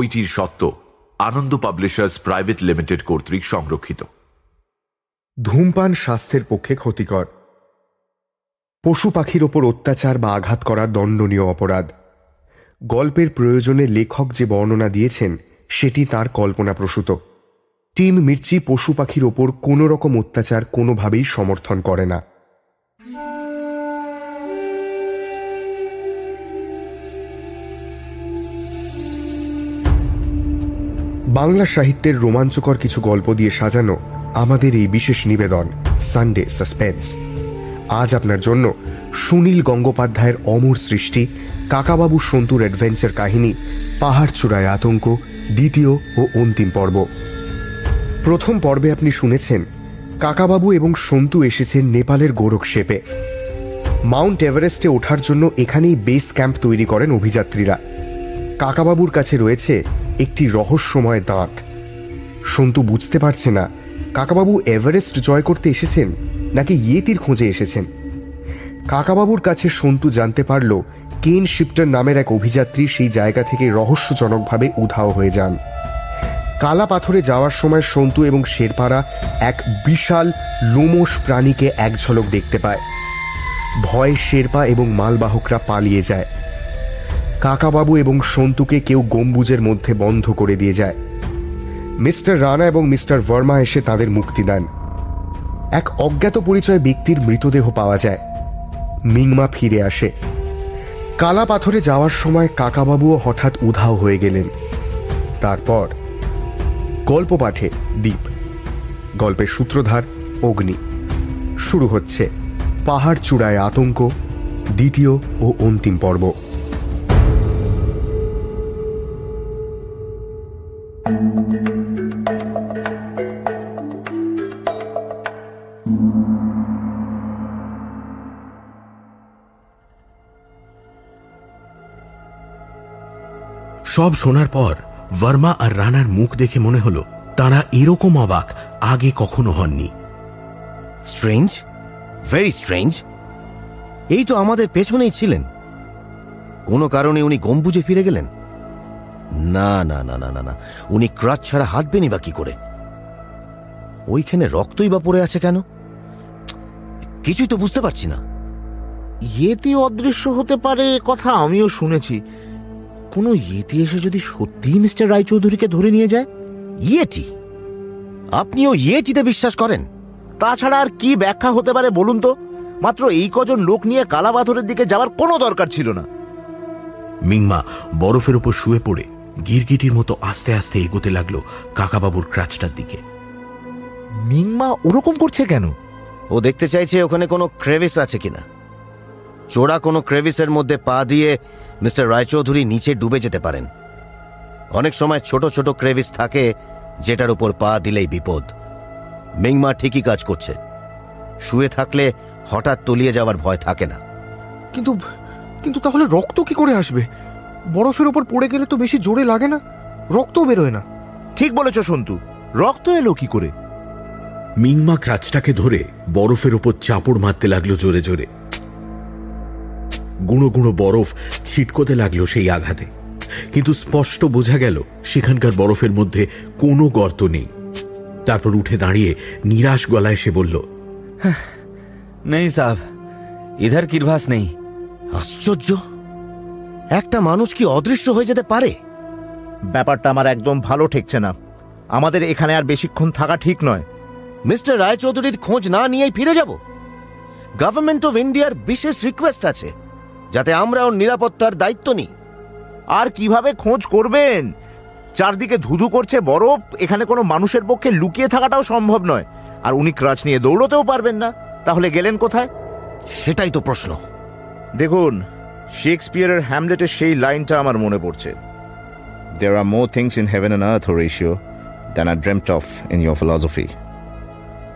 বইটির সত্ত্ব আনন্দ publishers private limited কর্তৃক সংরক্ষিত। ধূমপান স্বাস্থ্যের পক্ষে ক্ষতিকর। পশু পাখির ওপর অত্যাচার বা আঘাত করা দণ্ডনীয় অপরাধ। গল্পের প্রয়োজনে লেখক যে বর্ণনা দিয়েছেন, সেটি তার কল্পনাপ্রসূত। টিম মির্চি পশু পাখির ওপর কোনো রকম অত্যাচার কোনোভাবেই সমর্থন করে না। বাংলা সাহিত্যের রোমাঞ্চকর কিছু গল্প দিয়ে সাজানো আমাদের এই বিশেষ নিবেদন সানডে সাসপেন্স আজ আপনার জন্য সুনীল গঙ্গোপাধ্যায়ের অমর সৃষ্টি, কাকাবাবু সন্তুর অ্যাডভেঞ্চার কাহিনী, পাহাড় চূড়ায় আতঙ্ক, দ্বিতীয় ও অন্তিম পর্ব। প্রথম পর্বে আপনি শুনেছেন, কাকাবাবু এবং সন্তু এসেছেন নেপালের গোরখশেপে মাউন্ট এভারেস্টে ওঠার জন্য এখানেই বেস ক্যাম্প তৈরি করেন অভিযাত্রীরা। কাকাবাবুর কাছে রয়েছে একটি রহস্যময় দাঁত। সন্তু বুঝতে পারছে না, কাকাবাবু এভারেস্ট জয় করতে এসেছেন নাকি ইয়েতির খোঁজে এসেছেন? কাকাবাবুর কাছে সন্তু জানতে পারল কেন শিফটার নামের এক অভিযাত্রী সেই জায়গা থেকে রহস্যজনকভাবে উধাও হয়ে যান। কালা পাথরে যাওয়ার সময় সন্তু এবং শেরপাড়া এক বিশাল লোমস প্রাণীকে এক ঝলক দেখতে পায়। ভয়ে শেরপা এবং মালবাহকরা পালিয়ে যায়। কাকাবাবু এবং সন্তুকে কেউ গম্বুজের মধ্যে বন্ধ করে দিয়ে যায়। মিস্টার রানা এবং মিস্টার ভার্মা এসে তাদের মুক্তি দেন। এক অজ্ঞাত পরিচয় ব্যক্তির মৃতদেহ পাওয়া যায়। মিংমা ফিরে আসে। কালা পাথরে যাওয়ার সময় কাকাবাবুও হঠাৎ উধাও হয়ে গেলেন। তারপর গল্প পাঠে দ্বীপ, গল্পের সূত্রধার অগ্নি। শুরু হচ্ছে পাহাড় চূড়ায় আতঙ্ক, দ্বিতীয় ও অন্তিম পর্ব। সব শোনার পর ভার্মা আর রানার মুখ দেখে মনে হলো তারা এরকম অবাক আগে কখনো হননি। স্ট্রেঞ্জ ভেরি স্ট্রেঞ্জ এই তো আমাদের পেছনেই ছিলেন। কোনো কারণে উনি গম্বুজে ফিরে গেলেন? না না না না না না। উনি ক্রাচ ছাড়া হাঁটবেনই বা কি করে? ওইখানে রক্তই বা পড়ে আছে কেন? কিছুই তো বুঝতে পারছি না। ইয়েতি অদৃশ্য হতে পারে কথা আমিও শুনেছি। কোনো ইয়েতি এসে যদি সত্যিই মিস্টার রায়চৌধুরীকে ধরে নিয়ে যায়? ইয়েটি? আপনিও ইয়েটিতে বিশ্বাস করেন? তাছাড়া আর কি ব্যাখ্যা হতে পারে বলুন তো? মাত্র এই কজন লোক নিয়ে কালাপাথরের দিকে যাওয়ার কোনো দরকার ছিল না। মিংমা বরফের ওপর শুয়ে পড়ে গিরগিটির মতো আস্তে আস্তে এগোতে লাগল কাকাবাবুর ক্রাচটার দিকে। মিংমা ওরকম করছে কেন? ও দেখতে চাইছে ওখানে কোনো ক্রেভিস আছে কিনা। চোরা কোনো ক্রেভিসের মধ্যে পা দিয়ে মিস্টার রায়চৌধুরী নিচে ডুবে যেতে পারেন। অনেক সময় ছোট ছোট ক্রেভিস থাকে যেটার উপর পা দিলেই বিপদ। মিংমা ঠিকই কাজ করছে। শুয়ে থাকলে হঠাৎ তলিয়ে যাওয়ার ভয় থাকে না। কিন্তু কিন্তু তাহলে রক্ত কি করে আসবে? বরফের ওপর পড়ে গেলে তো বেশি জোরে লাগে না। রক্তও বেরোয় না। ঠিক বলেছ সন্তু। রক্ত এলো কি করে? মিংমা ক্রাচটাকে ধরে বরফের ওপর চাপড় মারতে লাগল জোরে জোরে। গুঁড়ো গুঁড়ো বরফ ছিটকোতে লাগল সেই আঘাতে। কিন্তু স্পষ্ট বোঝা গেল সেখানকার বরফের মধ্যে কোনো গর্ত নেই। তারপর উঠে দাঁড়িয়ে নিরাশ গলায় সে বলল নেই সাহ ইধার কিরভাস নেই। আশ্চর্য! একটা মানুষ কি অদৃশ্য হয়ে যেতে পারে? ব্যাপারটা আমার একদম ভালো ঠেকছে না। আমাদের এখানে আর বেশিক্ষণ থাকা ঠিক নয়। মিস্টার রায়চৌধুরীর খোঁজ না নিয়েই ফিরে যাব। গভর্নমেন্ট অফ ইন্ডিয়ার বিশেষ রিকোয়েস্ট আছে। যাতে আমরা ওর নিরাপত্তার দায়িত্ব নিই। আর কীভাবে খোঁজ করবেন? চারদিকে ধুধু করছে বরফ এখানে কোনো মানুষের পক্ষে লুকিয়ে থাকাটাও সম্ভব নয়। আর উনি ক্রাচ নিয়ে দৌড়তেও পারবেন না। তাহলে গেলেন কোথায়? সেটাই তো প্রশ্ন। দেখুন শেক্সপিয়ারের হ্যামলেটের সেই লাইনটা আমার মনে পড়ছে। There are more things in heaven and earth Horatio than are dreamt of in your philosophy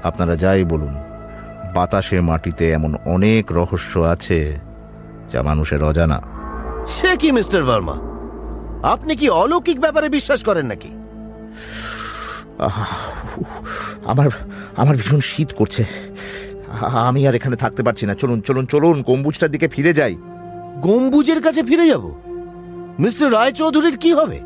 আপনারা যাই বলুন বাতাসে মাটিতে এমন অনেক রহস্য আছে যা মানুষের অজানা। সে কি মিস্টার ভার্মা? আপনি কি অলৌকিক ব্যাপারে বিশ্বাস করেন নাকি? আমার আমার ভীষণ শীত করছে। আমি আর এখানে থাকতে পারছি না। চলুন চলুন চলুন গম্বুজটার দিকে ফিরে যাই। গম্বুজের কাছে ফিরে যাব? মিস্টার রায়চৌধুরীর কি হবে?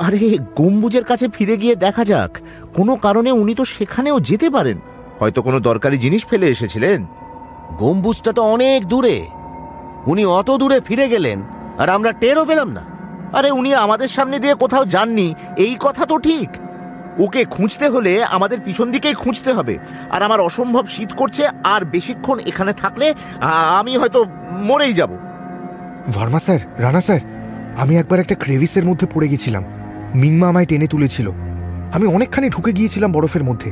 আরে গম্বুজের কাছে ফিরে গিয়ে দেখা যাক। কোনো কারণে উনি তো সেখানেও যেতে পারেন। হয়তো কোনো দরকারি জিনিস ফেলে এসেছিলেন। গম্বুজটা তো অনেক দূরে। উনি অত দূরে ফিরে গেলেন, আর আমরা টেরও পেলাম না। আরে উনি আমাদের সামনে দিয়ে কোথাও যাননি, এই কথা তো ঠিক। ওকে খুঁজতে হলে আমাদের পিছন দিকেই খুঁজতে হবে, আর আমার অসম্ভব শীত করছে, আর বেশিক্ষণ এখানে থাকলে আমি হয়তো মরেই যাব। ভার্মা স্যার, রানা স্যার, আমি একবার একটা ক্রেভিসের মধ্যে পড়ে গেছিলাম। মিংমা আমায় টেনে তুলেছিল। আমি অনেকখানি ঢুকে গিয়েছিলাম বরফের মধ্যে।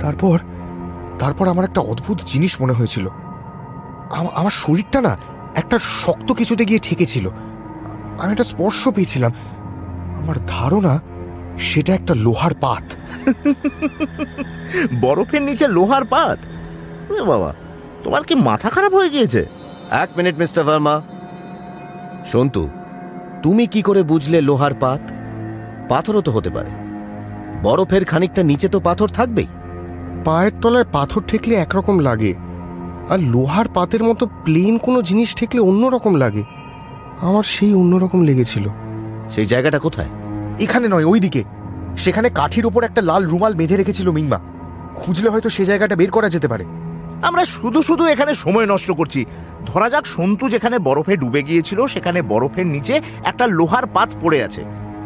তারপর তারপর আমার একটা অদ্ভুত জিনিস মনে হয়েছিল। আমার শরীরটা না একটা শক্ত কিছুতে গিয়ে ঠেকেছিল। আমি একটা স্পর্শ পেয়েছিলাম। আমার ধারণা সেটা একটা লোহার পাত। বরফের নিচে লোহার পাত? বাবা তোমার কি মাথা খারাপ হয়ে গিয়েছে? এক মিনিট মিস্টার ভার্মা। সন্তু তুমি কি করে বুঝলে লোহার পাত? পাথরও তো হতে পারে। বরফের খানিকটা নিচে তো পাথর থাকবেই। পায়ের তলায় পাথর ঠেকলে একরকম লাগে আর লোহার পাতের মতো প্লেন কোনো জিনিস ঠেকলে অন্যরকম লাগে। আমার সেই অন্যরকম লেগেছিল। সেই জায়গাটা কোথায়? এখানে নয় ওইদিকে। সেখানে কাঠির ওপর একটা লাল রুমাল বেঁধে রেখেছিল মিংমা খুঁজলে হয়তো সে জায়গাটা বের করা যেতে পারে। আমরা শুধু শুধু এখানে সময় নষ্ট করছি। ধরা যাক সন্তু যেখানে বরফে ডুবে গিয়েছিল সেখানে বরফের নিচে একটা লোহার পাত পড়ে আছে।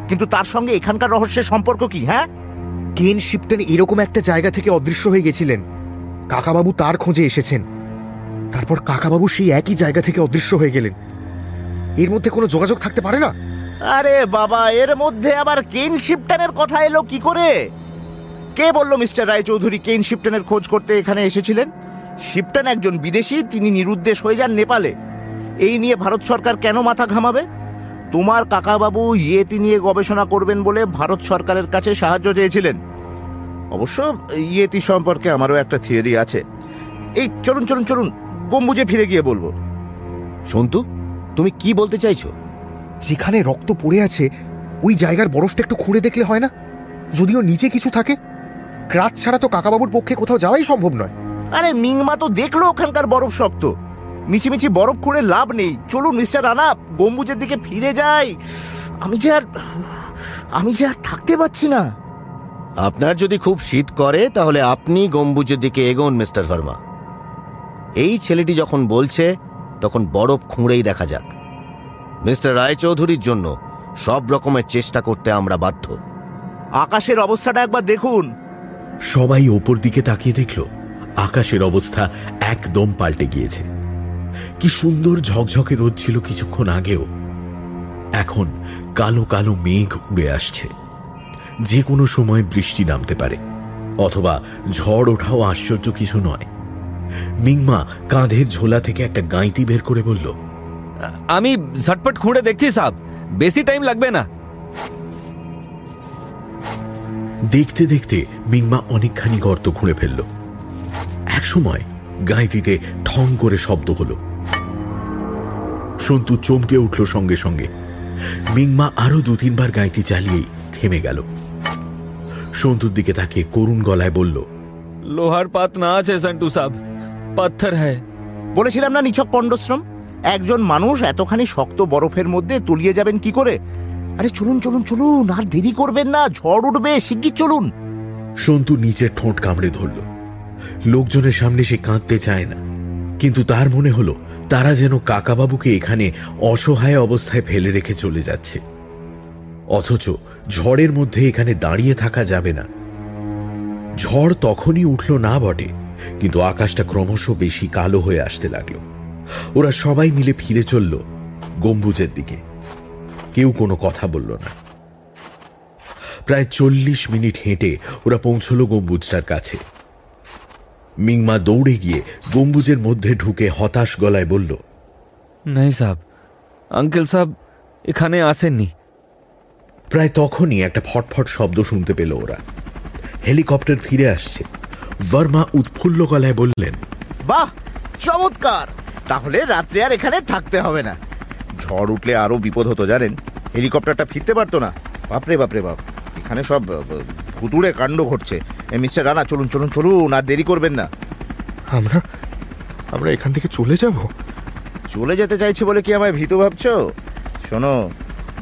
কিন্তু তার সঙ্গে এখানকার রহস্যের সম্পর্ক কি হ্যাঁ? কেন শিপটেন এরকম একটা জায়গা থেকে অদৃশ্য হয়ে গেছিলেন? কাকাবাবু তার খোঁজে এসেছেন। তারপর কাকাবাবু সেই একই জায়গা থেকে অদৃশ্য হয়ে গেলেন। এর মধ্যে কোনো যোগাযোগ থাকতে পারে না? আরে বাবা, এর মধ্যে আবার কেন শিপটনের কথা এলো কি করে? কে বলল মিস্টার রায়চৌধুরী কেন শিপটনের খোঁজ করতে এখানে এসেছিলেন? শিপটন একজন বিদেশি, তিনি নিরুদ্দেশ হয়ে যান নেপালে। এই নিয়ে ভারত সরকার কেন মাথা ঘামাবে? তোমার কাকাবাবু ইয়েতি নিয়ে গবেষণা করবেন বলে ভারত সরকারের কাছে সাহায্য চেয়েছিলেন। অবশ্য ইয়েতি সম্পর্কে আমারও একটা থিওরি আছে। এই চলুন চলুন চলুন গম্বুজে ফিরে গিয়ে বলব। সন্তু তুমি কি বলতে চাইছো? যেখানে রক্ত পড়ে আছে ওই জায়গার বরফটা একটু খুঁড়ে দেখলে হয় না? যদিও নিচে কিছু থাকে ক্রাচ ছাড়া তো কাকাবাবুর পক্ষে কোথাও যাওয়াই সম্ভব নয়। আরে মিংমা তো দেখল ওখানকার বরফ শক্ত। মিছিমিছি বরফ খুঁড়ে লাভ নেই। চলুন মিস্টার রানা গম্বুজের দিকে ফিরে যাই। আমি যে আর আমি যে আর থাকতে পারছি না। আপনার যদি খুব শীত করে তাহলে আপনি গম্বুজের দিকে এগোন মিস্টার ভার্মা। এই ছেলেটি যখন বলছে তখন বরফ খুঁড়েই দেখা যাক। মিস্টার রায়চৌধুরীর জন্য সব রকমের চেষ্টা করতে আমরা বাধ্য। আকাশের অবস্থাটা একবার দেখুন। সবাই ওপর দিকে তাকিয়ে দেখল আকাশের অবস্থা একদম পাল্টে গিয়েছে। কি সুন্দর ঝকঝকে রোদ ছিল কিছুক্ষণ আগেও। এখন কালো কালো মেঘ উড়ে আসছে। যে কোনো সময় বৃষ্টি নামতে পারে অথবা ঝড় ওঠাও আশ্চর্য কিছু নয়। মিংমা কাঁধের ঝোলা থেকে একটা গাঁইতি বের করে বলল আমি ঝটপট খুঁড়ে দেখছি সাব। বেশি টাইম লাগবে না। দেখতে দেখতে মিংমা অনেকখানি গর্ত খুঁড়ে ফেলল। একসময় গাঁইতিতে ঠং করে শব্দ হলো। সন্তু চমকে উঠল সঙ্গে সঙ্গে। মিংমা আরও দু তিনবার গাঁইতি চালিয়েই থেমে গেল। সন্তুর দিকে তাকিয়ে করুণ গলায় বলল লোহার পাত না আছে সন্টু সাব। পাথর হ্যায়। বলেছিলাম না নিছক পণ্ডশ্রম? একজন মানুষ এতখানি শক্ত বরফের মধ্যে তলিয়ে যাবেন কি করে? আরে চলুন চলুন চলুন আর দেরি করবেন না ঝড় উঠবে শিগগির চলুন। সন্তু নিচের ঠোঁট কামড়ে ধরল। লোকজনের সামনে সে কাঁদতে চায় না কিন্তু তার মনে হলো তারা যেন কাকাবাবুকে এখানে অসহায় অবস্থায় ফেলে রেখে চলে যাচ্ছে। অথচ ঝড়ের মধ্যে এখানে দাঁড়িয়ে থাকা যাবে না। ঝড় তখনই উঠল না বটে, কিন্তু আকাশটা ক্রমশ বেশি কালো হয়ে আসতে লাগল। ওরা সবাই মিলে ফিরে চলল গম্বুজের দিকে। কেউ কোনো কথা বলল না। প্রায় চল্লিশ মিনিট হেঁটে ওরা পৌঁছলো গম্বুজটার কাছে। মিংমা দৌড়ে গিয়ে গম্বুজের মধ্যে ঢুকে হতাশ গলায় বলল নাই সাহ আঙ্কেল সাহ এখানে আসেননি। প্রায় তখনই একটা ফটফট শব্দ শুনতে পেল ওরা। হেলিকপ্টার ফিরে আসছে। বর্মা উৎফুল্ল গলায় বললেন বাহ চমৎকার! তাহলে রাত্রে আর এখানে থাকতে হবে না। ঝড় উঠলে আরও বিপদ হতো জানেন। হেলিকপ্টারটা ফিরতে পারতো না। বাপরে বাপরে বাপ। এখানে সব ভুতুড়ে কাণ্ড ঘটছে। এ, মিস্টার রানা চলুন চলুন চলুন আর দেরি করবেন না। আমরা আমরা এখান থেকে চলে যাব? চলে যেতে চাইছি বলে কি আমায় ভীত ভাবছ? শোনো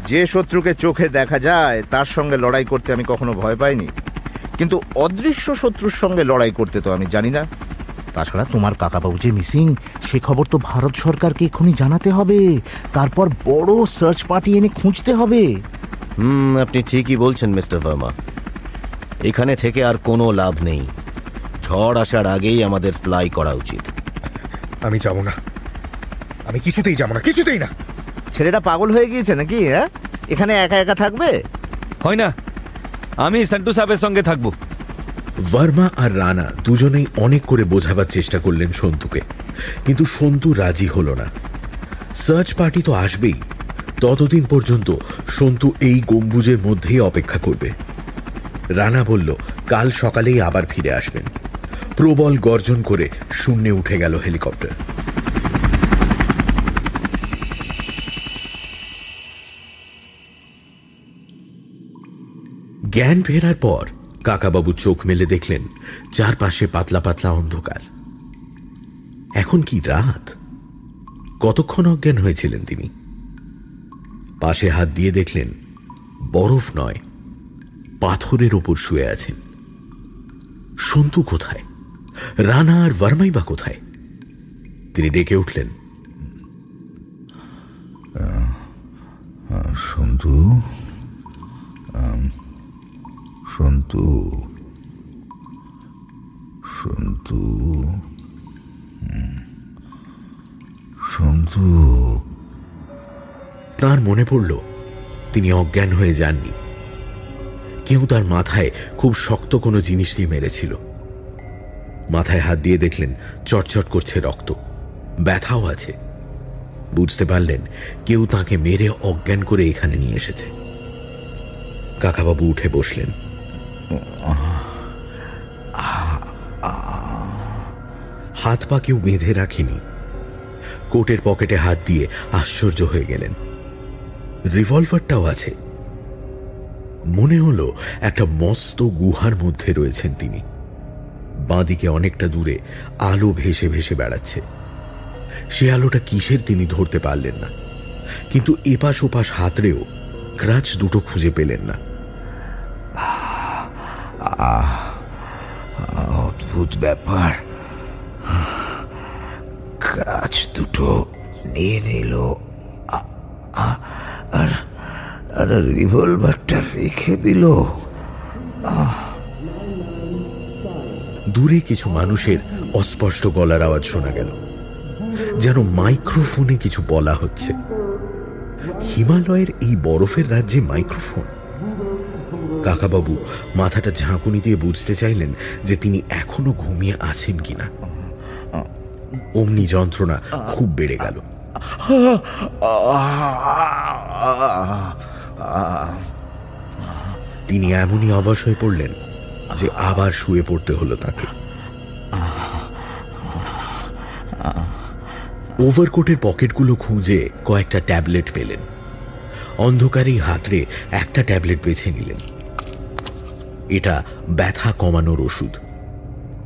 যে শত্রুকে চোখে দেখা যায় তার সঙ্গে লড়াই করতে আমি কখনো ভয় পাইনি। কিন্তু অদৃশ্য শত্রুর সঙ্গে লড়াই করতে তো আমি জানি না। তাছাড়া তোমার কাকাবাবু যে মিসিং সে খবর তো ভারত সরকারকে এক্ষুনি জানাতে হবে। তারপর বড় সার্চ পার্টি এনে খুঁজতে হবে। হুম আপনি ঠিকই বলছেন মিস্টার ভার্মা। এখানে থেকে আর কোনো লাভ নেই। ঝড় আসার আগেই আমাদের ফ্লাই করা উচিত। আমি যাব না। আমি কিছুতেই যাব না কিছুতেই না। ছেলেটা পাগল হয়ে গিয়েছে নাকি হ্যাঁ? এখানে একা একা থাকবে? হয় না। আমি সান্টু সাহেবের সঙ্গে থাকব। ভার্মা আর রানা দুজনেই অনেক করে বোঝাবার চেষ্টা করলেন সন্তুকে। কিন্তু সন্তু রাজি হলো না। সার্চ পার্টি তো আসবেই। ততদিন পর্যন্ত সন্তু এই গম্বুজের মধ্যেই অপেক্ষা করবে। রানা বলল, কাল সকালেই আবার ফিরে আসবেন। প্রবল গর্জন করে শূন্যে উঠে গেল হেলিকপ্টার। জ্ঞান ফেরার পর কাকাবাবু চোখ মেলে দেখলেন, চারপাশে পাতলা পাতলা অন্ধকার। এখন কি রাত? কতক্ষণ অজ্ঞান হয়েছিলেন তিনি? পাশে হাত দিয়ে দেখলেন, বরফ নয়, পাথরের ওপর শুয়ে আছেন। সন্তু কোথায়? রানা আর ভার্মাই বা কোথায়? তিনি ডেকে উঠলেন। সন্তু? সন্তু? সন্তু? সন্তু? তার মনে পড়ল তিনি অজ্ঞান হয়ে যাননি? কেউ তার মাথায় খুব শক্ত কোনো জিনিস দিয়ে মেরেছিল। মাথায় হাত দিয়ে দেখলেন চটচট করছে রক্ত। ব্যথাও আছে। বুঝতে পারলেন কেউ তাকে মেরে অজ্ঞান করে এখানে নিয়ে এসেছে। কাকাবাবু উঠে বসলেন। হাত পা কেউ বেঁধে রাখেনি। কোটের পকেটে হাত দিয়ে আশ্চর্য হয়ে গেলেন। রিভলভারটাও আছে। মনে হলো একটা মস্ত গুহার মধ্যে রয়েছেন তিনি। বাঁদিকে অনেকটা দূরে আলো ভেসে ভেসে বেড়াচ্ছে। সে আলোটা কিসের তিনি ধরতে পারলেন না। কিন্তু এপাশ ওপাশ হাতড়েও ক্রাচ দুটো খুঁজে পেলেন না। অদ্ভুত ব্যাপার। ক্রাচ দুটো নিয়ে নিল। আ- আর আর রিভলভারটা রেখে দিল। দূরে কিছু মানুষের অস্পষ্ট গলার আওয়াজ শোনা গেল। যেন মাইক্রোফোনে কিছু বলা হচ্ছে। হিমালয়ের এই বরফের রাজ্যে মাইক্রোফোন। কাকাবাবু মাথাটা ঝাঁকুনি দিয়ে বুঝতে চাইলেন যে তিনি এখনও ঘুমিয়ে আছেন কিনা। অমনি যন্ত্রণা খুব বেড়ে গেল। তিনি এমনই অবশ হয়ে পড়লেন যে আবার শুয়ে পড়তে হলো তাকে। ওভারকোটের পকেটগুলো খুঁজে কয়েকটা ট্যাবলেট পেলেন। অন্ধকারেই হাতড়ে একটা ট্যাবলেট বেছে নিলেন। এটা ব্যথা কমানোর ওষুধ।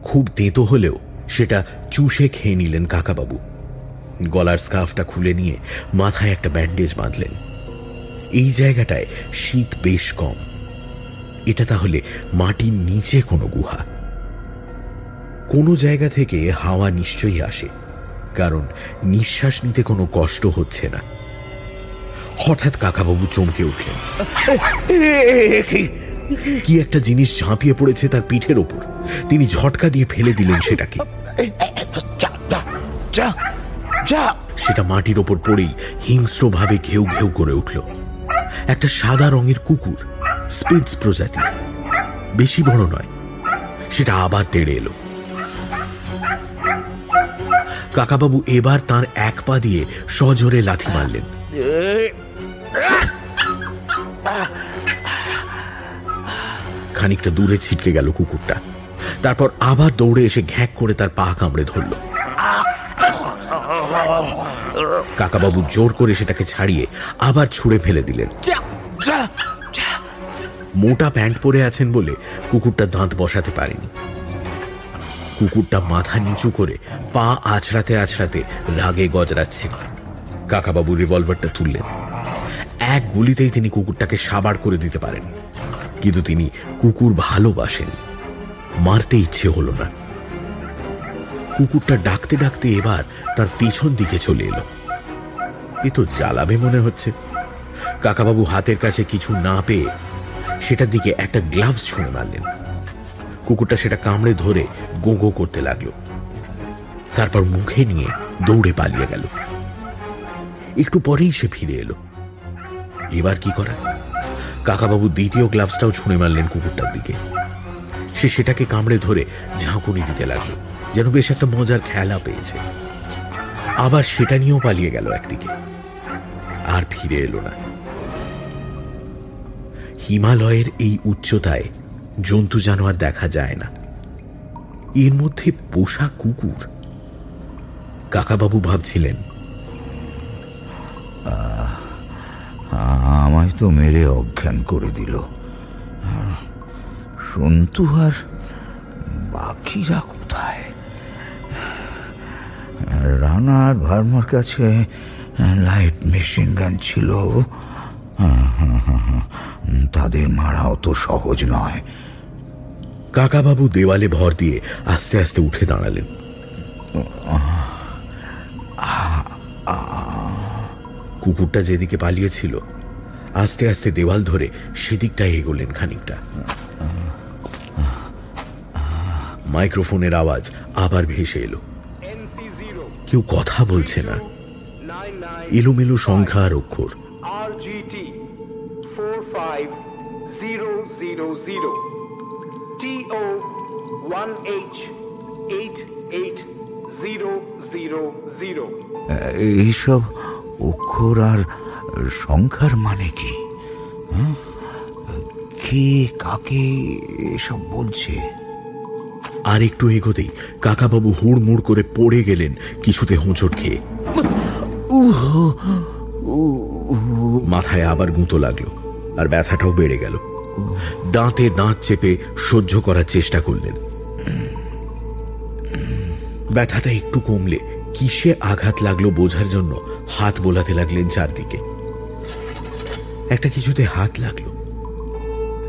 খুব তেতো হলেও সেটা চুষে খেয়ে নিলেন কাকাবাবু। গলার স্কার্ফটা খুলে নিয়ে মাথায় একটা ব্যান্ডেজ বাঁধলেন। এই জায়গাটায় শীত বেশ কম। এটা তাহলে মাটির নিচে কোনো গুহা? কোনো জায়গা থেকে হাওয়া নিশ্চয়ই আসে, কারণ নিঃশ্বাস নিতে কোনো কষ্ট হচ্ছে না। হঠাৎ কাকাবাবু চমকে উঠলেন। কি একটা জিনিস ঝাঁপিয়ে পড়েছে তার পিঠের ওপর। তিনি ঝটকা দিয়ে ফেলে দিলেন সেটাকে। সেটা মাটির ওপর পড়েই হিংস্রভাবে ঘেউ ঘেউ করে উঠল। একটা সাদা রঙের কুকুর স্পিডস প্রজাতি। বেশি বড় নয়। সেটা আবার তেড়ে এলো। কাকাবাবু এবার তার এক পা দিয়ে সজোরে লাথি মারলেন। খানিকটা দূরে ছিটকে গেল কুকুরটা। তারপর আবার দৌড়ে এসে ঘ্যাক করে তার পা কামড়ে ধরল। কাকাবাবু জোর করে সেটাকে ছাড়িয়ে আবার ছুঁড়ে ফেলে দিলেন। মোটা প্যান্ট পরে আছেন বলে কুকুরটা দাঁত বসাতে পারেনি। কুকুরটা মাথা নিচু করে পা আছড়াতে আছড়াতে রাগে গজরাচ্ছে। কাকাবাবু রিভলভারটা তুললেন। এক গুলিতেই তিনি কুকুরটাকে সাবার করে দিতে পারেন। কিন্তু তিনি কুকুর ভালোবাসেন। মারতে ইচ্ছে হলো না। কুকুরটা ডাকতে ডাকতে এবার তার পেছন দিকে চলে এলো। এ তো জ্বালাবে মনে হচ্ছে। কাকাবাবু হাতের কাছে কিছু না পেয়ে সেটার দিকে একটা গ্লাভস ছুঁড়ে মারলেন। কুকুরটা সেটা কামড়ে ধরে গো গো করতে লাগল। তারপর মুখে নিয়ে দৌড়ে পালিয়ে গেল। একটু পরেই সে ফিরে এলো। এবার কি করা? কাকাবাবু দ্বিতীয় গ্লাভসটাও ছুঁড়ে মারলেন কুকুরটার দিকে। সে সেটাকে কামড়ে ধরে ঝাঁকুনি দিতে লাগল। যেন বেশ একটা মজার খেলা পেয়েছে। আবার সেটা নিয়েও পালিয়ে গেল একদিকে। আর ফিরে এলো না। হিমালয়ের এই উচ্চতায় জন্তু জানোয়ার দেখা যায় না। এর মধ্যে পোষা কুকুর। কাকাবাবু ভাবছিলেন আমায় তো মেরে অজ্ঞান করে দিল। সন্তু আর বাকিরা কোথায়? রানা আর ভার্মার কাছে লাইট মেশিন গান ছিল। তাদের মারা অত সহজ নয়। কাকাবাবু দেওয়ালে ভর দিয়ে আস্তে আস্তে উঠে দাঁড়ালেন। কুকুরটা যেদিকে পালিয়েছিল, আস্তে আস্তে দেওয়াল ধরে সেদিকটায় এগোলেন খানিকটা। মাইক্রোফোনের আওয়াজ আবার ভেসে এলো। কেউ কথা বলছে না। এলোমেলো সংখ্যা আর অক্ষর। RGT 45000 TO 1H 88000 এইসব অক্ষর আর সংখ্যার মানে কি? হ্যাঁ? কে কাকে এসব বলছে? আর একটু এগোতেই কাকাবাবু হুড়মুড় করে পড়ে গেলেন কিছুতে হোঁচট খেয়ে। মাথায় আবার গুঁতো লাগল আর ব্যথাটাও বেড়ে গেল। দাঁতে দাঁত চেপে সহ্য করার চেষ্টা করলেন। ব্যথাটা একটু কমলে কিসে আঘাত লাগল বোঝার জন্য হাত বোলাতে লাগলেন চারদিকে। একটা কিছুতে হাত লাগল।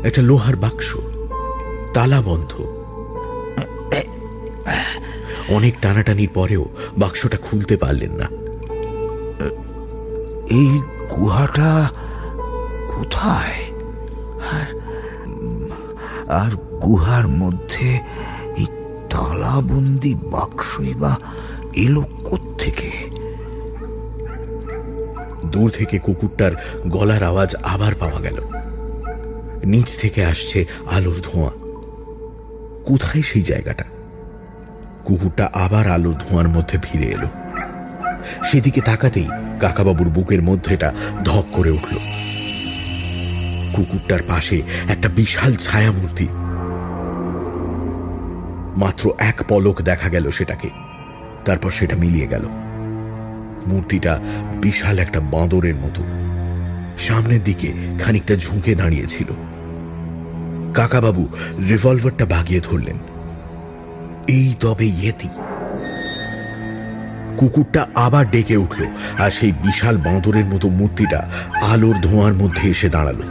একটা লোহার বাক্স তালা বন্ধ। অনেক টানাটানির পরেও বাক্সটা খুলতে পারলেন না। এই গুহাটা কোথায়? আর আর গুহার মধ্যে এই তালাবন্দি বাক্সই বা এলো থেকে দূর থেকে কুকুরটার গলার আওয়াজ আবার পাওয়া গেল। নিচ থেকে আসছে আলোর ধোঁয়া। কোথায় সেই জায়গাটা? কুকুরটা আবার আলো ধোঁয়ার মধ্যে ফিরে এলো। সেদিকে তাকাতেই কাকাবাবুর বুকের মধ্যেটা ধক করে উঠল। কুকুরটার পাশে একটা বিশাল ছায়ামূর্তি। মাত্র এক পলক দেখা গেল সেটাকে। তারপর সেটা মিলিয়ে গেল। মূর্তিটা বিশাল একটা বাঁদরের মতো। সামনের দিকে খানিকটা ঝুঁকে দাঁড়িয়েছিল। কাকাবাবু রিভলভারটা বাগিয়ে ধরলেন। এই তবে ইয়েতি। কুকুরটা আবার ডেকে উঠল আর সেই বিশাল বাঁদরের মতো মূর্তিটা আলোর ধোঁয়ার মধ্যে এসে দাঁড়াল।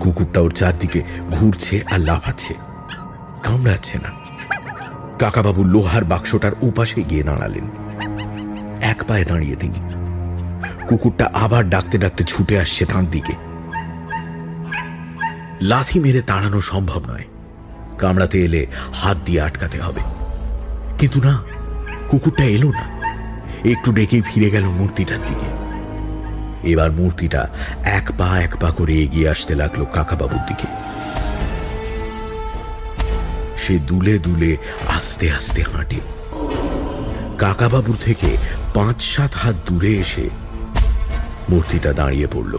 কুকুরটা ওর চারদিকে ঘুরছে আর লাফাচ্ছে, কামড়াচ্ছে না। কাকাবাবু লোহার বাক্সটার উপাসে গিয়ে দাঁড়ালেন। এক পায়ে দাঁড়িয়ে তিনি। কুকুরটা আবার ডাকতে ডাকতে ছুটে আসছে তাঁর দিকে। লাথি মেরে তাড়ানো সম্ভব নয়। কামড়াতে এলে হাত দিয়ে আটকাতে হবে। কিন্তু না, কুকুরটা এলো না। একটু ডেকেই ফিরে গেল মূর্তিটার দিকে। এবার মূর্তিটা এক পা এক পা করে এগিয়ে আসতে লাগল কাকাবাবুর দিকে। সে দুলে দুলে আস্তে আস্তে হাঁটে। কাকাবাবুর থেকে পাঁচ সাত হাত দূরে এসে মূর্তিটা দাঁড়িয়ে পড়ল।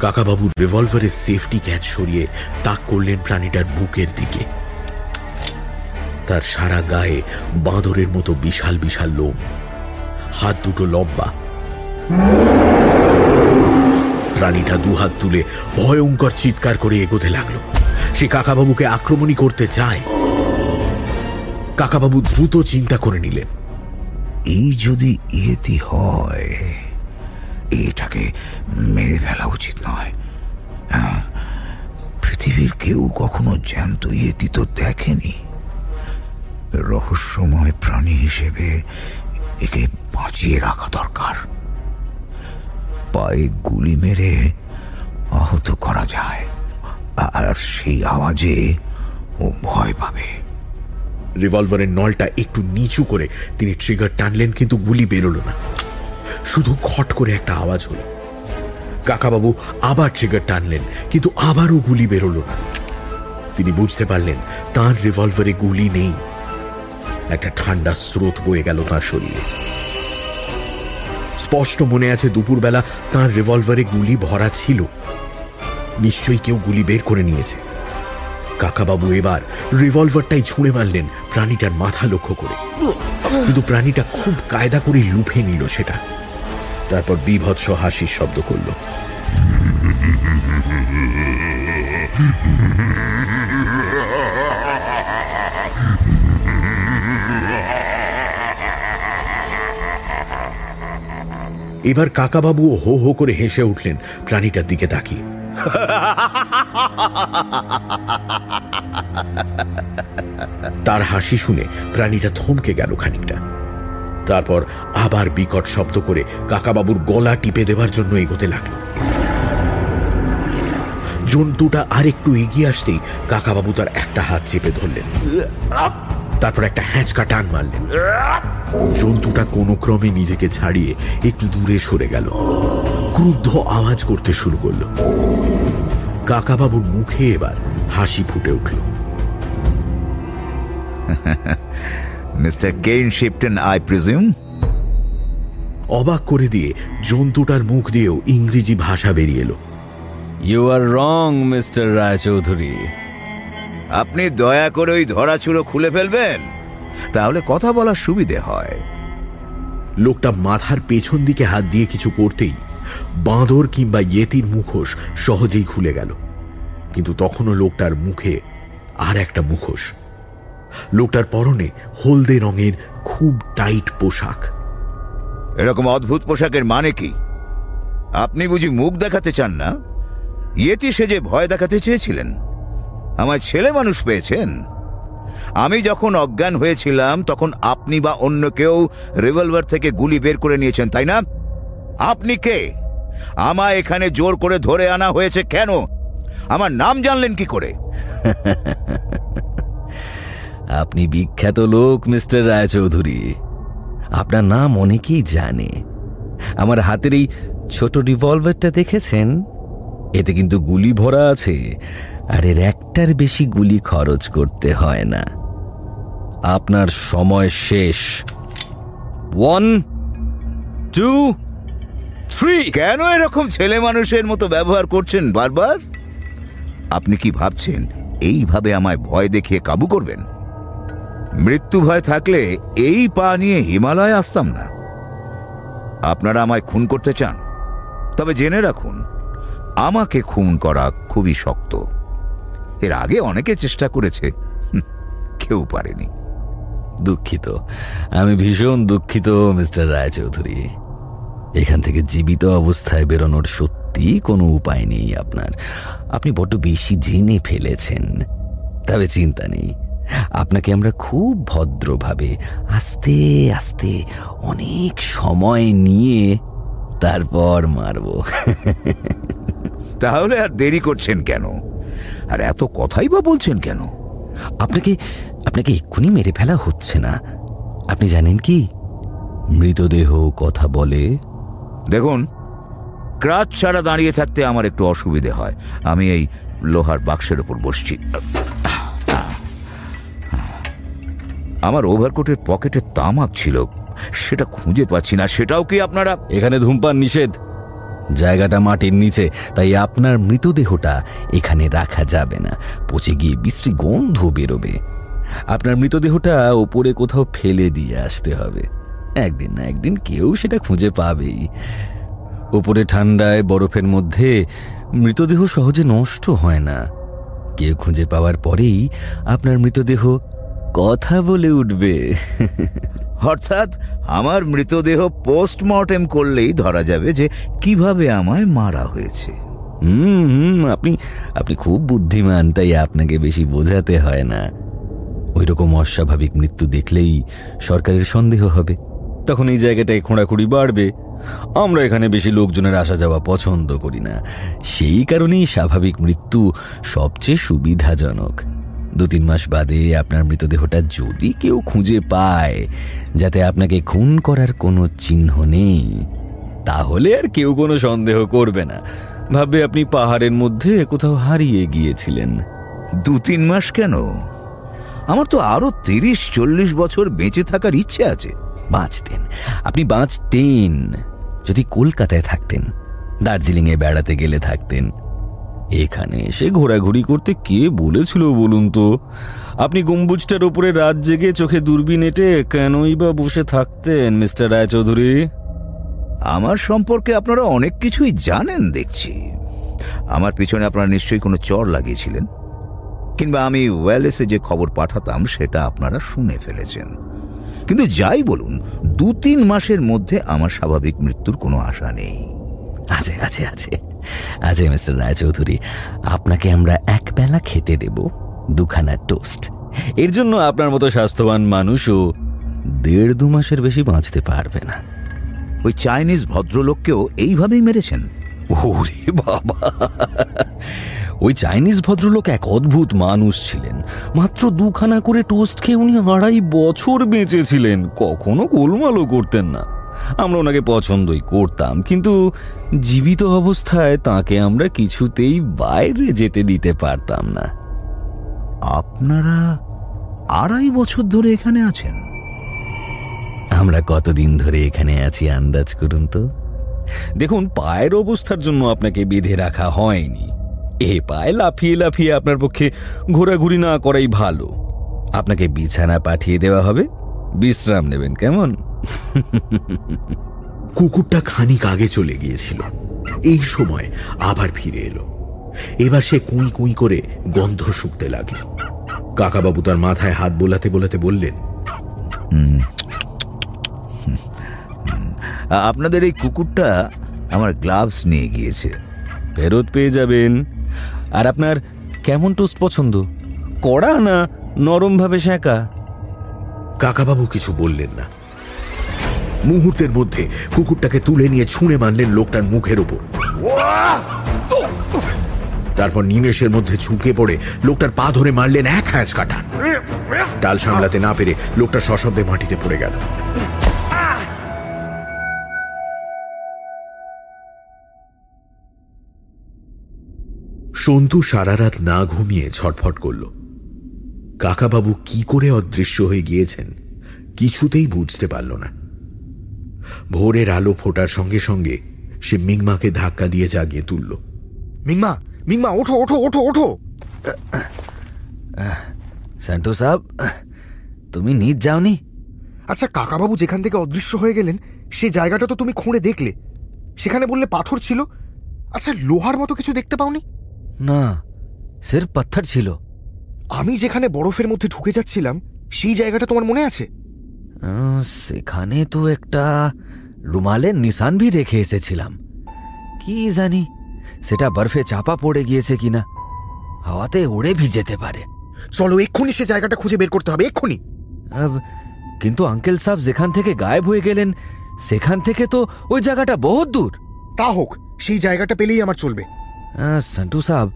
কাকাবাবুর রিভলভারের সেফটি ক্যাচ সরিয়ে তাক করলেন প্রাণীটার বুকের দিকে। তার সারা গায়ে বাঁদরের মতো বিশাল বিশাল লোম। হাত দুটো লম্বা। প্রাণীটা দুহাত তুলে ভয়ঙ্কর চিৎকার করে এগোতে লাগল। সে কাকাবাবুকে আক্রমণই করতে চায়। কাকাবাবু দ্রুত চিন্তা করে নিলেন। এই যদি ইয়েতি হয় এটাকে মেরে ফেলা উচিত নয়। হ্যাঁ, পৃথিবীর কেউ কখনো জ্যান্ত ইয়েতি তো দেখেনি। রহস্যময় প্রাণী হিসেবে একে বাঁচিয়ে রাখা দরকার। পায়ে গুলি মেরে আহত করা যায় আর সেই আওয়াজে ও ভয় পাবে। রিভলভারের নলটা একটু নিচু করে তিনি ট্রিগার টানলেন কিন্তু গুলি বেরোলো না। শুধু খট করে একটা আওয়াজ হলো। কাকাবাবু আবার ট্রিগার টানলেন, কিন্তু আবারও গুলি বেরোলো। না তিনি বুঝতে পারলেন, তার রিভলভারে গুলি নেই। একটা ঠান্ডা স্রোত বয়ে গেল তার শরীরে। স্পষ্ট মনে আছে, দুপুরবেলা তার রিভলভারে গুলি ভরা ছিল। নিশ্চয়ই কেউ গুলি বের করে নিয়েছে। কাকাবাবু এবার রিভলভারটাই ছুঁড়ে মারলেন, প্রাণীটার মাথা লক্ষ্য করে। কিন্তু প্রাণীটা খুব কায়দা করে লুফে নিল সেটা। তারপর বিভৎস হাসির শব্দ করল। এবার কাকাবাবু হো হো করে হেসে উঠলেন, প্রাণীটার দিকে তাকিয়ে। তার হাসি শুনে প্রাণীটা থমকে গেল খানিকটা। তারপর আবার বিকট শব্দ করে কাকাবাবুর গলা টিপে দেবার জন্য এগোতে লাগল। জন্তুটা আর একটু এগিয়ে আসতেই কাকাবাবু তার একটা হাত চেপে ধরলেন। তারপর একটা হ্যাঁচকা টান মারলেন। জন্তুটা কোনো ক্রমে নিজেকে ছাড়িয়ে একটু দূরে সরে গেল। ক্রুদ্ধ আওয়াজ করতে শুরু করল। কাকাবাবুর মুখে এবার হাসি ফুটে উঠল। Mister Kane Shipton I presume অবাক করে দিয়ে জন্তুটার মুখ দিয়েও ইংরেজি ভাষা বেরিয়ে এলো। You are wrong mister Roychowdhury আপনি দয়া করে ওই ধরাছুড়ো খুলে ফেলবেন। তাহলে কথা বলার সুবিধে হয়। লোকটা মাথার পেছন দিকে হাত দিয়ে কিছু করতেই বাঁদর কিংবা ইয়েতির মুখোশ সহজেই খুলে গেল। কিন্তু তখনও লোকটার মুখে আর একটা মুখোশ। লোকটার পরনে হলদে রঙের খুব টাইট পোশাক। এরকম অদ্ভুত পোশাকের মানে কি? আপনি বুঝি মুখ দেখাতে চান না? ইয়েতি যে ভয় দেখাতে চেয়েছিলেন। আমার ছেলে মানুষ পেয়েছেন। আমি যখন অজ্ঞান হয়েছিলাম তখন আপনি বা অন্য কেউ রিভলভার থেকে গুলি বের করে নিয়েছেন তাই না? আপনি কে? আমায় এখানে জোর করে ধরে আনা হয়েছে কেন? আমার নাম জানলেন কি করে? আপনি বিখ্যাত লোক, মিস্টার রায়চৌধুরী। আপনার নাম অনেকেই জানে। আমার হাতের এই ছোট রিভলভারটা দেখেছেন? এতে কিন্তু গুলি ভরা আছে, আর এর একটার বেশি গুলি খরচ করতে হয় না। আপনার সময় শেষ। ওয়ান টু থ্রি কেন এরকম ছেলে মানুষের মতো ব্যবহার করছেন বারবার? আপনি কি ভাবছেন, এইভাবে আমায় ভয় দেখিয়ে কাবু করবেন? মৃত্যু ভয় থাকলে এই পা নিয়ে হিমালয় আসতাম না। আপনারা আমায় খুন করতে চান, তবে জেনে রাখুন, আমাকে খুন করা খুবই শক্ত। এর আগে অনেকে চেষ্টা করেছে কেউ পারেনি। দুঃখিত। আমি ভীষণ দুঃখিত, মিস্টার রায়চৌধুরী। এখান থেকে জীবিত অবস্থায় বেরোনোর সত্যি কোনো উপায় নেই আপনার। আপনি বড্ড বেশি জেনে ফেলেছেন, তবে চিন্তা নেই। আপনাকে আমরা খুব ভদ্রভাবে আস্তে আস্তে অনেক সময় নিয়ে তারপর মারব। তাহলে আর দেরি করছেন কেন? আর এত কথাই বা বলছেন কেন? আপনাকে আপনাকে এক্ষুনি মেরে ফেলা হচ্ছে না। আপনি জানেন কি? মৃতদেহ কথা বলে। দেখুন ক্রাচ ছাড়া দাঁড়িয়ে থাকতে আমার একটু অসুবিধে হয়। আমি এই লোহার বাক্সের উপর বসছি। আমার ওভারকোটের পকেটে তামাক ছিল। সেটা খুঁজে পাচ্ছি না। সেটাও কি আপনারা? এখানে ধূমপান নিষেধ। জায়গাটা মাটির নিচে, তাই আপনার মৃতদেহটা এখানে রাখা যাবে না। পচে গিয়ে বিশ্রী গন্ধ বেরোবে। আপনার মৃতদেহটা ওপরে কোথাও ফেলে দিয়ে আসতে হবে। একদিন না একদিন কেউ সেটা খুঁজে পাবেই। ওপরে ঠান্ডায়, বরফের মধ্যে, মৃতদেহ সহজে নষ্ট হয় না। কেউ খুঁজে পাওয়ার পরেই আপনার মৃতদেহ কথা বলে উঠবে। অর্থাৎ আমার মৃতদেহ পোস্টমর্টেম করলেই ধরা যাবে যে কীভাবে আমায় মারা হয়েছে। হুম হুম আপনি আপনি খুব বুদ্ধিমান তাই আপনাকে বেশি বোঝাতে হয় না। ওই রকম অস্বাভাবিক মৃত্যু দেখলেই সরকারের সন্দেহ হবে। তখন এই জায়গাটায় খোঁড়াখুড়ি বাড়বে। আমরা এখানে বেশি লোকজনের আসা যাওয়া পছন্দ করি না। সেই কারণেই স্বাভাবিক মৃত্যু সবচেয়ে সুবিধাজনক। দু তিন মাস বাদে আপনার মৃতদেহটা যদি কেউ খুঁজে পায় যাতে আপনাকে খুন করার কোনো চিহ্ন নেই তাহলে আর কেউ কোনো সন্দেহ করবে না। ভাববে আপনি পাহাড়ের মধ্যে কোথাও হারিয়ে গিয়েছিলেন। দু তিন মাস কেন? আমার তো আরও তিরিশ চল্লিশ বছর বেঁচে থাকার ইচ্ছে আছে। বাঁচতেন। আপনি বাঁচতেন। যদি কলকাতায় থাকতেন দার্জিলিংয়ে বেড়াতে গেলে থাকতেন এখানে এসে ঘোরাঘুরি করতে কে বলেছিল বলুন তো? আপনি গম্বুজটার উপরে রাত জেগে চোখে দূরবীন এঁটে কেনই বা বসে থাকতেন মিস্টার রায়চৌধুরী? আমার সম্পর্কে আপনারা অনেক কিছুই জানেন দেখছি। আমার পিছনে আপনারা নিশ্চয়ই কোনো চর লাগিয়েছিলেন। কিংবা আমি ওয়েলেসে যে খবর পাঠাতাম সেটা আপনারা শুনে ফেলেছেন। কিন্তু যাই বলুন দু তিন মাসের মধ্যে আমার স্বাভাবিক মৃত্যুর কোনো আশা নেই। আছে আছে আছে। আছে মিস্টার রায়চৌধুরী আপনাকে আমরা এক বেলা খেতে দেব দুখানা টোস্ট। এর জন্য আপনার মতো স্বাস্থ্যবান মানুষও দেড় দু মাসের বেশি বাঁচতে পারবে না। ওই চাইনিজ ভদ্রলোককেও এইভাবেই মেরেছেন। ওরে বাবা! ওই চাইনিজ ভদ্রলোক এক অদ্ভুত মানুষ ছিলেন। মাত্র দুখানা করে টোস্ট খেয়ে উনি আড়াই বছর বেঁচেছিলেন। কখনো গোলমালও করতেন না। আমরা ওনাকে পছন্দই করতাম কিন্তু জীবিত অবস্থায় তাকে আমরা কিছুতেই বাইরে যেতে দিতে পারতাম না। আপনারা আড়াই বছর ধরে এখানে আছেন? আমরা কতদিন ধরে এখানে আছি আন্দাজ করুন তো। দেখুন পায়ের অবস্থার জন্য আপনাকে বেঁধে রাখা হয়নি। এ পায়ে লাফিয়ে লাফিয়ে আপনার পক্ষে ঘোরাঘুরি না করাই ভালো। আপনাকে বিছানা পাঠিয়ে দেওয়া হবে। বিশ্রাম নেবেন কেমন? কুকুরটা খানিক আগে চলে গিয়েছিল। এই সময় আবার ফিরে এলো। এবার সে কুই কুঁই করে গন্ধ শুকতে লাগল। কাকাবাবু তার মাথায় হাত বোলাতে বোলাতে বললেন আপনাদের এই কুকুরটা আমার গ্লাভস নিয়ে গিয়েছে। ফেরত পেয়ে যাবেন। আর আপনার কেমন টোস্ট পছন্দ? কড়া না নরমভাবে সেঁকা কাকাবাবু কিছু বললেন না। মুহূর্তের মধ্যে কুকুরটাকে তুলে নিয়ে ছুঁড়ে মারলেন লোকটার মুখের ওপর। তারপর নিমেষের মধ্যে ঝুঁকে পড়ে লোকটার পা ধরে মারলেন এক হ্যাঁচ কাটান ডাল সামলাতে না পেরে লোকটা সশব্দে মাটিতে পড়ে গেল। সন্তু সারা রাত না ঘুমিয়ে ছটফট করল। কাকাবাবু কি করে অদৃশ্য হয়ে গিয়েছেন কিছুতেই বুঝতে পারল না। ভোরের আলো ফোটার সঙ্গে সঙ্গে সে মিংমাকে ধাক্কা দিয়ে জাগিয়ে তুলল। মিংমা মিংমা ওঠো ওঠো ওঠো ওঠো। স্যান্টো সাহেব তুমি নিজ যাওনি? আচ্ছা কাকাবাবু যেখান থেকে অদৃশ্য হয়ে গেলেন সে জায়গাটা তো তুমি খুঁড়ে দেখলে। সেখানে বললে পাথর ছিল। আচ্ছা লোহার মতো কিছু দেখতে পাওনি? না সের পাথর ছিল। আমি যেখানে বরফের মধ্যে ঢুকে যাচ্ছিলাম সেই জায়গাটা তোমার মনে আছে? সেখানে তো একটা রুমালের নিশান ভি রেখে এসেছিলাম। কি জানি সেটা বরফে চাপা পড়ে গিয়েছে কিনা। হাওয়াতে উড়ে ভি যেতে পারে। চলো এক্ষুনি সে জায়গাটা খুঁজে বের করতে হবে এক্ষুনি। কিন্তু আঙ্কেল সাহেব যেখান থেকে গায়েব হয়ে গেলেন সেখান থেকে তো ওই জায়গাটা বহুত দূর। তা হোক সেই জায়গাটা পেলেই আমার চলবে। সন্টু সাহেব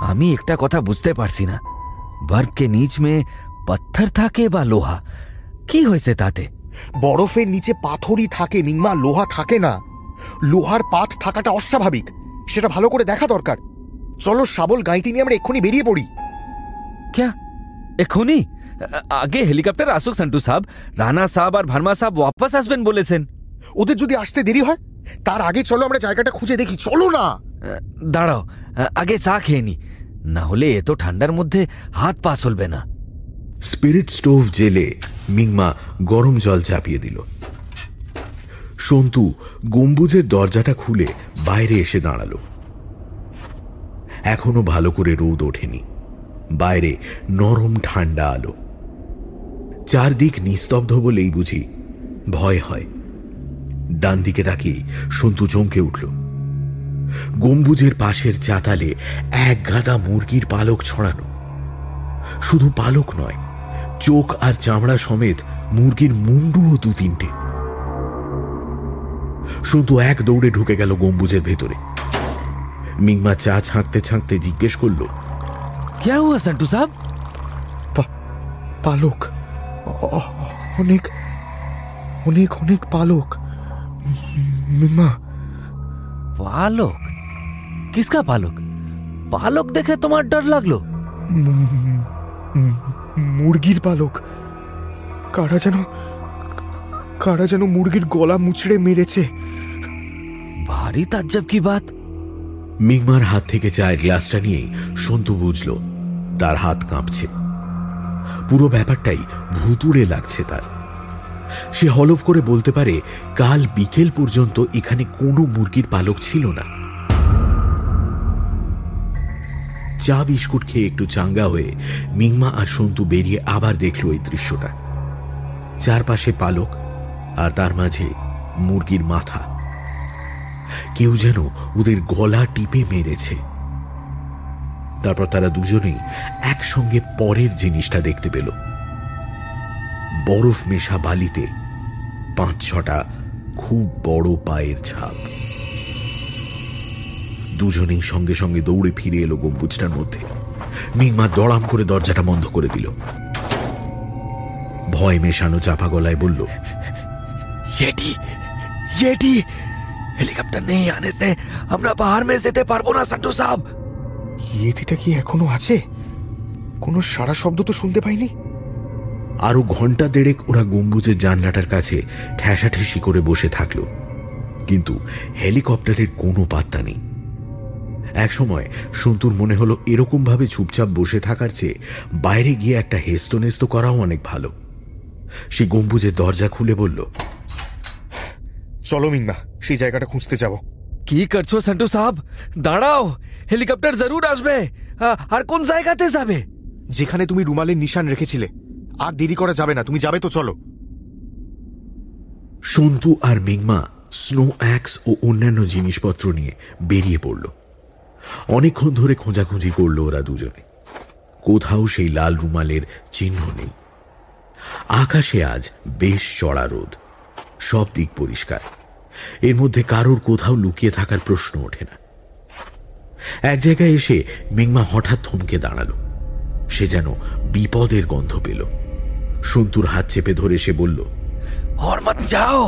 আমি একটা কথা বুঝতে পারছি না। বরফ কে নিচ মে পাথর থাকে বা লোহা কি হয়েছে তাতে? বরফের নিচে পাথরই থাকে মিংমা লোহা থাকে না। লোহার পাত থাকাটা অস্বাভাবিক। সেটা ভালো করে দেখা দরকার। চলো শাবল গাইতে নিয়ে আমরা এক্ষুনি বেরিয়ে পড়ি। क्या এখনই আ- আগে হেলিকপ্টার আসুক সন্টু সাহেব রানা সাহেব আর ভার্মা সাহেব ওয়াপাস আসবেন বলেছেন। ওদের যদি আসতে দেরি হয় তার আগে চলো আমরা জায়গাটা খুঁজে দেখি। চলো না! দাঁড়াও। আগে চা খেয়ে নি। না হলে এত ঠান্ডার মধ্যে হাত পা চলবে না। স্পিরিট স্টোভ জেলে মিংমা গরম জল চাপিয়ে দিল। সন্তু গম্বুজের দরজাটা খুলে বাইরে এসে দাঁড়াল। এখনও ভালো করে রোদ ওঠেনি। বাইরে নরম ঠান্ডা আলো। চারদিক নিস্তব্ধ বলেই বুঝি ভয় হয়। ডান দিকে তাকিয়ে সন্তু চমকে উঠল। গম্বুজের পাশের চাতালে এক গাদা মুরগির পালক ছড়ানো। শুধু পালক নয় চোখ আর চামড়া সমেত মুরগির মুন্ডুও দু তিনটে সন্তু এক দৌড়ে ঢুকে গেল গম্বুজের ভেতরে মিংমা চা ছাঁকতে ছাঁকতে জিজ্ঞেস করল क्या हुआ संटू साहब পা- পালক অ- অ- অনেক অনেক অনেক পালক মিম্মা পালক কিসকা পালক পালক দেখে তোমার ডর লাগলো মুরগির পালক। কারা যেন কারা যেন মুরগির গলা মুচড়ে মেরেছে। ভারী তাজ্জাব কি বাত? মিগমার হাত থেকে চায়ের গ্লাসটা নিয়ে সন্তু বুঝল, তার হাত কাঁপছে। পুরো ব্যাপারটাই ভুতুড়ে লাগছে তার। সে হলফ করে বলতে পারে, কাল বিকেল পর্যন্ত এখানে কোনো মুরগির পালক ছিল না। চা বিস্কুট খেয়ে একটু চাঙ্গা হয়ে মিংমা আর সন্তু বেরিয়ে আবার দেখল এই দৃশ্যটা। চারপাশে পালক আর তার মাঝে মুরগির মাথা। কেউ যেন ওদের গলা টিপে মেরেছে। তারপর তারা দুজনেই একসঙ্গে পরের জিনিসটা দেখতে পেল। বরফ মেশা বালিতে পাঁচ ছটা খুব বড় পায়ের ছাপ। দুজনেই সঙ্গে সঙ্গে দৌড়ে ফিরে এলো গম্বুজটার মধ্যে। মিংমা দড়াম করে দরজাটা বন্ধ করে দিল। ভয় মেশানো চাপা গলায় বলল হেলিকপ্টার নেই আনে আমরা পাহাড় মেয়ে যেতে পারব না সান্টু সাহ ইয়েটিটা কি এখনও আছে? কোনো সারা শব্দ তো শুনতে পাইনি। আরও ঘণ্টা দেড়েক ওরা গম্বুজের জানলাটার কাছে ঠেসাঠেসি করে বসে থাকল। কিন্তু হেলিকপ্টারের কোনো পাত্তা নেই। একসময় সন্তুর মনে হলো এরকম ভাবে চুপচাপ বসে থাকার চেয়ে বাইরে গিয়ে একটা হেস্তনেস্ত করাও অনেক ভালো। সে গম্বুজের দরজা খুলে বলল চলো মিংমা সেই জায়গাটা খুঁজতে যাব। কি করছ সান্টু সাহেব? দাঁড়াও হেলিকপ্টার জরুর আসবে। আর কোন জায়গাতে যাবে? যেখানে তুমি রুমালের নিশান রেখেছিলে। আর দেরি করা যাবে না তুমি যাবে তো চলো। সন্তু আর মিংমা স্নো অ্যাক্স ও অন্যান্য জিনিসপত্র নিয়ে বেরিয়ে পড়ল। অনেকক্ষণ ধরে খোঁজাখুঁজি করল ওরা দুজনে কোথাও সেই লাল রুমালের চিহ্ন নেই আকাশে আজ বেশ চড়া রোদ সব দিক পরিষ্কার এর মধ্যে কারোর কোথাও লুকিয়ে থাকার প্রশ্ন ওঠে না এক জায়গায় এসে মিংমা হঠাৎ থমকে দাঁড়ালো সে যেন বিপদের গন্ধ পেল সন্তুর হাত চেপে ধরে সে বলল और मत जाओ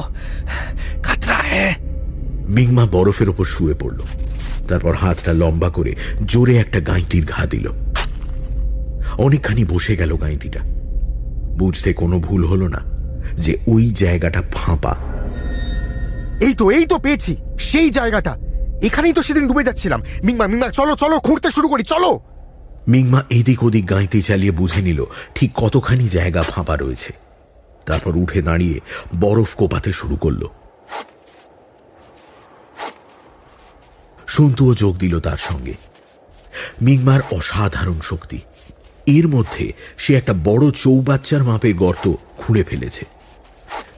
खतरा है মিংমা বরফের ওপর শুয়ে পড়ল তারপর হাতটা লম্বা করে জোরে একটা গাঁইতির ঘা দিল। অনেকখানি বসে গেল গাঁইতিটা বুঝতে কোনো ভুল হলো না যে ওই জায়গাটা ফাঁপা। এই তো এই তো পেয়েছি সেই জায়গাটা। এখানেই তো সেদিন ডুবে যাচ্ছিলাম। মিংমা মিংমা চলো চলো খুঁড়তে শুরু করি চলো। মিংমা এদিক ওদিক গাঁইতে চালিয়ে বুঝে নিল ঠিক কতখানি জায়গা ফাঁপা রয়েছে। তারপর উঠে দাঁড়িয়ে বরফ কোপাতে শুরু করল। সন্তুও যোগ দিল তার সঙ্গে। মিংমার অসাধারণ শক্তি। এর মধ্যে সে একটা বড় চৌবাচ্চার মাপের গর্ত খুঁড়ে ফেলেছে।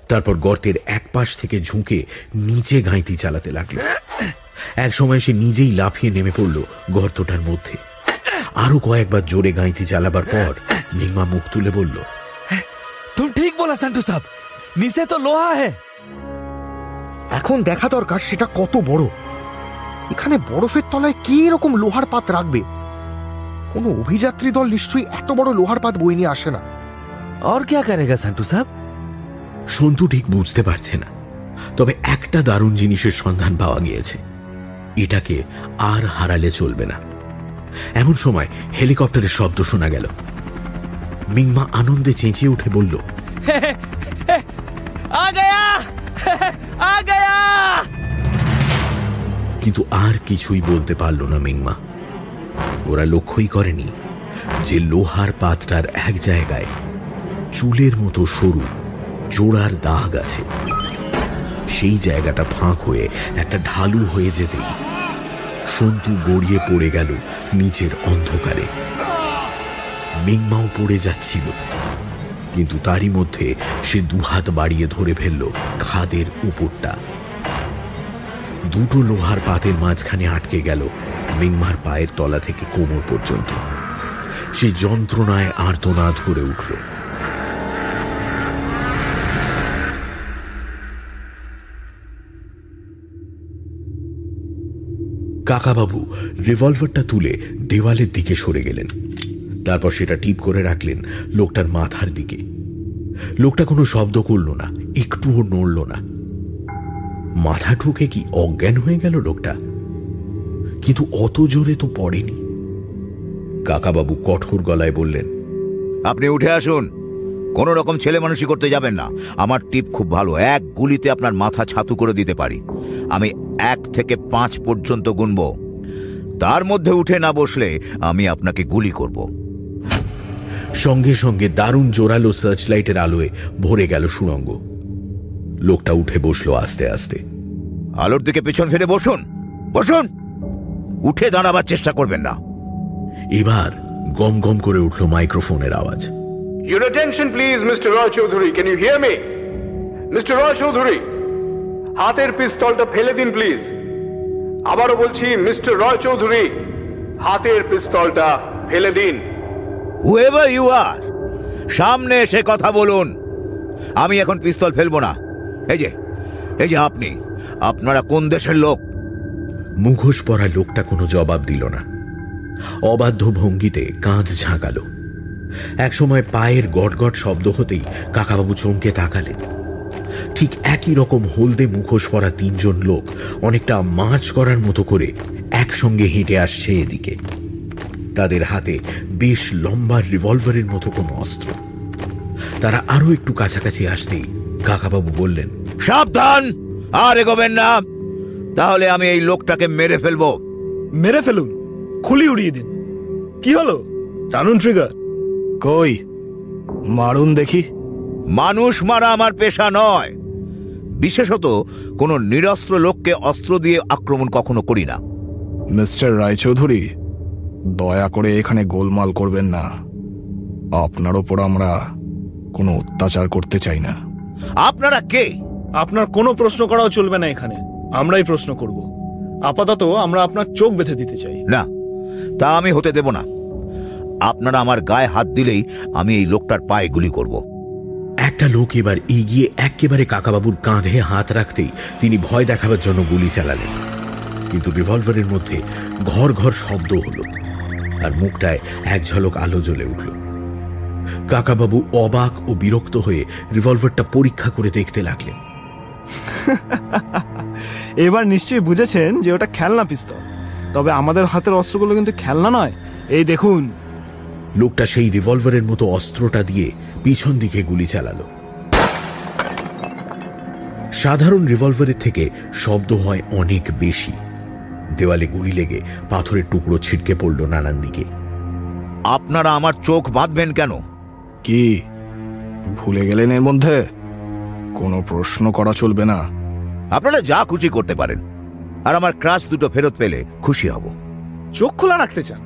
তারপর গর্তের এক পাশ থেকে ঝুঁকে নিচে গাঁইতি চালাতে লাগল। এক সময় সে নিজেই লাফিয়ে নেমে পড়ল গর্তটার মধ্যে। আরও কয়েকবার জোরে গাঁইতি চালাবার পর মিংমা মুখ তুলে বলল তুমি ঠিক বলা সান্টু সাহ নিচে তো লোহা হে। এখন দেখা দরকার সেটা কত বড়। এখানে বরফের তলায় কি রকম লোহার পাত রাখবে? কোনো অভিযাত্রী দল নিশ্চয়ই এত বড় লোহার পাত বই নিয়ে আসে না। আর কে করেগা সান্টু সাহ সন্তু ঠিক বুঝতে পারছে না। তবে একটা দারুণ জিনিসের সন্ধান পাওয়া গিয়েছে। এটাকে আর হারালে চলবে না। এমন সময় হেলিকপ্টারের শব্দ শোনা গেল। মিংমা আনন্দে চেঁচিয়ে উঠে বলল আ গয়া! আ গয়া! কিন্তু আর কিছুই বলতে পারল না মিংমা। ওরা লক্ষ্যই করেনি যে লোহার পাতটার এক জায়গায় চুলের মতো সরু জোড়ার দাগ আছে। সেই জায়গাটা ফাঁক হয়ে একটা ঢালু হয়ে যেতেই সন্তু গড়িয়ে পড়ে গেল নিচের অন্ধকারে। মিংমাও পড়ে যাচ্ছিল, কিন্তু তারই মধ্যে সে দুহাত বাড়িয়ে ধরে ফেলল খাদের উপরটা। দুটো লোহার পাতের মাঝখানে আটকে গেল মিংমার পায়ের তলা থেকে কোমর পর্যন্ত। সে যন্ত্রণায় আর্তনাদ করে উঠল। কাকাবাবু, রিভলভারটা তুলে দেওয়ালের দিকে সরে গেলেন। তারপর সেটা টিপ করে রাখলেন লোকটার মাথার দিকে। লোকটা কোনো শব্দ করল না, একটুও নড়ল না। মাথা ঠুকে কি অজ্ঞান হয়ে গেল লোকটা? কিন্তু অত জোরে তো পড়েনি। কাকাবাবু কঠোর গলায় বললেন আপনি উঠে আসুন। কোন রকম ছেলে মানুষই করতে যাবেন না। আমার টিপ খুব ভালো এক গুলিতে আপনার মাথা ছাতু করে দিতে পারি। আমি এক থেকে পাঁচ পর্যন্ত গুনব। তার মধ্যে উঠে না বসলে আমি আপনাকে গুলি করব। সঙ্গে সঙ্গে দারুণ জোরালো সার্চ লাইটের আলোয় ভরে গেল সুড়ঙ্গ। লোকটা উঠে বসল আস্তে আস্তে আলোর দিকে পেছন ফিরে বসুন বসুন উঠে দাঁড়াবার চেষ্টা করবেন না এবার গম গম করে উঠল মাইক্রোফোনের আওয়াজ Your attention, please, Mr. Roy Chaudhary. Can you hear me? Mr. Roy Chaudhary, হাতের পিস্তলটা ফেলে দিন প্লিজ আবারও বলছি মিস্টার রয় চৌধুরী হাতের পিস্তলটা ফেলে দিন হুয়েভার ইউ আর সামনে এসে কথা বলুন আমি এখন পিস্তল ফেলব না এই যে এই যে আপনি, আপনারা কোন দেশের লোক? মুখোশ পরা লোকটা কোনো জবাব দিল না। অবাধ্য ভঙ্গিতে কাঁধ ঝাঁকালো। একসময় পায়ের গটগট শব্দ হতেই কাকাবাবু চমকে তাকালেন। ঠিক একই রকম হলদে মুখোশ পরা তিনজন লোক অনেকটা মাছ করার মতো করে একসঙ্গে হেঁটে আসছে এদিকে। তাদের হাতে বেশ লম্বা রিভলভারের মতো কোনো অস্ত্র। তারা আরও একটু কাছাকাছি আসতেই কাকাবাবু বললেন সাবধান! আর এগোবেন না। তাহলে আমি এই লোকটাকে মেরে ফেলব। মেরে ফেলুন? খুলি উড়িয়ে দিন। কি হলো? টানুন ট্রিগার কই? মারুন দেখি। মানুষ মারা আমার পেশা নয়। বিশেষত কোনো নিরস্ত্র লোককে অস্ত্র দিয়ে আক্রমণ কখনো করি না। মিস্টার রায়চৌধুরী দয়া করে এখানে গোলমাল করবেন না। আপনার ওপর আমরা কোনো অত্যাচার করতে চাই না। আপনারা কে? আপনার কোনো প্রশ্ন করাও চলবে না এখানে। আমরাই প্রশ্ন করব। আপাতত আমরা আপনার চোখ বেঁধে দিতে চাই। না তা আমি হতে দেব না। আপনারা আমার গায়ে হাত দিলেই আমি এই লোকটার পায়ে গুলি করব। একটা লোক এবার এগিয়ে একেবারে কাকাবাবুর কাঁধে হাত রাখতেই তিনি ভয় দেখাবার জন্য গুলি চালালেন। কিন্তু রিভলভারের মধ্যে ঘর ঘর শব্দ হলো আর মুখটায় এক ঝলক আলো জ্বলে উঠল। কাকাবাবু অবাক ও বিরক্ত হয়ে রিভলভারটা পরীক্ষা করে দেখতে লাগলেন। এবার নিশ্চয়ই বুঝেছেন যে ওটা খেলনা পিস্তল। তবে আমাদের হাতের অস্ত্রগুলো কিন্তু খেলনা নয়। এই দেখুন। লোকটা সেই রিভলভারের মতো অস্ত্রটা দিয়ে পিছন দিকে গুলি চালালো। সাধারণ রিভলভারের থেকে শব্দ হয় অনেক বেশি। দেওয়ালে গুলি লেগে পাথরের টুকরো ছিটকে পড়ল নানান দিকে। আপনারা আমার চোখ বাঁধবেন কেন? কি? ভুলে গেলেন এর মধ্যে? কোনো প্রশ্ন করা চলবে না। আপনারা যা খুশি করতে পারেন। আর আমার ক্রাশ দুটো ফেরত পেলে খুশি হব। চোখ খোলা রাখতে চান?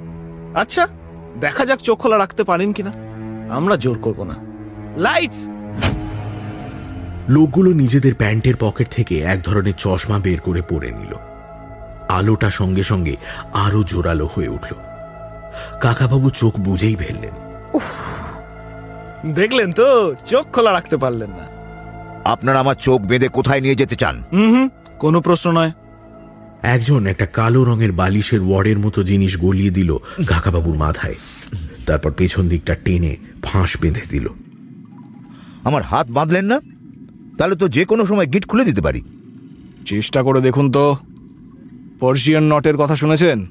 আচ্ছা দেখা যাক চোখ খোলা রাখতে পারেন কিনা। আমরা জোর করব না। লাইটস! লোকগুলো নিজেদের প্যান্টের পকেট থেকে এক ধরনের চশমা বের করে পরে নিল। আলোটা সঙ্গে সঙ্গে আরও জোরালো হয়ে উঠল। কাকাবাবু চোখ বুঝেই ফেললেন। দেখলেন তো চোখ খোলা রাখতে পারলেন না। আপনারা আমার চোখ বেঁধে কোথায় নিয়ে যেতে চান? হুম হুম কোনো প্রশ্ন নয়। একজন একটা কালো রঙের বালিশের ওয়ার্ডের মতো জিনিস গলিয়ে দিল কাকাবাবুর মাথায়। তারপর পেছন দিকটা টেনে ফাঁস বেঁধে দিল। আমার হাত বাঁধলেন না? তাহলে তো যে কোনো সময় গিট খুলে দিতে পারি। চেষ্টা করে দেখুন তো। পার্সিয়ান নটের কথা শুনেছেন?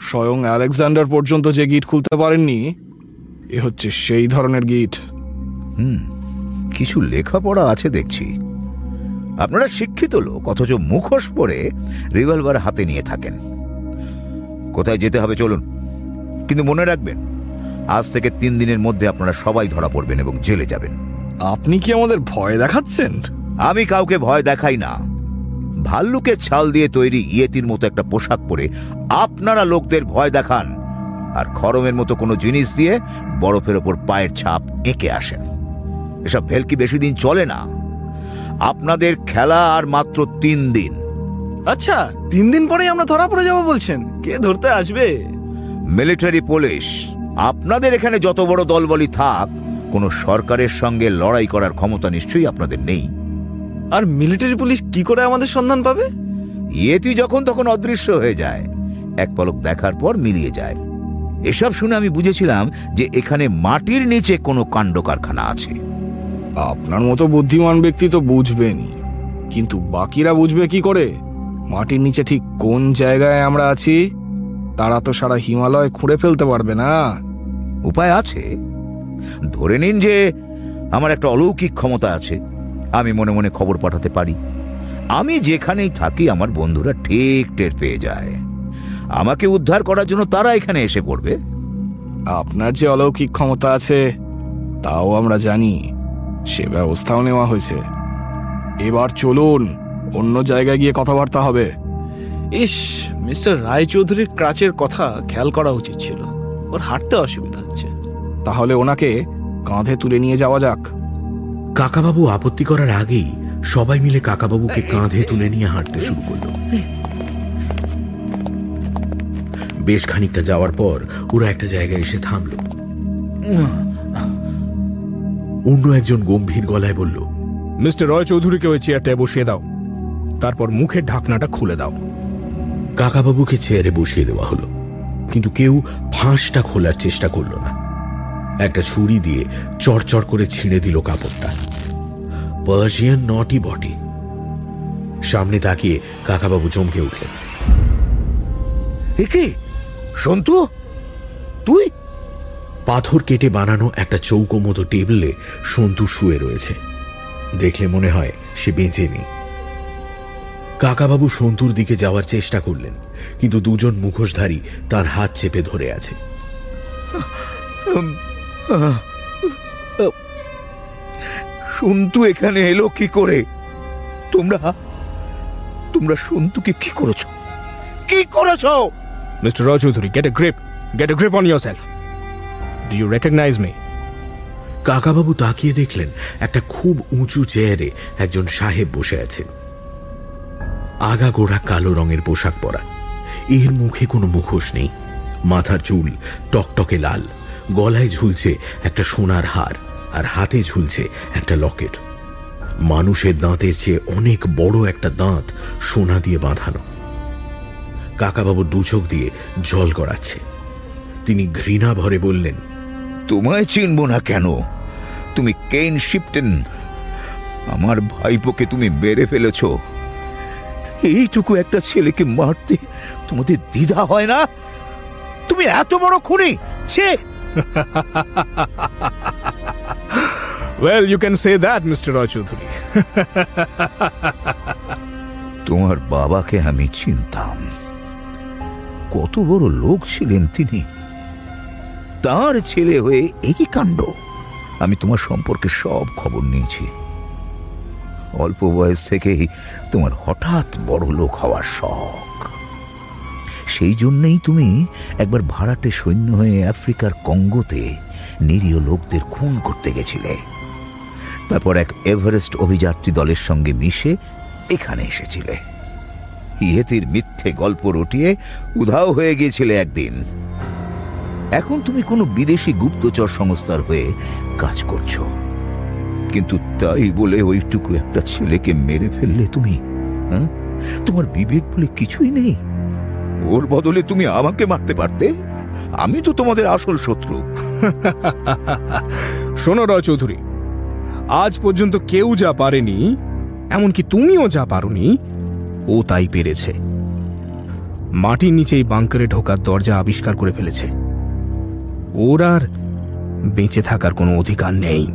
স্বয়ং আলেকজান্ডার পর্যন্ত যে গিট খুলতে পারেননি এ হচ্ছে সেই ধরনের গিট কিছু লেখাপড়া আছে দেখছি। আপনারা শিক্ষিত লোক অথচ মুখোশ পরে রিভলভার হাতে নিয়ে থাকেন। কোথায় যেতে হবে চলুন কিন্তু মনে রাখবেন আজ থেকে তিন দিনের মধ্যে আপনারা সবাই ধরা পড়বেন এবং জেলে যাবেন। আপনি কি আমাদের ভয় দেখাচ্ছেন? আমি কাউকে ভয় দেখাই না। ভাল্লুকের ছাল দিয়ে তৈরি ইয়েতির মতো একটা পোশাক পরে আপনারা লোকদের ভয় দেখান। আর খরমের মতো কোনো জিনিস দিয়ে বরফের ওপর পায়ের ছাপ এঁকে আসেন। এসব ভেলকি বেশি দিন চলে না। আপনাদের খেলা আর মাত্র তিন দিন। আচ্ছা তিন দিন পরেই আমরা ধরা পড়ে যাব বলছেন। কে ধরতে আসবে? মিলিটারি পুলিশ আপনাদের এখানে যত বড় দলবলি থাক কোনো সরকারের সঙ্গে লড়াই করার ক্ষমতা নিশ্চয়ই আপনাদের নেই। আর মিলিটারি পুলিশ কি করে আমাদের সন্ধান পাবে? ইয়েতি যখন তখন অদৃশ্য হয়ে যায়। এক পলক দেখার পর মিলিয়ে যায়। এসব শুনে আমি বুঝেছিলাম যে এখানে মাটির নিচে কোনো কাণ্ড কারখানা আছে। আপনার মতো বুদ্ধিমান ব্যক্তি তো বুঝবেনই। কিন্তু বাকিরা বুঝবে কি করে? মাটির নিচে ঠিক কোন জায়গায় আমরা আছি? তারা তো সারা হিমালয় খুঁড়ে ফেলতে পারবে না। উপায় আছে। ধরে নিন যে আমার একটা অলৌকিক ক্ষমতা আছে। আমি মনে মনে খবর পাঠাতে পারি। আমি যেখানেই থাকি আমার বন্ধুরা ঠিক টের পেয়ে যায়। আমাকে উদ্ধার করার জন্য তারা এখানে এসে পড়বে। আপনার যে অলৌকিক ক্ষমতা আছে তাও আমরা জানি। সে ব্যবস্থাও নেওয়া হয়েছে। এবার চলুন অন্য জায়গায় গিয়ে কথাবার্তা হবে। ইস মিস্টার রায়চৌধুরীর ক্রাচের কথা খেয়াল করা উচিত ছিল। ওর হাঁটতে অসুবিধা হচ্ছে। তাহলে ওনাকে কাঁধে তুলে নিয়ে যাওয়া যাক। কাকাবাবু আপত্তি করার আগেই সবাই মিলে কাকাবাবুকে কাঁধে তুলে নিয়ে হাঁটতে শুরু করল। বেশ খানিকটা যাওয়ার পর ওরা একটা জায়গায় এসে থামল। অন্য একজন গম্ভীর গলায় বলল মিস্টার রয় চৌধুরীকে ওই চেয়ারটায় বসিয়ে দাও। তারপর মুখের ঢাকনাটা খুলে দাও। কাকাবাবুকে চেয়ারে বসিয়ে দেওয়া হলো। কিন্তু কেউ ফাঁসটা খোলার চেষ্টা করল না। একটা ছুরি দিয়ে চড়চড় করে ছিঁড়ে দিল কাপড়টা। পার্সিয়ান নটি বটি সামনে তাকিয়ে কাকাবাবু চমকে উঠলেন। একে সন্তু, তুই? পাথর কেটে বানানো একটা চৌকো মতো টেবিলে সন্তু শুয়ে রয়েছে। দেখলে মনে হয় সে বেঁচে নেই। কাকাবাবু সন্তুর দিকে যাওয়ার চেষ্টা করলেন, কিন্তু দুজন মুখোশধারী তার হাত চেপে ধরে আছে। সন্তু এখানে এলো কি করে? তোমরা তোমরা সন্তুকে কি করেছ? কি করেছ? Chowdhury get a grip get a grip on yourself do you recognise me Kakababu তাকিয়ে দেখলেন একটা খুব উঁচু চেয়ারে একজন সাহেব বসে আছেন। আগা গোড়া কালো রঙের পোশাক পরা। এর মুখে কোনো মুখোশ নেই। মাথার চুল টকটকে লাল। গলায় ঝুলছে একটা সোনার হার আর হাতে ঝুলছে একটা লকেট। মানুষের দাঁতের চেয়ে অনেক বড় একটা দাঁত সোনা দিয়ে বাঁধানো। কাকাবাবু দু চোখ দিয়ে জল গড়াচ্ছে। তিনি ঘৃণা ভরে বললেন তোমায় চিনব না কেন? তুমি কেন শিপটেন। আমার ভাইপোকে তুমি মেরে ফেলেছ। এইটুকু একটা ছেলেকে মারতে তোমাদের দ্বিধা হয় না? তুমি এত বড় খুনি সে well you can say that mister Roy Chowdhury তোমার বাবাকে আমি চিনতাম। কত বড় লোক ছিলেন তিনি। তার ছেলে হয়ে এই কাণ্ড। আমি তোমার সম্পর্কে সব খবর নিয়েছি। অল্প বয়স থেকেই তোমার হঠাৎ বড় লোক হওয়ার শখ। সেই জন্যেই তুমি একবার ভাড়াটে সৈন্য হয়ে আফ্রিকার কঙ্গোতে নিরীহ লোকদের খুন করতে গেছিলে। তারপর এক এভারেস্ট অভিযাত্রী দলের সঙ্গে মিশে এখানে এসেছিলে। ইয়েতির মিথ্যে গল্প রটিয়ে উধাও হয়ে গিয়েছিলে একদিন। এখন তুমি কোনো বিদেশি গুপ্তচর সংস্থার হয়ে কাজ করছ। কিন্তু তাই বলে ওইটুকু একটা ছেলেকে মেরে ফেললে তুমি হ্যাঁ? তোমার বিবেক বলে কিছুই নেই। ওর বদলে তুমি আমাকে মারতে পারতে? আমি তো তোমাদের আসল শত্রু। শোনো রয় চৌধুরী, আজ পর্যন্ত কেউ যা পারেনি, এমনকি তুমিও যা পারোনি ও তাই পেরেছে। মাটির নিচে এই বাংকারে ঢোকার দরজা আবিষ্কার করে ফেলেছে। ওর আর বেঁচে থাকার কোনো অধিকার নেই।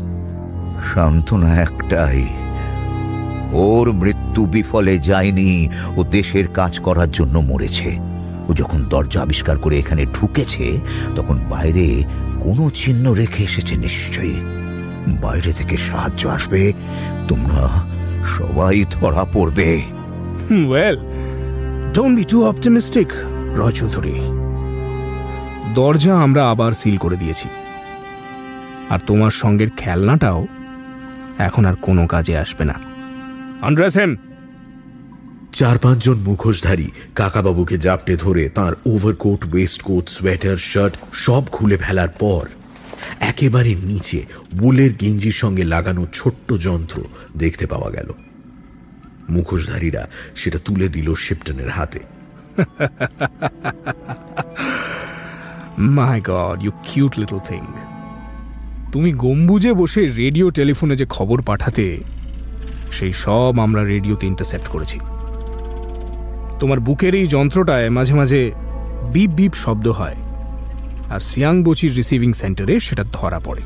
সান্ত্বনা একটাই, ওর মৃত্যু বিফলে যায়নি, ও দেশের কাজ করার জন্য মরেছে। ও যখন দরজা আবিষ্কার করে এখানে ঢুকেছে, তখন বাইরে কোনো চিহ্ন রেখে এসেছে নিশ্চয়ই। বাইরে থেকে সাহায্য আসবে, তোমরা সবাই ধরা পড়বে। Well don't be too optimistic Roy Chowdhury দরজা আমরা আবার সিল করে দিয়েছি। আর তোমার সঙ্গের খেলনাটাও এখন আর কোনো কাজে আসবে না। আন্ড্রেস হেম চার পাঁচজন মুখোশধারী কাকাবাবুকে জাপটে ধরে তার ওভারকোট ওয়েস্টকোট সোয়েটার শার্ট সব খুলে ফেলার পর একেবারে নিচে বুলের গেঞ্জির সঙ্গে লাগানো ছোট্ট যন্ত্র দেখতে পাওয়া গেল। মুখোশধারীরা সেটা তুলে দিল শিপটনের হাতে। My god you cute little thing তুমি গম্বুজে বসে রেডিও টেলিফোনে যে খবর পাঠাতে, সেই সব আমরা রেডিওতে ইন্টারসেপ্ট করেছি। তোমার বুকের এই যন্ত্রটায় মাঝে মাঝে বিপ বিপ শব্দ হয়, আর সিয়াংবচির রিসিভিং সেন্টারে সেটা ধরা পড়ে।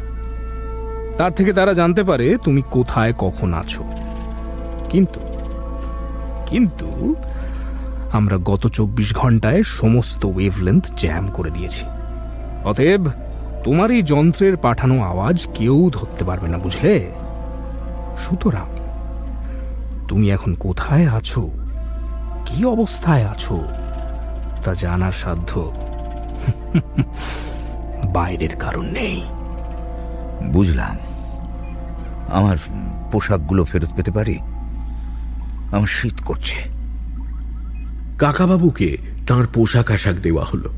তার থেকে তারা জানতে পারে তুমি কোথায়, কখন আছো। কিন্তু কিন্তু আমরা গত চব্বিশ ঘন্টায় সমস্ত ওয়েভলেন্থ জ্যাম করে দিয়েছি। অতএব তোমার এই যন্ত্রের পাঠানো আওয়াজ কেউ ধরতে পারবে না, বুঝলে? সুতরাং তুমি এখন কোথায় আছো? কি অবস্থায় আছো? তা জানার সাধ্য বাইরের কারণ নেই। বুঝলাম। আমার পোশাকগুলো ফেরত পেতে পারি? আমার শীত করছে। কাকাবাবুকে তার পোশাক আশাক দেওয়া হলো।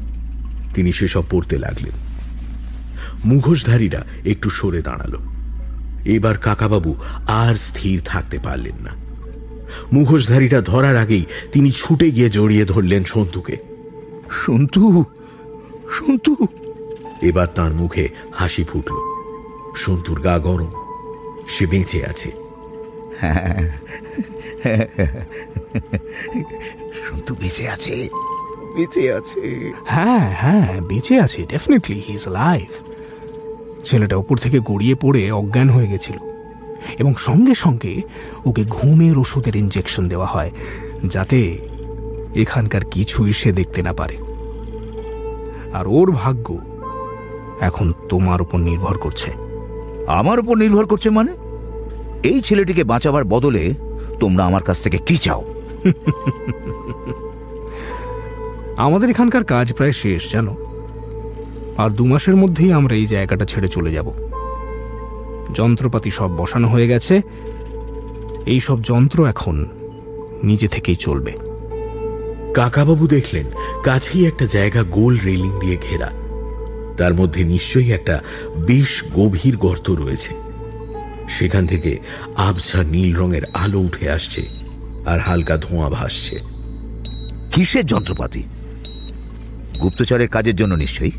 তিনি সেসব পড়তে লাগলেন। মুখোশধারীরা একটু সরে দাঁড়াল। এবার কাকাবাবু আর স্থির থাকতে পারলেন না। মুখোশধারীরা ধরার আগেই তিনি ছুটে গিয়ে জড়িয়ে ধরলেন সন্তুকে। সন্তু সন্তু। এবার তার মুখে হাসি ফুটল। সন্তুর গা গরম সে বেঁচে আছে। হ্যাঁ সন্তু বেঁচে আছে। বেঁচে আছে। হ্যাঁ হ্যাঁ বেঁচে আছে ডেফিনেটলি হি ইজ লাইভ ছেলেটা ওপর থেকে গড়িয়ে পড়ে অজ্ঞান হয়ে গেছিল। এবং সঙ্গে সঙ্গে ওকে ঘুমের ওষুধের ইঞ্জেকশন দেওয়া হয় যাতে এখানকার কিছুই সে দেখতে না পারে। আর ওর ভাগ্য এখন তোমার উপর নির্ভর করছে। আমার উপর নির্ভর করছে মানে? এই ছেলেটিকে বাঁচাবার বদলে তোমরা আমার কাছ থেকে কি চাও? আমাদের এখানকার কাজ প্রায় শেষ জানো? আর দু মাসের মধ্যেই আমরা এই জায়গাটা ছেড়ে চলে যাব। যন্ত্রপাতি সব বসানো হয়ে গেছে। এই সব যন্ত্র এখন নিজে থেকেই চলবে। কাকাবাবু দেখলেন কাছেই একটা জায়গা গোল রেলিং দিয়ে ঘেরা। তার মধ্যে নিশ্চয়ই একটা বেশ গভীর গর্ত রয়েছে। সেখান থেকে আবছা নীল রঙের আলো উঠে আসছে আর হালকা ধোঁয়া ভাসছে। কিসের যন্ত্রপাতি? গুপ্তচরের কাজের জন্য নিশ্চয়ই।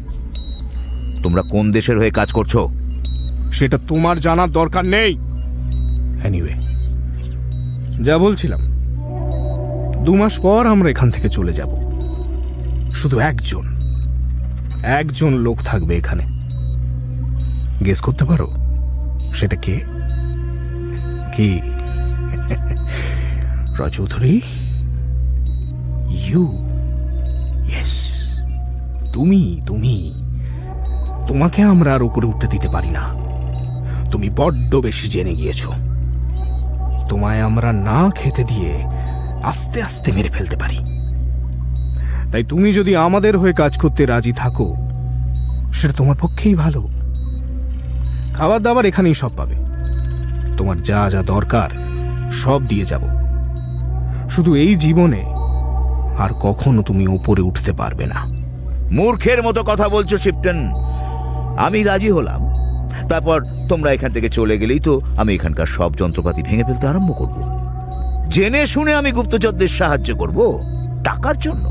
তোমরা কোন দেশের হয়ে কাজ করছ? সেটা তোমার জানার দরকার নেই। এনিওয়ে যা বলছিলাম দু মাস পর আমরা এখান থেকে চলে যাব। শুধু একজন একজন লোক থাকবে এখানে। গেস করতে পারো সেটা কে? কি? রচৌধুরী ইউ ইয়েস তুমি তুমি। তোমাকে আমরা আর উপরে উঠতে দিতে পারি না। তুমি বড্ড বেশি জেনে গিয়েছো। তোমায় আমরা না খেতে দিয়ে আস্তে আস্তে মেরে ফেলতে পারি। তাই তুমি যদি আমাদের হয়ে কাজ করতে রাজি থাকো, সেটা তোমার পক্ষেই ভালো। খাবার দাবার এখানেই সব পাবে। তোমার যা যা দরকার, সব দিয়ে যাব। শুধু এই জীবনে আর কখনো তুমি উপরে উঠতে পারবে না। মূর্খের মতো কথা বলছো, শিপটন। আমি রাজি হলাম। তারপর তোমরা এখান থেকে চলে গেলেই তো আমি এখানকার সব যন্ত্রপাতি ভেঙে ফেলতে আরম্ভ করব। জেনে শুনে আমি গুপ্তচরদের সাহায্য করব, টাকার জন্য।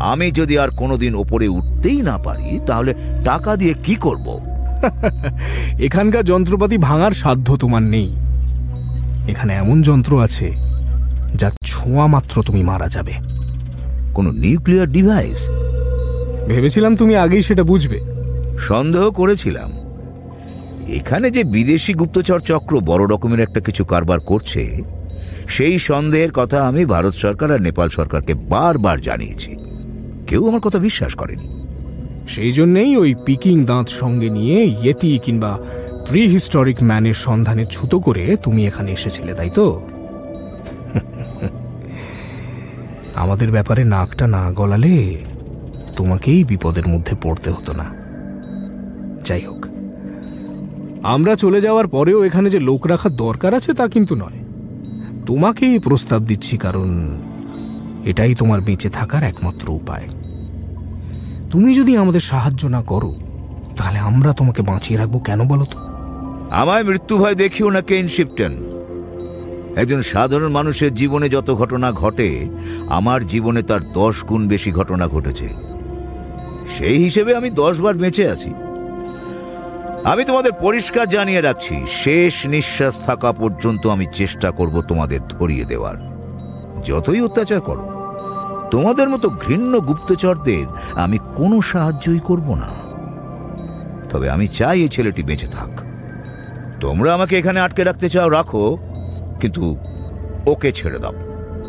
আমি যদি আর কোনোদিন ওপরে উঠতেই না পারি, তাহলে টাকা দিয়ে কি করব? এখানকার যন্ত্রপাতি ভাঙার সাধ্য তোমার নেই। এখানে এমন যন্ত্র আছে যা ছোঁয়া মাত্র তুমি মারা যাবে। কোনো নিউক্লিয়ার ডিভাইস? ভেবেছিলাম তুমি আগেই সেটা বুঝবে। সন্দেহ করেছিলাম। এখানে যে বিদেশি গুপ্তচর চক্র বড় রকমের একটা কিছু কারবার করছে সেই সন্দেহের কথা আমি ভারত সরকার আর নেপাল সরকারকে বারবার জানিয়েছি। কেউ আমার কথা বিশ্বাস করেনি। সেই জন্যেই ওই পিকিং দাঁত সঙ্গে নিয়ে ইয়েতি কিংবা প্রি হিস্টোরিক ম্যানের সন্ধানে ছুতো করে তুমি এখানে এসেছিলে, তাই তো? আমাদের ব্যাপারে নাকটা না গলালে তোমাকেই বিপদের মধ্যে পড়তে হতো না। যাই হোক, আমরা চলে যাওয়ার পরেও এখানে যে লোক রাখার দরকার আছে তা কিন্তু নয়। তোমাকেই প্রস্তাব দিচ্ছি, কারণ এটাই তোমার বেঁচে থাকার একমাত্র উপায়। তুমি যদি আমাদের সাহায্য না করো, তাহলে আমরা তোমাকে বাঁচিয়ে রাখব কেন বলো তো? আমায় মৃত্যু ভয় দেখিও না কেন শিপটন। একজন সাধারণ মানুষের জীবনে যত ঘটনা ঘটে, আমার জীবনে তার দশ গুণ বেশি ঘটনা ঘটেছে। সেই হিসেবে আমি দশ বার বেঁচে আছি। আমি তোমাদের পরিষ্কার জানিয়ে রাখছি, শেষ নিঃশ্বাস থাকা পর্যন্ত আমি চেষ্টা করব তোমাদের ধরিয়ে দেওয়ার। যতই অত্যাচার করো তোমাদের মতো ঘৃণ্য গুপ্তচরদের আমি কোনো সাহায্যই করব না। তবে আমি চাই এই ছেলেটি বেঁচে থাক। তোমরা আমাকে এখানে আটকে রাখতে চাও রাখো কিন্তু ওকে ছেড়ে দাও।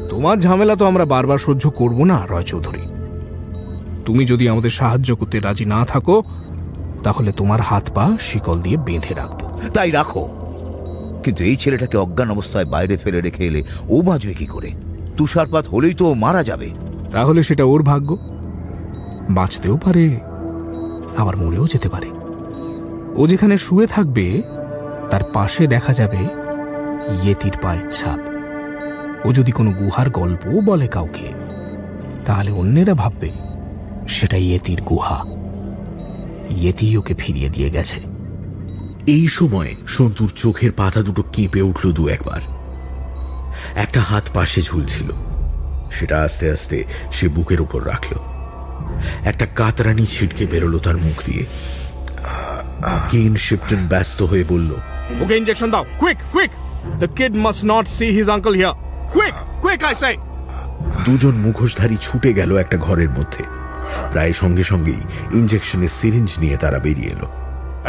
তোমার ঝামেলা তো আমরা বারবার সহ্য করব না রয় চৌধুরী। তুমি যদি আমাদের সাহায্য করতে রাজি না থাকো তাহলে তোমার হাত পা শিকল দিয়ে বেঁধে রাখব। তাই রাখো। কিন্তু এই ছেলেটাকে অজ্ঞান অবস্থায় বাইরে ফেলে রেখে এলে ও বাঁচবে কি করে? তুষারপাত হলেই তো ও মারা যাবে। তাহলে সেটা ওর ভাগ্য। বাঁচতেও পারে, আবার মরেও যেতে পারে। ও যেখানে শুয়ে থাকবে, তার পাশে দেখা যাবে ইয়েতির পায়ের ছাপ। ও যদি কোনো গুহার গল্প বলে কাউকে, তাহলে অন্যেরা ভাববে, সেটা ইয়েতির গুহা। ইয়েতি ওকে ফিরিয়ে দিয়ে গেছে। এই সময় সন্তুর চোখের পাতা দুটো কেঁপে উঠল দু একবার। একটা হাত পাশে ঝুলছিল। সেটা আস্তে আস্তে সে বুকের উপর রাখল। একটা কাতরানি ছিটকে বেরোলো তার মুখ দিয়ে। কেন শিপটন ব্যস্ত হয়ে বলল ওকে ইঞ্জেকশন দাও। Quick quick the kid must not see his uncle here quick quick I say দুজন মুখোশধারী ছুটে গেল একটা ঘরের মধ্যে। প্রায় সঙ্গে সঙ্গেই ইঞ্জেকশনের সিরিঞ্জ নিয়ে তারা বেরিয়ে এলো।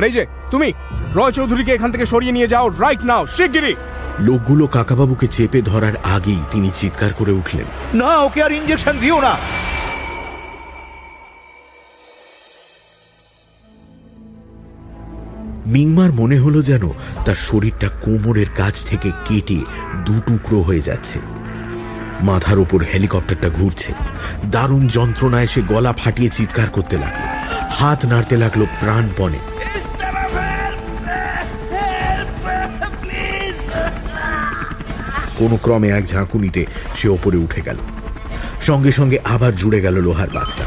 আরে এই যে তুমি রয় চৌধুরীকে এখান থেকে সরিয়ে নিয়ে যাও রাইট নাও শিগগিরই। লোকগুলো কাকাবাবুকে চেপে ধরার আগেই তিনি চিৎকার করে উঠলেন। না ওকে আর ইঞ্জেকশন দিও না। মিংমার মনে হলো যেন তার শরীরটা কোমরের কাছ থেকে কেটে দু টুকরো হয়ে যাচ্ছে। মাথার ওপর হেলিকপ্টারটা ঘুরছে। দারুণ যন্ত্রণায় সে গলা ফাটিয়ে চিৎকার করতে লাগল। হাত নাড়তে লাগল প্রাণপণে। কোনো ক্রমে এক ঝাঁকুনিতে সে ওপরে উঠে গেল। সঙ্গে সঙ্গে আবার জুড়ে গেল লোহার বাতটা।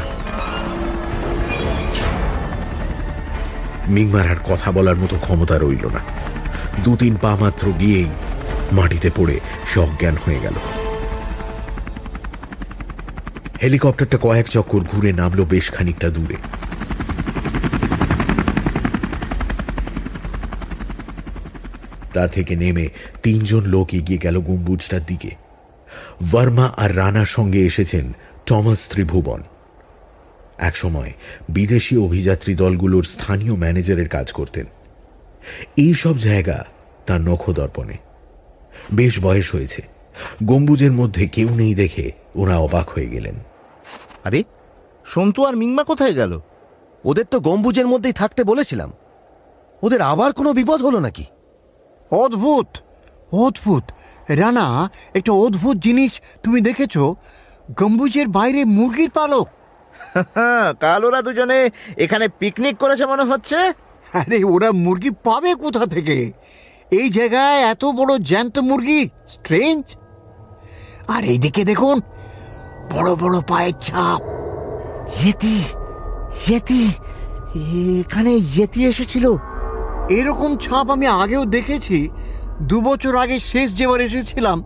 মিংমার আর কথা বলার মতো ক্ষমতা রইল না। দু তিন পা মাত্র গিয়েই মাটিতে পড়ে সে অজ্ঞান হয়ে গেল। হেলিকপ্টারটা কয়েক চক্কর ঘুরে নামলো বেশ খানিকটা দূরে। তার থেকে নেমে তিনজন লোক এগিয়ে গেল গম্বুজটার দিকে। ভার্মা আর রানার সঙ্গে এসেছেন টমাস ত্রিভুবন। একসময় বিদেশি অভিযাত্রী দলগুলোর স্থানীয় ম্যানেজারের কাজ করতেন। এই সব জায়গা তার নখদর্পণে। বেশ বয়স হয়েছে। গম্বুজের মধ্যে কেউ নেই দেখে ওরা অবাক হয়ে গেলেন। আরে, সন্তু আর মিংমা কোথায় গেল? ওদের তো গম্বুজের মধ্যেই থাকতে বলেছিলাম। ওদের আবার কোনো বিপদ হলো নাকি? অদ্ভুত অদ্ভুত। রানা একটা অদ্ভুত জিনিস তুমি দেখেছ? গম্বুজের বাইরে মুরগির পালক। কাল ওরা দুজনে এখানে পিকনিক করেছে মনে হচ্ছে। আরে ওরা মুরগি পাবে কোথা থেকে? এই জায়গায় এত বড় জ্যান্ত মুরগি স্ট্রেঞ্জ আর এইদিকে দেখুন বড় বড় পায়ের ছাপ। ইয়েতি ইয়েতি এখানে ইয়েতি এসেছিল। এরকম ছাপ আমি আগেও দেখেছি। দু বছর আগে শেষ যেবার এসেছিলাম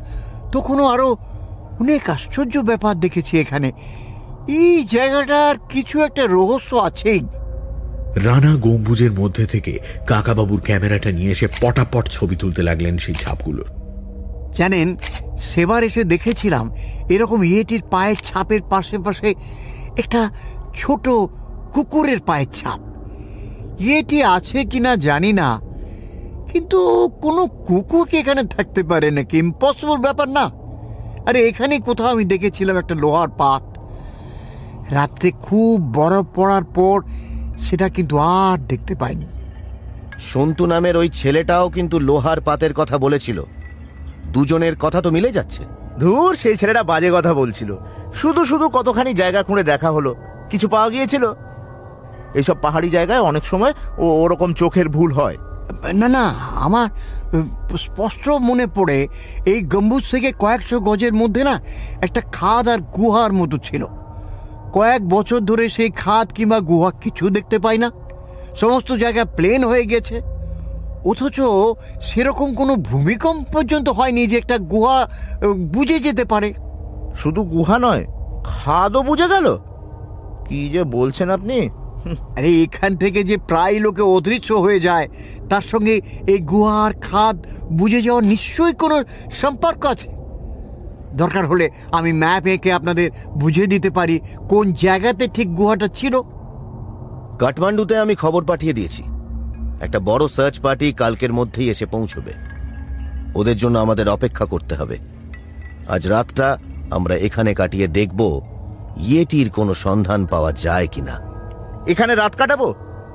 তখনও আরও অনেক আশ্চর্য ব্যাপার দেখেছি এখানে। এই জায়গাটার কিছু একটা রহস্য আছেই। রানা গম্বুজের মধ্যে থেকে কাকাবাবুর ক্যামেরাটা নিয়ে এসে পটাপট ছবি তুলতে লাগলেন সেই ছাপগুলোর জানেন সেবার এসে দেখেছিলাম এরকম ইয়েটির পায়ের ছাপের পাশে পাশে একটা ছোট কুকুরের পায়ের ছাপ। ইয়েটি আছে কিনা জানি না। কিন্তু কোনো কুকুর কি এখানে থাকতে পারে নাকি? ইম্পসিবল ব্যাপার না। আরে এখানে কোথাও আমি দেখেছিলাম একটা লোহার পাত। রাত্রে খুব বরফ পড়ার পর সেটা কিন্তু আর দেখতে পাইনি। সন্তু নামের ওই ছেলেটাও কিন্তু লোহার পাতের কথা বলেছিল। দুজনের কথা তো মিলে যাচ্ছে। ধুর সেই ছেলেটা বাজে কথা বলছিল। শুধু শুধু কতখানি জায়গা খুঁড়ে দেখা হলো। কিছু পাওয়া গিয়েছিল? এইসব পাহাড়ি জায়গায় অনেক সময় ও ওরকম চোখের ভুল হয়। না না আমার স্পষ্ট মনে পড়ে এই গম্বুজ থেকে কয়েকশো গজের মধ্যে না একটা খাদ আর গুহার মতো ছিল। কয়েক বছর ধরে সেই খাদ কিংবা গুহা কিছু দেখতে পাই না। সমস্ত জায়গা প্লেন হয়ে গেছে। অথচ সেরকম কোনো ভূমিকম্প পর্যন্ত হয়নি যে একটা গুহা বুঝে যেতে পারে। শুধু গুহা নয় খাদও বুঝে গেল? কি যে বলছেন আপনি? আরে এখান থেকে যে প্রায় লোকে অদৃশ্য হয়ে যায়, তার সঙ্গে এই গুহার খাদ বুঝে যাওয়ার নিশ্চয়ই কোনো সম্পর্ক আছে। দরকার হলে আমি ম্যাপ এঁকে আপনাদের বুঝিয়ে দিতে পারি কোন জায়গাতে ঠিক গুহাটা ছিল। কাঠমান্ডুতে আমি খবর পাঠিয়ে দিয়েছি। একটা বড় সার্চ পার্টি কালকের মধ্যেই এসে পৌঁছবে। ওদের জন্য আমাদের অপেক্ষা করতে হবে। আজ রাতটা আমরা এখানে কাটিয়ে দেখব ইয়েটির কোনো সন্ধান পাওয়া যায় কিনা। এখানে রাত কাটাবো?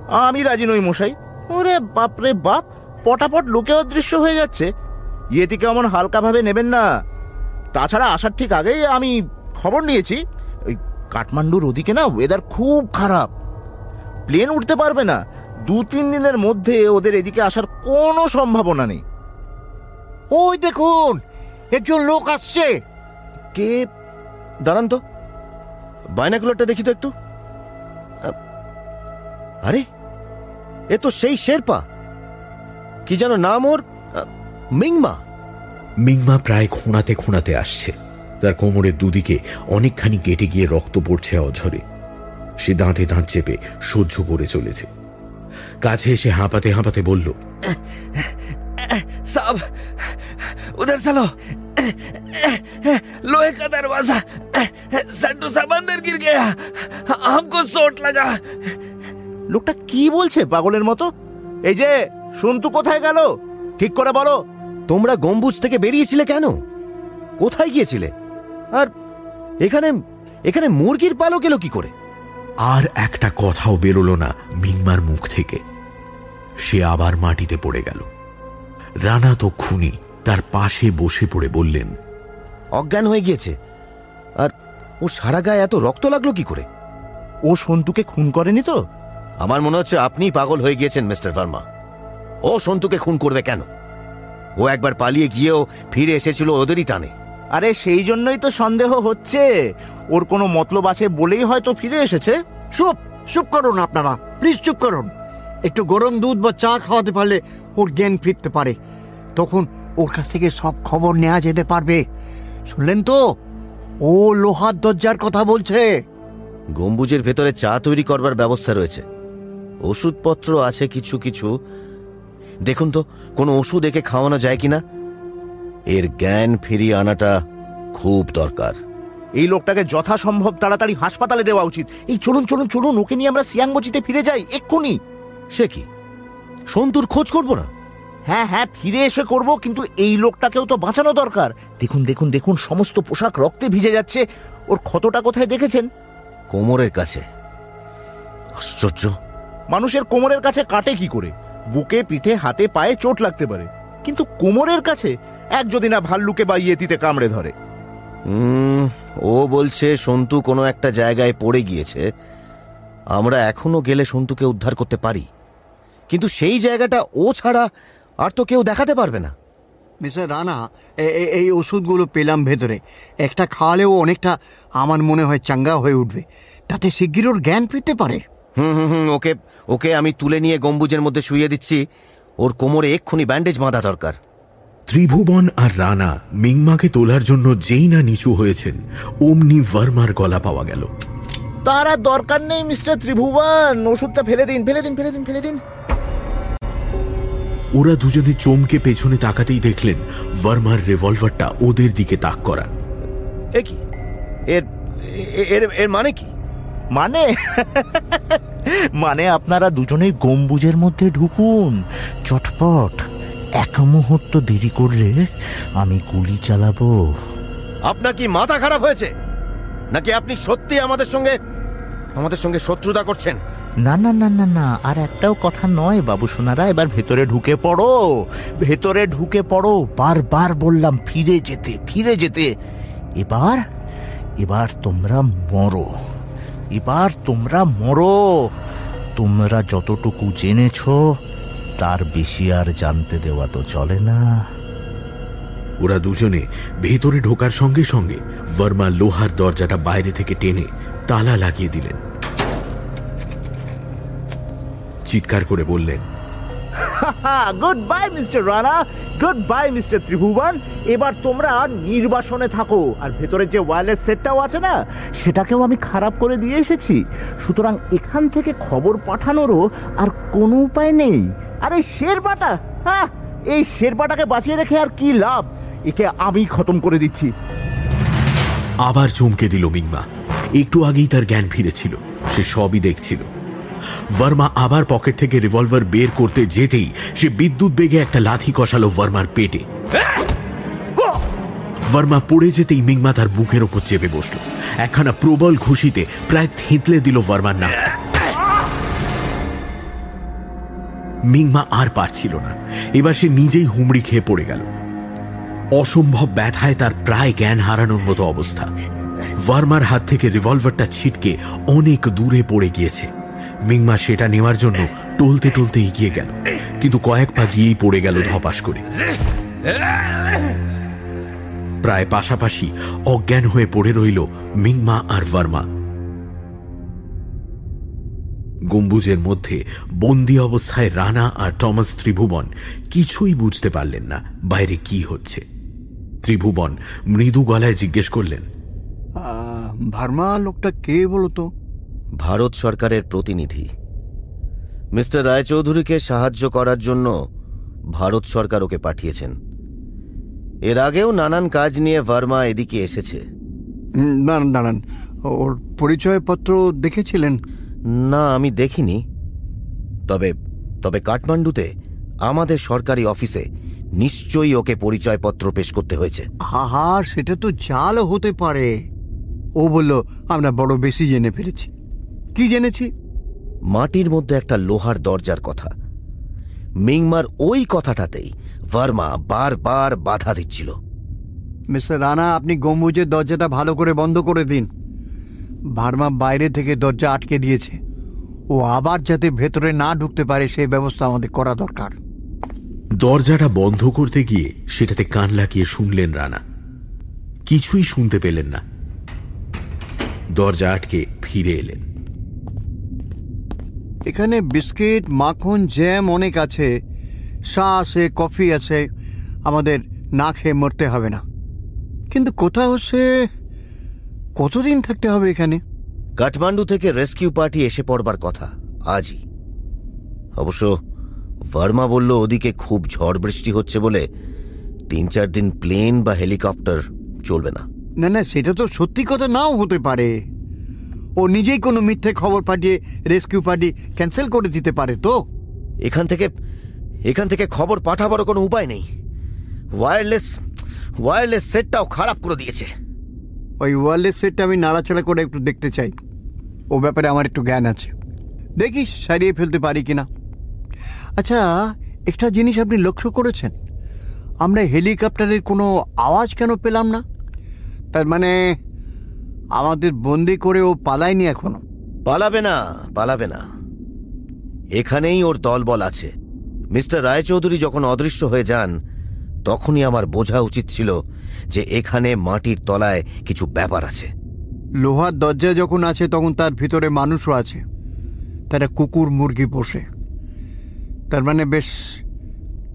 আমি রাজি নই, মশাই। ওরে বাপরে বাপ, পটাপট লোকে অদৃশ্য হয়ে যাচ্ছে। ইয়েটিকে অমন হালকাভাবে নেবেন না। তাছাড়া আসার ঠিক আগেই আমি খবর নিয়েছি। ওই কাঠমান্ডুর ওদিকে না ওয়েদার খুব খারাপ। প্লেন উঠতে পারবে না। দু তিন দিনের মধ্যে ওদের এদিকে আসার কোনো সম্ভাবনা নেই। ওই দেখুন, একজন লোক আসছে। কে? দাঁড়ান তো। বাইনাকুলারটা দেখি তো একটু। আরে এ তো সেই শেরপা কি যেন নাম ওর আ, মিংমা মিংমা প্রায় খোঁড়াতে খোঁড়াতে আসছে তার কোমরের দুদিকে অনেকখানি কেটে গিয়ে রক্ত পড়ছে অঝরে সে দাঁতে দাঁত চেপে সহ্য করে চলেছে কাছে এসে হাঁপাতে হাঁপাতে বলল साहब उधर चलो लोहे का दरवाजा संटू साहब अंदर गिर गया हमको चोट लगा লোকটা কি বলছে পাগলের মতো? এই যে সন্তু কোথায় গেল? ঠিক করে বলো। তোমরা গম্বুজ থেকে বেরিয়েছিলে কেন? কোথায় গিয়েছিলে? আর এখানে এখানে মুরগির পালক এলো কি করে? আর একটা কথাও বেরোলো না মিংমার মুখ থেকে। সে আবার মাটিতে পড়ে গেল। রানা তো খুনি তার পাশে বসে পড়ে বললেন অজ্ঞান হয়ে গিয়েছে। আর ও সারা গায়ে এত রক্ত লাগল কি করে? ও সন্তুকে খুন করেনি তো? আমার মনে হচ্ছে আপনি পাগল হয়ে গিয়েছেন মিস্টার ভার্মা। ও সন্তুকে খুন করবে কেন? ও একবার পালিয়ে গিয়েও ফিরে এসেছিল ওদেরই টানে। আরে সেই জন্যই তো সন্দেহ হচ্ছে। ওর কোনো মতলব আছে বলেই হয়তো ফিরে এসেছে। চুপ চুপ করুন আপনারা প্লিজ চুপ করুন। একটু গরম দুধ বা চা খাওয়াতে পারলে ওর জ্ঞান ফিরতে পারে। তখন ওর কাছ থেকে সব খবর নেওয়া যেতে পারবে। শুনলেন তো? ও লোহার দরজার কথা বলছে। গম্বুজের ভেতরে চা তৈরি করবার ব্যবস্থা রয়েছে। ওষুধপত্র আছে কিছু কিছু। দেখুন তো কোনো ওষুধ একে খাওয়ানো যায় কিনা? এর জ্ঞান ফিরিয়ে আনাটা খুব দরকার। এই লোকটাকে যথাসম্ভব তাড়াতাড়ি হাসপাতালে দেওয়া উচিত। এই চলুন চলুন চলুন ওকে নিয়ে আমরা সিয়াংবচিতে ফিরে যাই এক্ষুনি। সে কি? সন্তুর খোঁজ করব না? হ্যাঁ হ্যাঁ ফিরে এসে করব কিন্তু এই লোকটাকেও তো বাঁচানো দরকার। দেখুন দেখুন দেখুন সমস্ত পোশাক রক্তে ভিজে যাচ্ছে। ওর ক্ষতটা কোথায় দেখেছেন? কোমরের কাছে। আশ্চর্য। মানুষের কোমরের কাছে কাটে কি করে? বুকে পিঠে হাতে পায়ে চোট লাগতে পারে। কিন্তু কোমরের কাছে এক যদি না ভাল্লুকে বা ইয়েতিতে কামড়ে ধরে। ও বলছে সন্তু কোনো একটা জায়গায় পড়ে গিয়েছে। আমরা এখনও গেলে সন্তুকে উদ্ধার করতে পারি। কিন্তু সেই জায়গাটা ও ছাড়া আর তো কেউ দেখাতে পারবে না। মিস্টার রানা এই ওষুধগুলো পেলাম ভেতরে। একটা খাওয়ালেও অনেকটা আমার মনে হয় চাঙ্গা হয়ে উঠবে। তাতে শিগগির ওর জ্ঞান ফিরতে পারে। হুম হুম হুম ওকে ওকে আমি তুলে নিয়ে গম্বুজের মধ্যে শুয়ে দিচ্ছি। ওর কোমরে এক্ষুনি ব্যান্ডেজ বাঁধা দরকার। ত্রিভুবন আর রানা মিংমাকে তোলার জন্য যেই না নিচু হয়েছেন অমনি ভার্মার গলা পাওয়া গেল। তার আর দরকার নেই মিস্টার ত্রিভুবন। ওষুধটা ফেলে দিন ফেলে দিন ফেলে দিন ফেলে দিন। ওরা দুজনে চমকে পেছনে তাকাতেই দেখলেন ভার্মার রিভলভারটা ওদের দিকে তাক করা। এ কি? এর এর মানে কি? মানে? মানে আপনারা দুজনেই গম্বুজের মধ্যে ঢুকুন। চটপট। এক মুহূর্ত দেরি করলে আমি গুলি চালাবো। আপনার কি মাথা খারাপ হয়েছে? নাকি আপনি সত্যি আমাদের সঙ্গে আমাদের সঙ্গে শত্রুতা করছেন? না না না না না আর একটাও কথা নয় বাবু সোনারা এবার ভেতরে ঢুকে পড়ো। ভেতরে ঢুকে পড়ো বারবার বললাম ফিরে যেতে ফিরে যেতে। এবার এবার তোমরা মরো। এবার তোমরা মরো। তোমরা যতটুকু জেনেছ, তার বেশি আর জানতে দেওয়া তো চলে না। ওরা দুজনে ভেতরে ঢোকার সঙ্গে সঙ্গে বর্মা লোহার দরজাটা বাইরে থেকে টেনে তালা লাগিয়ে দিলেন। চিৎকার করে বললেন goodbye mister Rana goodbye mister Tribhuvan এবার তোমরা নির্বাসনে থাকো। আর ভেতরে যে ওয়্যারলেস সেটটাও আছে না, সেটাকেও আমি খারাপ করে দিয়ে এসেছি। সুতরাং এখান থেকে খবর পাঠানোরও আর কোনো উপায় নেই। আরে শেরবাটা হ্যাঁ এই শেরবাটাকে বাঁচিয়ে রেখে আর কি লাভ? একে আমি খতম করে দিচ্ছি। আবার চমকে দিল মিংমা। একটু আগেই তার জ্ঞান ফিরেছিল। সে সবই দেখছিল। ভার্মা আবার পকেট থেকে রিভলভার বের করতে যেতেই সে বিদ্যুৎ বেগে একটা লাথি কষালো ভার্মার পেটে। ভার্মা পড়ে যেতেই মিংমা তার বুকের ওপর চেপে বসল। একখানা প্রবল ঘুষিতে প্রায় থেঁতলে দিল ভার্মার নাক। মিংমা আর পারছিল না। এবার সে নিজেই হুমড়ি খেয়ে পড়ে গেল। অসম্ভব ব্যথায় তার প্রায় জ্ঞান হারানোর মতো অবস্থা। ভার্মার হাত থেকে রিভলভারটা ছিটকে অনেক দূরে পড়ে গিয়েছে। মিংমা সেটা নেওয়ার জন্য টলতে টলতে এগিয়ে গেল। কিন্তু কয়েক পা গিয়েই পড়ে গেল ধপাস করে। প্রায় পাশাপাশি অজ্ঞান হয়ে পড়ে রইল মিংমা আর ভার্মা। গম্বুজের মধ্যে বন্দি অবস্থায় রানা আর টমাস ত্রিভুবন কিছুই বুঝতে পারলেন না বাইরে কি হচ্ছে। ত্রিভুবন মৃদু গলায় জিজ্ঞেস করলেন ভার্মা, লোকটা কে বলতো ভারত সরকারের প্রতিনিধি। মিস্টার রায়চৌধুরীকে সাহায্য করার জন্য ভারত সরকার ওকে পাঠিয়েছেন। এর আগেও নানান কাজ নিয়ে ভার্মা এদিকে এসেছে। দাঁড়ান দাঁড়ান ওর পরিচয়পত্র দেখেছিলেন? না আমি দেখিনি। তবে তবে কাঠমান্ডুতে আমাদের সরকারি অফিসে নিশ্চয়ই ওকে পরিচয়পত্র পেশ করতে হয়েছে। হা সেটা তো জাল হতে পারে। ও বলল আমরা বড় বেশি জেনে ফেলেছি। কি জেনেছি? মাটির মধ্যে একটা লোহার দরজার কথা। মিংমার ওই কথাটাতেই ভার্মা বারবার বাধা দিচ্ছিল। মিস্টার রানা আপনি গম্বুজের দরজাটা ভালো করে বন্ধ করে দিন। ভার্মা বাইরে থেকে দরজা আটকে দিয়েছে। ও আবার যাতে ভেতরে না ঢুকতে পারে সেই ব্যবস্থা আমাদের করা দরকার। দরজাটা বন্ধ করতে গিয়ে সেটাতে কান লাগিয়ে শুনলেন রানা। কিছুই শুনতে পেলেন না। দরজা আটকে ফিরে এলেন। এখানে বিস্কিট মাখন জ্যাম অনেক আছে। চা আছে কফি আছে। আমাদের না খেয়ে মরতে হবে না। কিন্তু কোথা হচ্ছে কতদিন থাকতে হবে এখানে? কাঠমান্ডু থেকে রেস্কিউ পার্টি এসে পড়বার কথা আজই। অবশ্য ভার্মা বলল ওদিকে খুব ঝড় বৃষ্টি হচ্ছে বলে তিন চার দিন প্লেন বা হেলিকপ্টার চলবে না। না না সেটা তো সত্যি কথা নাও হতে পারে। ও নিজেই কোনো মিথ্যে খবর পাঠিয়ে রেস্কিউ পার্টি ক্যান্সেল করে দিতে পারে তো। এখান থেকে এখান থেকে খবর পাঠাবারও কোনো উপায় নেই। ওয়্যারলেস ওয়্যারলেস সেটটাও খারাপ করে দিয়েছে। ওই ওয়ারলেস সেটটা আমি নাড়াচাড়া করে একটু দেখতে চাই। ও ব্যাপারে আমার একটু জ্ঞান আছে। দেখিস সারিয়ে ফেলতে পারি কিনা আচ্ছা একটা জিনিস আপনি লক্ষ্য করেছেন? আমরা হেলিকপ্টারের কোনো আওয়াজ কেন পেলাম না? তার মানে আমাদের বন্দি করে ও পালায়নি এখনও। পালাবে না পালাবে না। এখানেই ওর দলবল আছে। মিস্টার রায়চৌধুরী যখন অদৃশ্য হয়ে যান তখনই আমার বোঝা উচিত ছিল যে এখানে মাটির তলায় কিছু ব্যাপার আছে। লোহার দরজা যখন আছে তখন তার ভিতরে মানুষও আছে। তারা কুকুর মুরগি পোষে। তার মানে বেশ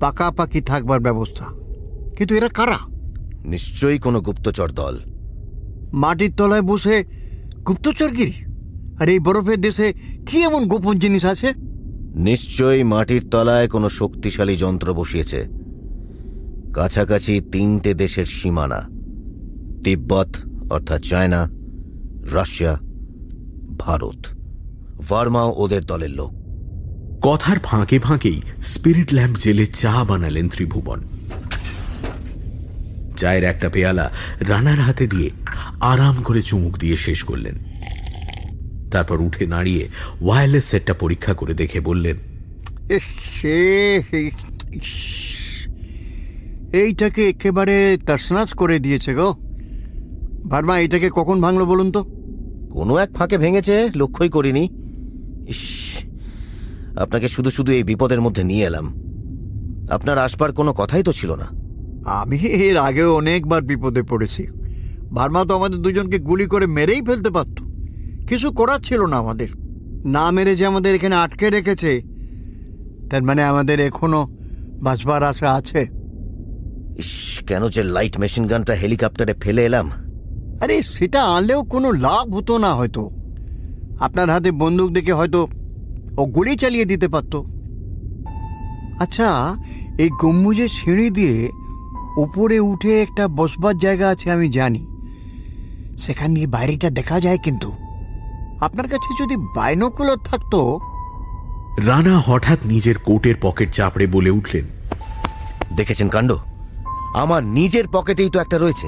পাকাপাকি থাকবার ব্যবস্থা। কিন্তু এরা কারা? নিশ্চয়ই কোনো গুপ্তচর দল। মাটির তলায় বসে গুপ্তচরগিরি? আর এই বরফের দেশে কি এমন গোপন জিনিস আছে? নিশ্চয়ই মাটির তলায় কোনো শক্তিশালী যন্ত্র বসিয়েছে। কাছাকাছি তিনটে দেশের সীমানা। তিব্বত অর্থাৎ চায়না রাশিয়া ভারত। ভার্মাও ওদের দলের লোক। কথার ফাঁকে ফাঁকেই স্পিরিট ল্যাম্প জেলে চা বানালেন ত্রিভুবন। চায়ের একটা পেয়ালা রানার হাতে দিয়ে আরাম করে চুমুক দিয়ে শেষ করলেন। তারপর উঠে দাঁড়িয়ে ওয়্যারলেস সেটটা পরীক্ষা করে দেখে বললেন সে এইটাকে একেবারে তসনাস করে দিয়েছে গো। ভার্মা এটাকে কখন ভাঙলো বলুন তো? কোনো এক ফাঁকে ভেঙেছে লক্ষ্যই করিনি। ইস আপনাকে শুধু শুধু এই বিপদের মধ্যে নিয়ে এলাম। আপনার আসবার কোনো কথাই তো ছিল না। আমি এর আগেও অনেকবার বিপদে পড়েছি। ভার্মা তো আমাদের দুজনকে গুলি করে মেরেই ফেলতে পারত। কিছু করার ছিল না আমাদের। না মেরে যে আমাদের এখানে আটকে রেখেছে তার মানে আমাদের এখনও বাঁচবার আশা আছে। ইস কেন যে লাইট মেশিন গানটা হেলিকপ্টারে ফেলে এলাম? আরে সেটা আনলেও কোনো লাভ হতো না হয়তো। আপনার হাতে বন্দুক দেখে হয়তো ও গুলি চালিয়ে দিতে পারত। আচ্ছা এই গম্বুজের সিঁড়ি দিয়ে উপরে উঠে একটা বসবার জায়গা আছে আমি জানি। সেখান দিয়ে বাইরেটা দেখা যায় কিন্তু। আপনার কাছে যদি বাইনোকুলার থাকতো। রানা হঠাৎ নিজের কোটের পকেট চাপড়ে বলে উঠলেন দেখেছেন কাণ্ড? আমার নিজের পকেটেই তো একটা রয়েছে।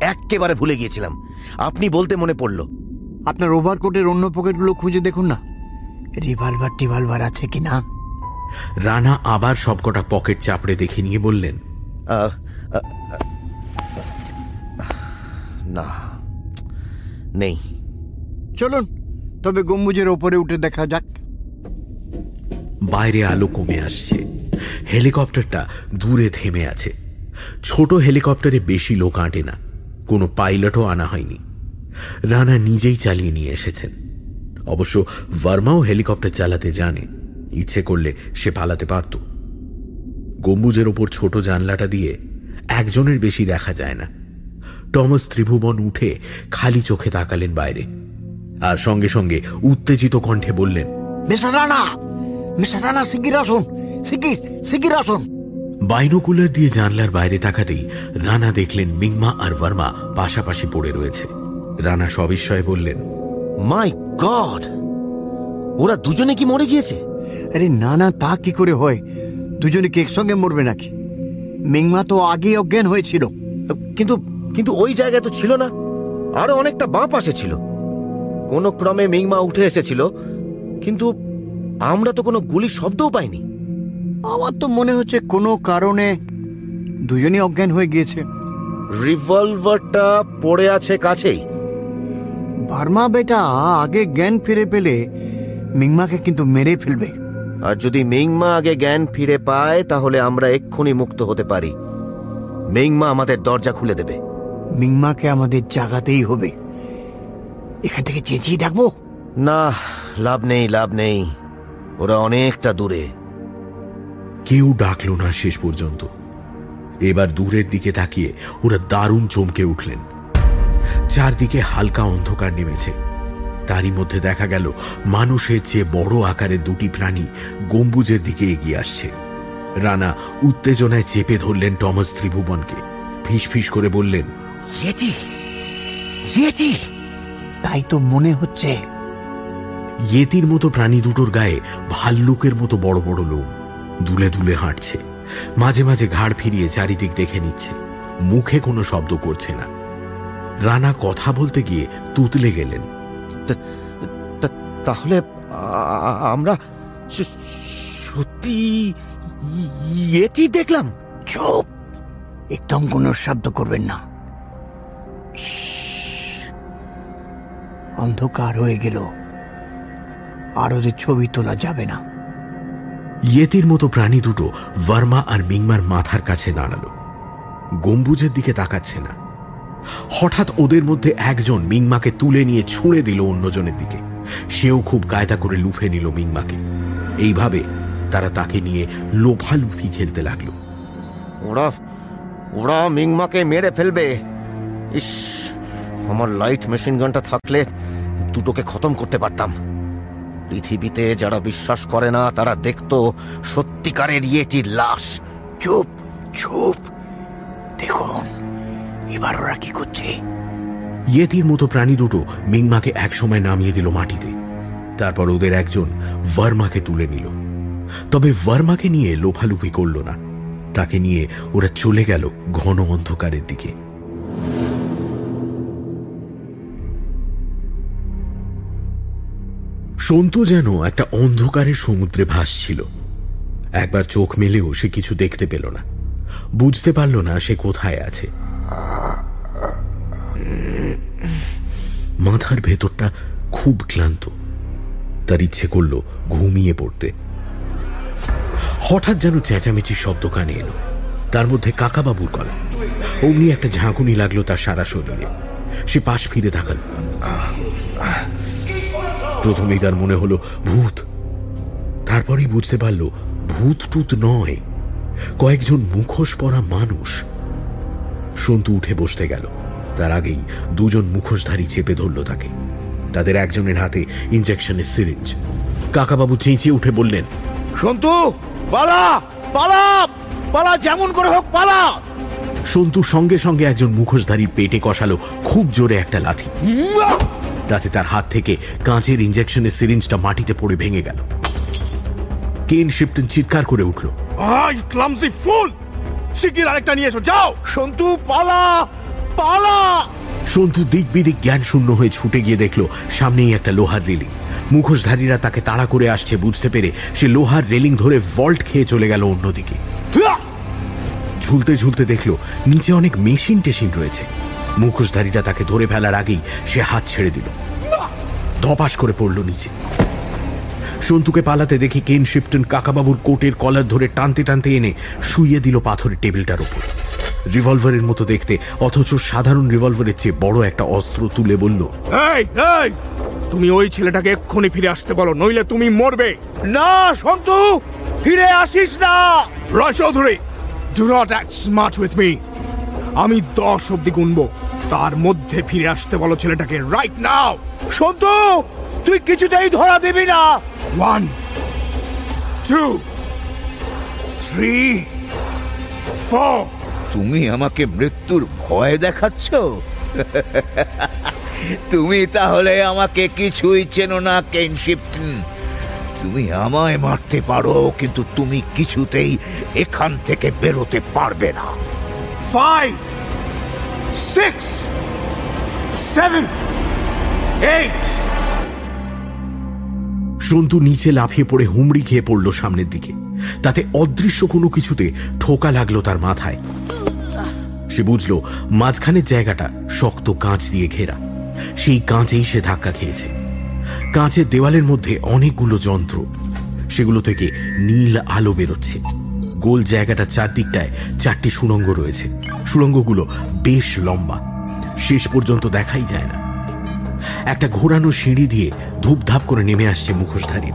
একেবারে ভুলে গিয়েছিলাম। আপনি বলতে মনে পড়ল। আপনার ওভারকোটের অন্য পকেটগুলো খুঁজে দেখুন না। রিভলভার টিভলভার আছে কি না রানা আবার সবকটা পকেট চাপড়ে দেখে নিয়ে বললেন না। নেই। চলুন তবে গম্বুজের ওপরে উঠে দেখা যাক। বাইরে আলো কমে আসছে। হেলিকপ্টারটা দূরে থেমে আছে। ছোট হেলিকপ্টারে বেশি লোক আঁটে না। কোনো পাইলটও আনা হয়নি। রানা নিজেই চালিয়ে নিয়ে এসেছেন। অবশ্য ভার্মাও হেলিকপ্টার চালাতে জানে। ইচ্ছে করলে সে পালাতে পারত। গম্বুজের ওপর ছোট জানলাটা দিয়ে একজনের বেশি দেখা যায় না। টমাস ত্রিভুবন উঠে খালি চোখে তাকালেন বাইরে। আর সঙ্গে সঙ্গে উত্তেজিত কণ্ঠে বললেন মিস্টার রানা! মিস্টার রানা শিগগির আসুন। শিগগির শিগগির আসুন। বাইনোকুলার দিয়ে জানলার বাইরে তাকাতেই রানা দেখলেন মিংমা আর ভার্মা পাশাপাশি পড়ে রয়েছে। রানা সবিস্ময়ে বললেন মাই গড! ওরা দুজনে কি মরে গিয়েছে? আরে না না তা কি করে হয়? দুজনে কি একসঙ্গে মরবে নাকি? মিংমা তো আগেই অজ্ঞান হয়েছিল। কিন্তু কিন্তু ওই জায়গায় তো ছিল না। আরও অনেকটা বাঁ পাশে ছিল। কোন ক্রমে মিংমা উঠে এসেছিল কিন্তু আমরা তো কোনো গুলির শব্দও পাইনি। আমার তো মনে হচ্ছে কোনো কারণে দুজনই অজ্ঞান হয়ে গিয়েছে। রিভলভারটা পড়ে আছে কাছেই। ভার্মা বেটা আগে জ্ঞান ফিরে পেলে মিংমাকে কিন্তু মেরে ফেলবে। আর যদি মিংমা আগে জ্ঞান ফিরে পায় তাহলে আমরা এক্ষুনি মুক্ত হতে পারি। মিংমা আমাদের দরজা খুলে দেবে। মিংমাকে আমাদের জাগাতেই হবে। এখান থেকে চেঁচিয়ে ডাকবো? না লাভ নেই লাভ নেই। ওরা অনেকটা দূরে। কেউ ডাকল না শেষ পর্যন্ত। এবার দূরের দিকে তাকিয়ে ওরা দারুণ চমকে উঠলেন। চারদিকে হালকা অন্ধকার নেমেছে। তারই মধ্যে দেখা গেল মানুষের চেয়ে বড় আকারের দুটি প্রাণী গম্বুজের দিকে এগিয়ে আসছে। রানা উত্তেজনায় চেপে ধরলেন টমাস ত্রিভুবনকে। ফিস ফিস করে বললেন তাই তো মনে হচ্ছে। ইয়েতির মতো প্রাণী দুটোর গায়ে ভাল্লুকের মতো বড় বড় লোম। দুলে দুলে হাঁটছে। মাঝে মাঝে ঘাড় ফিরিয়ে চারিদিক দেখে নিচ্ছে। মুখে কোনো শব্দ করছে না। রানা কথা বলতে গিয়ে তুতলে গেলেন। তাহলে আমরা সত্যি এটি দেখলাম। চুপ! একদম কোনো শব্দ করবেন না। অন্ধকার হয়ে গেল। আর ওদের ছবি তোলা যাবে না। ইয়েতির মতো প্রাণী দুটো ভার্মা আর মিংমার মাথার কাছে দাঁড়াল। গম্বুজের দিকে তাকাচ্ছে না। হঠাৎ ওদের মধ্যে একজন মিংমাকে তুলে নিয়ে ছুঁড়ে দিল অন্যজনের দিকে। সেও খুব কায়দা করে লুফে নিল মিংমাকে। এইভাবে তারা তাকে নিয়ে লোফালুফি খেলতে লাগল। ওরা ওরা মিংমাকে মেরে ফেলবে। ইস, আমার লাইট মেশিন গানটা থাকলে দুটোকে খতম করতে পারতাম। পৃথিবীতে যারা বিশ্বাস করে না, তারা দেখতো সত্যিকারের ইয়েটির লাশ। চুপ চুপ, দেখুন। এবার ওরা কি করছে? ইয়েতির মতো প্রাণী দুটো মিংমাকে একসময় নামিয়ে দিল মাটিতে। তারপর ওদের একজন ভার্মাকে তুলে নিল। তবে ভার্মাকে নিয়ে লোফালুফি করল না। তাকে নিয়ে ওরা চলে গেল ঘন অন্ধকারের দিকে। সন্তু যেন একটা অন্ধকারের সমুদ্রে ভাসছিল। একবার চোখ মেলেও সে কিছু দেখতে পেল না। বুঝতে পারল না সে কোথায় আছে। মাথার ভেতরটা খুব ক্লান্ত। তার ইচ্ছে করল ঘুমিয়ে পড়তে। হঠাৎ যেন চেঁচামেচির শব্দ কানে এলো। তার মধ্যে কাকাবাবুর গলা। অমনি একটা ঝাঁকুনি লাগল তার সারা শরীরে। সে পাশ ফিরে তাকালো। প্রথমেই তার মনে হলো ভূত। তারপরেই বুঝতে পারল ভূত টুত নয়। কয়েকজন মুখোশ পরা মানুষ। সন্তু উঠে বসতে গেল। তার আগেই দুজন মুখোশধারী চেপে ধরল তাকে। তাদের একজনের হাতে ইঞ্জেকশনের সিরিঞ্জ। কাকাবাবু চেঁচিয়ে উঠে বললেন সন্তু পালা পালা পালা যেমন করে হোক পালা। সন্তু সঙ্গে সঙ্গে একজন মুখোশধারীর পেটে কষালো খুব জোরে একটা লাথি। তাতে তার হাত থেকে কাঁচের ইঞ্জেকশনের সিরিঞ্জটা মাটিতে পড়ে ভেঙে গেল। কেন শিপটন চিৎকার করে উঠল ফুল! শিগগির আরেকটা নিয়ে এসো যাও! সন্তু পালা! পালা! সন্তু দিক বিদিক জ্ঞান শূন্য হয়ে ছুটে গিয়ে দেখল সামনেই একটা লোহার রেলিং। মুখোশধারীরা তাকে তাড়া করে আসছে বুঝতে পেরে সে লোহার রেলিং ধরে ভল্ট খেয়ে চলে গেল অন্যদিকে। ঝুলতে ঝুলতে দেখল নিচে অনেক মেশিন টেশিন রয়েছে। মুখোশধারীরা তাকে ধরে ফেলার আগেই সে হাত ছেড়ে দিল। ধপাস করে পড়ল নিচে। সন্তুকে পালাতে দেখি কেন শিপটন কাকাবাবুর কোটের কলার ধরে টানতে টানতে এনে শুইয়ে দিল পাথরের টেবিলটার ওপর রিভলভারের মতো দেখতে, অথচ সাধারণ রিভলভারের চেয়ে বড় একটা অস্ত্র তুলে বলল তুমি ওই ছেলেটাকে এক্ষুনি ফিরে আসতে বলো, নইলে তুমি মরবে। না, সন্তু, ফিরে আসিস না। Roy Chowdhury do not act smart with me আমি দশ অব্দি গুনবো, তার মধ্যে ফিরে আসতে বলো ছেলেটাকে রাইট নাও সন্তু তুই কিছুতেই ধরা দিবি না। ওয়ান টু থ্রি ফোর তুমি আমাকে মৃত্যুর ভয় দেখাচ্ছ? তুমি তাহলে আমাকে কিছুই চেনো না কেনশিপটন তুমি আমায় মারতে পারো কিন্তু তুমি কিছুতেই এখান থেকে বেরোতে পারবে না। Five six seven eight Santu নিচে লাফিয়ে পড়ে হুমড়ি খেয়ে পড়ল সামনের দিকে। তাতে অদৃশ্য কোনো কিছুতে ঠোকা লাগল তার মাথায়। সে বুঝল মাঝখানের জায়গাটা শক্ত কাঁচ দিয়ে ঘেরা। সেই কাঁচেই সে ধাক্কা খেয়েছে। কাঁচের দেওয়ালের মধ্যে অনেকগুলো যন্ত্র। সেগুলো থেকে নীল আলো বেরোচ্ছে। গোল জায়গাটা চারদিকটায় চারটি সুড়ঙ্গ রয়েছে। সুড়ঙ্গগুলো বেশ লম্বা। শেষ পর্যন্ত দেখাই যায় না। একটা ঘোরানো সিঁড়ি দিয়ে ধূপধাপ করে নেমে আসছে মুখোশধারী।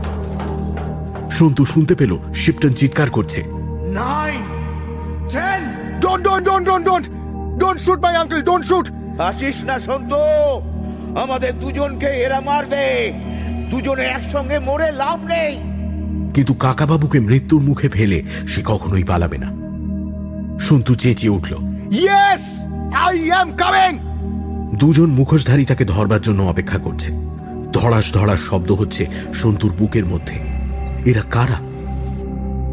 সন্তু শুনতে পেল শিপটন চিৎকার করছে। Nine ten don't don't don't don't don't don't shoot my uncle don't shoot আসিস না সন্তু! আমাদের দুজনকে এরা মারবে। দুজনে একসঙ্গে মরে লাভ নেই। কিন্তু কাকাবাবুকে মৃত্যুর মুখে ফেলে সে কখনোই পালাবে না। সন্তু চেঁচিয়ে উঠল ইয়েস আই অ্যাম কামিং দুজন মুখোশধারী তাকে ধরবার জন্য অপেক্ষা করছে। ধড়াস ধড়াস শব্দ হচ্ছে সন্তুর বুকের মধ্যে। এরা কারা?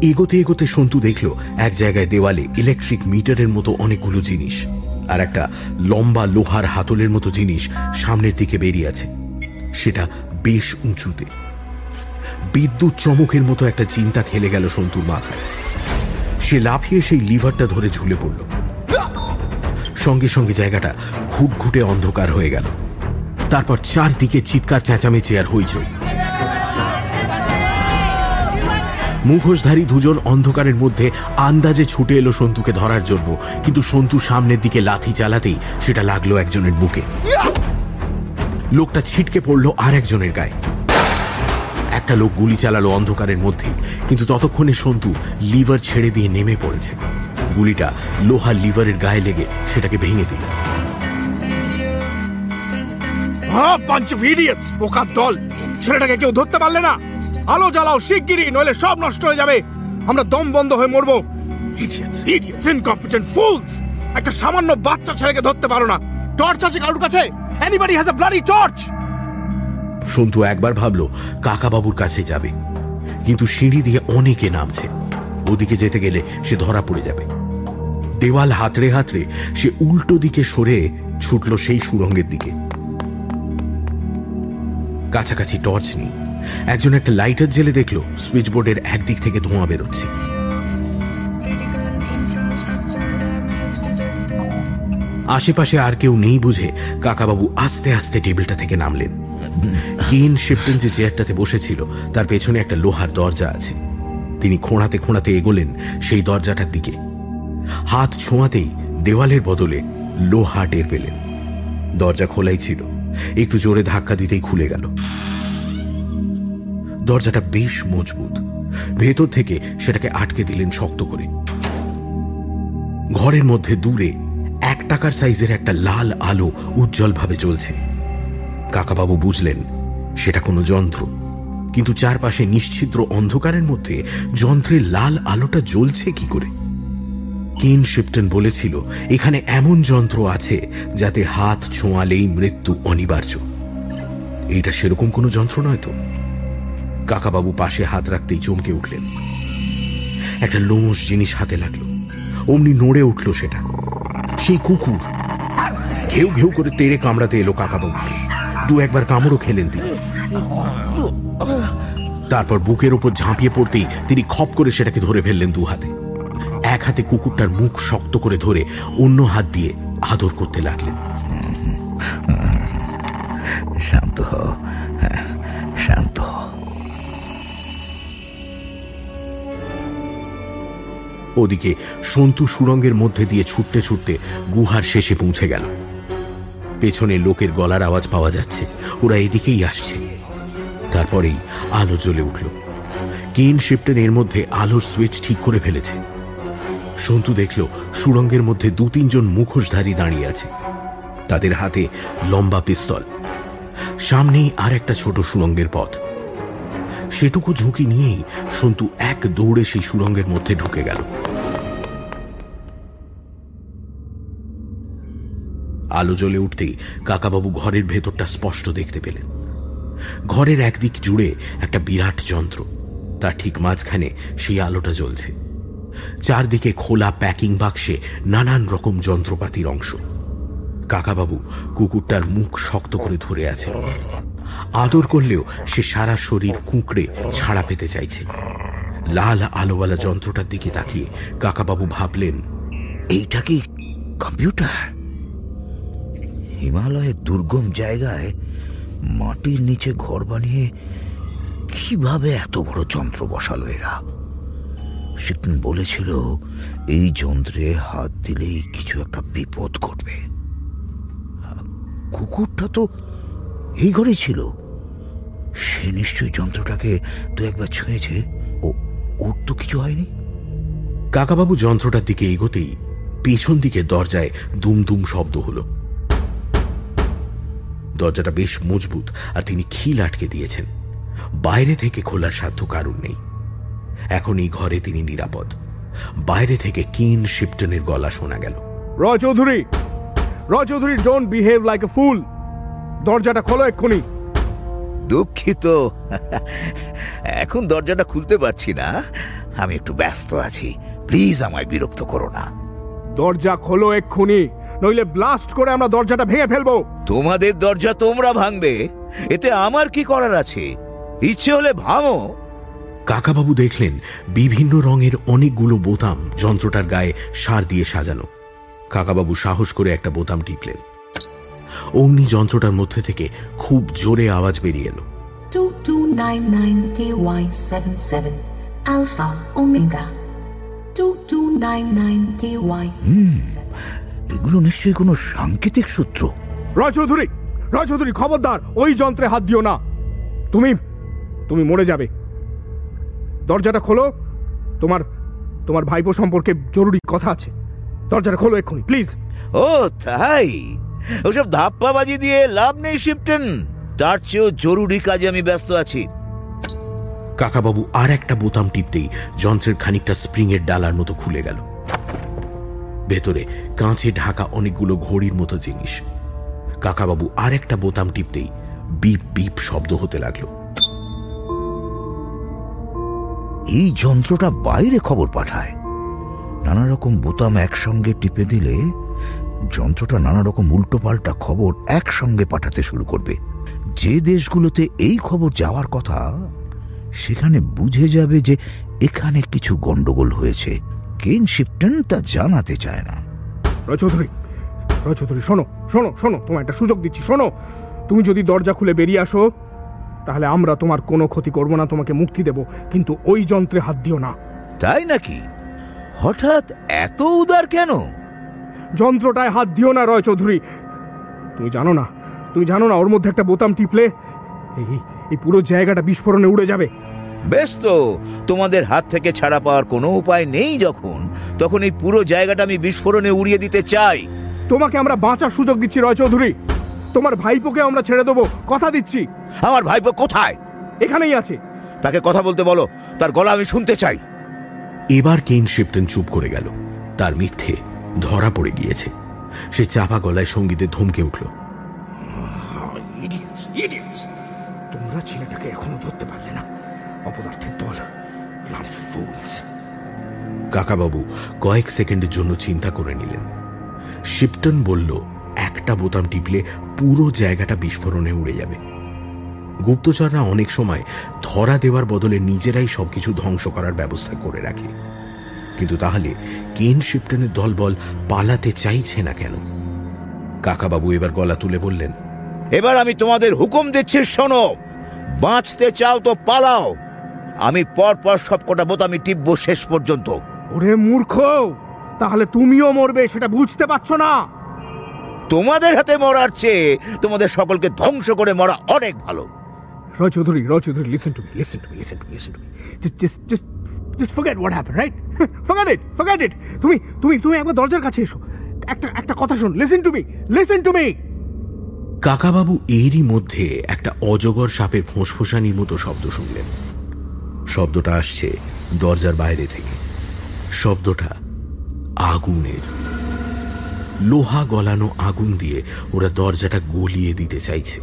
এগোতে এগোতে সন্তু দেখল, এক জায়গায় দেওয়ালে ইলেকট্রিক মিটারের মতো অনেকগুলো জিনিস আর একটা লম্বা লোহার হাতলের মতো জিনিস সামনের দিকে বেরিয়ে আছে। সেটা বেশ উঁচুতে। বিদ্যুৎ চমকের মতো একটা চিন্তা খেলে গেল সন্তুর মাথায়। সে লাফিয়ে সেই লিভারটা ধরে ঝুলে পড়ল। সঙ্গে সঙ্গে জায়গাটা ঘুটঘুটে অন্ধকার হয়ে গেল। তারপর চারদিকে চিৎকার, চেঁচামেচি আর হইচই। মুখোশধারী দুজন অন্ধকারের মধ্যে আন্দাজে ছুটে এলো সন্তুকে ধরার জন্য, কিন্তু সন্তু সামনের দিকে লাথি চালাতেই সেটা লাগল একজনের বুকে। লোকটা ছিটকে পড়ল আর একজনের গায়ে। একটা লোক গুলি চালালো অন্ধকারের মধ্যে কিন্তু ততক্ষণে সন্তু লিভার ছেড়ে দিয়ে নেমে পড়েছে। গুলিটা লোহার লিভারের গায়ে লেগে সেটাকে ভেঙে দিল। বোকার দল। ছেলেটাকে কেউ ধরতে পারলে না। আলো জ্বালাও শিগগিরই নইলে সব নষ্ট হয়ে যাবে। আমরা দম বন্ধ হয়ে মরবো। ইনকম্পিটেন্ট ফুলস একটা সামান্য বাচ্চা ছেলেকে ধরতে পারো না। টর্চ আছে কারোর কাছে? Anybody has a bloody torch Santu একবার ভাবল কাকাবাবুর কাছে যাবে। কিন্তু সিঁড়ি দিয়ে অনেকে নামছে। ওদিকে যেতে গেলে সে ধরা পড়ে যাবে। দেওয়াল হাতড়ে হাতড়ে সে উল্টো দিকে সরে ছুটল সেই সুরঙ্গের দিকে। কাছাকাছি টর্চ নেই। একজন একটা লাইটার জেলে দেখল সুইচ বোর্ডের একদিক থেকে ধোঁয়া বেরোচ্ছে। আশেপাশে আর কেউ নেই বুঝে কাকাবাবু আস্তে আস্তে টেবিলটা থেকে নামলেন। কেন শিফটন যে চেয়ারটাতে বসেছিল, তার পেছনে একটা লোহার দরজা আছে। তিনি খোঁড়াতে খোঁড়াতে এগোলেন সেই দরজাটার দিকে। হাত ছোঁয়াতেই দেওয়ালের বদলে লোহা টের পেলেন। দরজা খোলাই ছিল। একটু জোরে ধাক্কা দিতেই খুলে গেল। দরজাটা বেশ মজবুত। ভেতর থেকে সেটাকে আটকে দিলেন শক্ত করে। ঘরের মধ্যে দূরে এক টাকার সাইজের একটা লাল আলো উজ্জ্বলভাবে জ্বলছে। কাকাবাবু বুঝলেন, সেটা কোনো যন্ত্র। কিন্তু চারপাশে নিশ্ছিদ্র অন্ধকারের মধ্যে যন্ত্রের লাল আলোটা জ্বলছে কি করে? কেন শিপটন বলেছিল, এখানে এমন যন্ত্র আছে যাতে হাত ছোঁয়ালেই মৃত্যু অনিবার্য। এইটা সেরকম কোনো যন্ত্র নয় তো। কাকাবাবু পাশে হাত রাখতেই চমকে উঠলেন। একটা লোমস জিনিস হাতে লাগল। অমনি নড়ে উঠল সেটা। সেই কুকুর। ঘেউ ঘেউ করে তেড়ে কামড়াতে এলো কাকাবাবুকে। দু একবার কামড়ও খেলেন তিনি। তারপর বুকের ওপর ঝাঁপিয়ে পড়তেই তিনি খপ করে সেটাকে ধরে ফেললেন দু হাতে। এক হাতে কুকুরটার মুখ শক্ত করে ধরে অন্য হাত দিয়ে আদর করতে লাগলেন। শান্ত হ হ্যাঁ, শান্ত ওদিকে সন্তু সুরঙ্গের মধ্যে দিয়ে ছুটতে ছুটতে গুহার শেষে পৌঁছে গেল। পেছনে লোকের গলার আওয়াজ পাওয়া যাচ্ছে ওরা এদিকেই আসছে। তারপরেই আলো জ্বলে উঠল। কেন শিপটন এর মধ্যে আলোর সুইচ ঠিক করে ফেলেছে। সন্তু দেখল সুরঙ্গের মধ্যে দু তিনজন মুখোশধারী দাঁড়িয়ে আছে। তাদের হাতে লম্বা পিস্তল। সামনেই আর একটা ছোট সুরঙ্গের পথ। সেটুকু ঝুঁকি নিয়েই সন্তু এক দৌড়ে সেই সুরঙ্গের মধ্যে ঢুকে গেল। আলো জ্বলে উঠতেই কাকাবাবু ঘরের ভেতরটা স্পষ্ট দেখতে পেলেন। ঘরের একদিক জুড়ে একটা বিরাট যন্ত্র। তার ঠিক মাঝখানে সেই আলোটা জ্বলছে। চারদিকে খোলা প্যাকিং বাক্সে নানান রকম যন্ত্রপাতির অংশ। কাকাবাবু কুকুরটার মুখ শক্ত করে ধরে আছে আদর করলেও সে সারা শরীর কুঁকড়ে ছাড়া পেতে চাইছে। লাল আলোওয়ালা যন্ত্রটার দিকে তাকিয়ে কাকাবাবু ভাবলেন, এইটা কি কম্পিউটার? হিমালয়ের দুর্গম জায়গায় মাটির নিচে ঘর বানিয়ে কীভাবে এত বড় যন্ত্র বসালো এরা? শিপন বলেছিল, এই যন্ত্রে হাত দিলেই কিছু একটা বিপদ ঘটবে। কুকুরটা তো এই ঘরে ছিল। সে নিশ্চয়ই যন্ত্রটাকে দু একবার ছুঁয়েছে। ও, ওর তো কিছু হয়নি। কাকাবাবু যন্ত্রটার দিকে এগোতেই পেছন দিকে দরজায় দুম দুম শব্দ হলো। দরজাটা বেশ মজবুত আর তিনি খিল আটকে দিয়েছেন। বাইরে থেকে খোলার সাধ্য কারণ নেই। এখন এই ঘরে তিনি নিরাপদ। বাইরে থেকে কিন শিপটনের গলা শোনা গেল। Roy Chowdhury! Roy Chowdhury don't behave like a fool দরজাটা খোলো এক্ষুনি। দুঃখিত। এখন দরজাটা খুলতে পারছি না। আমি একটু ব্যস্ত আছি। প্লিজ আমায় বিরক্ত করো না। দরজা খোলো এক্ষুনি নইলে ব্লাস্ট করে আমরা দরজাটা ভেঙে ফেলব। তোমাদের দরজা তোমরা ভাঙবে। এতে আমার কি করার আছে? ইচ্ছে হলে ভাঙো। কাকাবাবু দেখলেন বিভিন্ন রঙের অনেকগুলো বোতাম যন্ত্রটার গায়ে সার দিয়ে সাজানো। কাকাবাবু সাহস করে একটা বোতাম টিপলেন। অগ্নি যন্ত্রটার মধ্যে থেকে খুব জোরে আওয়াজ বেরিয়ে এলো। 2299KY77 Alpha Omega 2299KY এগুলো নিশ্চয়ই কোনো সাংকেতিক সূত্র। রয় চৌধুরী রয় খবরদার ওই যন্ত্রে হাত দিও না। তুমি তুমি মরে যাবে। দরজাটা খোলো। তোমার তোমার ভাইপো সম্পর্কে জরুরি কথা আছে। দরজাটা খোলো এক্ষুনি প্লিজ। ও তাই? ওসব ধাপ্পাবাজি দিয়ে লাভ নেই শিপটেন। তার চেয়েও জরুরি কাজে আমি ব্যস্ত আছি। কাকাবাবু আর একটা বোতাম টিপতেই যন্ত্রের খানিকটা স্প্রিং এর ডালার মতো খুলে গেল। ভেতরে কাঁচে ঢাকা অনেকগুলো ঘড়ির মতো জিনিস। কাকাবাবু আর একটা বোতাম টিপতেই বিপ বিপ শব্দ হতে লাগল। এই যন্ত্রটা বাইরে খবর পাঠায়। নানা রকম বোতাম একসঙ্গে টিপে দিলে যন্ত্রটা নানা রকম উল্টোপাল্টা খবর একসঙ্গে পাঠাতে শুরু করবে। যে দেশগুলোতে এই খবর যাওয়ার কথা, সেখানে বুঝে যাবে যে এখানে কিছু গন্ডগোল হয়েছে। কেন শিপটন তা জানাতে চায় না। রয় চৌধুরী রয় চৌধুরী, শোনো শোনো শোনো তোমার একটা সুযোগ দিচ্ছি, শোনো। তুমি যদি দরজা খুলে বেরিয়ে আসো তাহলে আমরা তোমার কোনো ক্ষতি করব না তোমাকে মুক্তি দেব কিন্তু ওই যন্ত্রে হাত দিও না। তাই নাকি? হঠাৎ এত উদার কেন? যন্ত্রটায় হাত দিও না রয় চৌধুরী। তুমি জানো না তুমি জানো না ওর মধ্যে একটা বোতাম টিপলে এই এই পুরো জায়গাটা বিস্ফোরণে উড়ে যাবে। বেশ তো তোমাদের হাত থেকে ছাড়া পাওয়ার কোনো উপায় নেই যখন তখন এই পুরো জায়গাটা আমি বিস্ফোরণে উড়িয়ে দিতে চাই। তোমাকে আমরা বাঁচার সুযোগ দিচ্ছি রয় চৌধুরী। তোমার ভাইপোকে আমরা ছেড়ে দেবো। কথা দিচ্ছি। আমার ভাইপো কোথায়? এখানেই আছে। তাকে কথা বলতে বলো। তার গলা আমি শুনতে চাই। এবার কেন শিপটন চুপ করে গেল। তার মিথ্যে ধরা পড়ে গিয়েছে। সে চাপা গলায় সঙ্গীতে ধমকে উঠল। তোমরা ছেলেটাকে এখনও ধরতে পারলে না। অপদার্থের দল। কাকাবাবু কয়েক সেকেন্ডের জন্য চিন্তা করে নিলেন। শিপটন বলল একটা বোতাম টিপলে পুরো জায়গাটা বিস্ফোরণে উড়ে যাবে। গুপ্তচররা অনেক সময় ধরা দেওয়ার বদলে নিজেরাই সবকিছু ধ্বংস করার ব্যবস্থা করে রাখে। কিন্তু তাহলে কেন শিপটনের দলবল পালাতে চাইছে না কেন? কাকাবাবু এবার গলা তুলে বললেন এবার আমি তোমাদের হুকুম দিচ্ছি শোনো। বাঁচতে চাও তো পালাও। আমি পর পর সবকটা বোতামি টিপবো শেষ পর্যন্ত। ওরে মূর্খ! তাহলে তুমিও মরবে সেটা বুঝতে পারছ না? তোমাদের হাতে মরার চেয়ে তোমাদের সকলকে ধ্বংস করে মরা অনেক ভালো। Roy Chowdhury Roy Chowdhury listen to me listen to me listen to me listen to me just forget what happen right forget it forget it তুমি তুমি তুমি একবার দরজার কাছে এসো। একটা একটা কথা শোন listen to me listen to me Kakababu এরই মধ্যে একটা অজগর সাপের ফোঁসফোসানির মতো শব্দ শুনলেন। শব্দটা আসছে দরজার বাইরে থেকে। শব্দটা আগুনের। লোহা গলানো আগুন দিয়ে ওরা দরজাটা গলিয়ে দিতে চাইছে।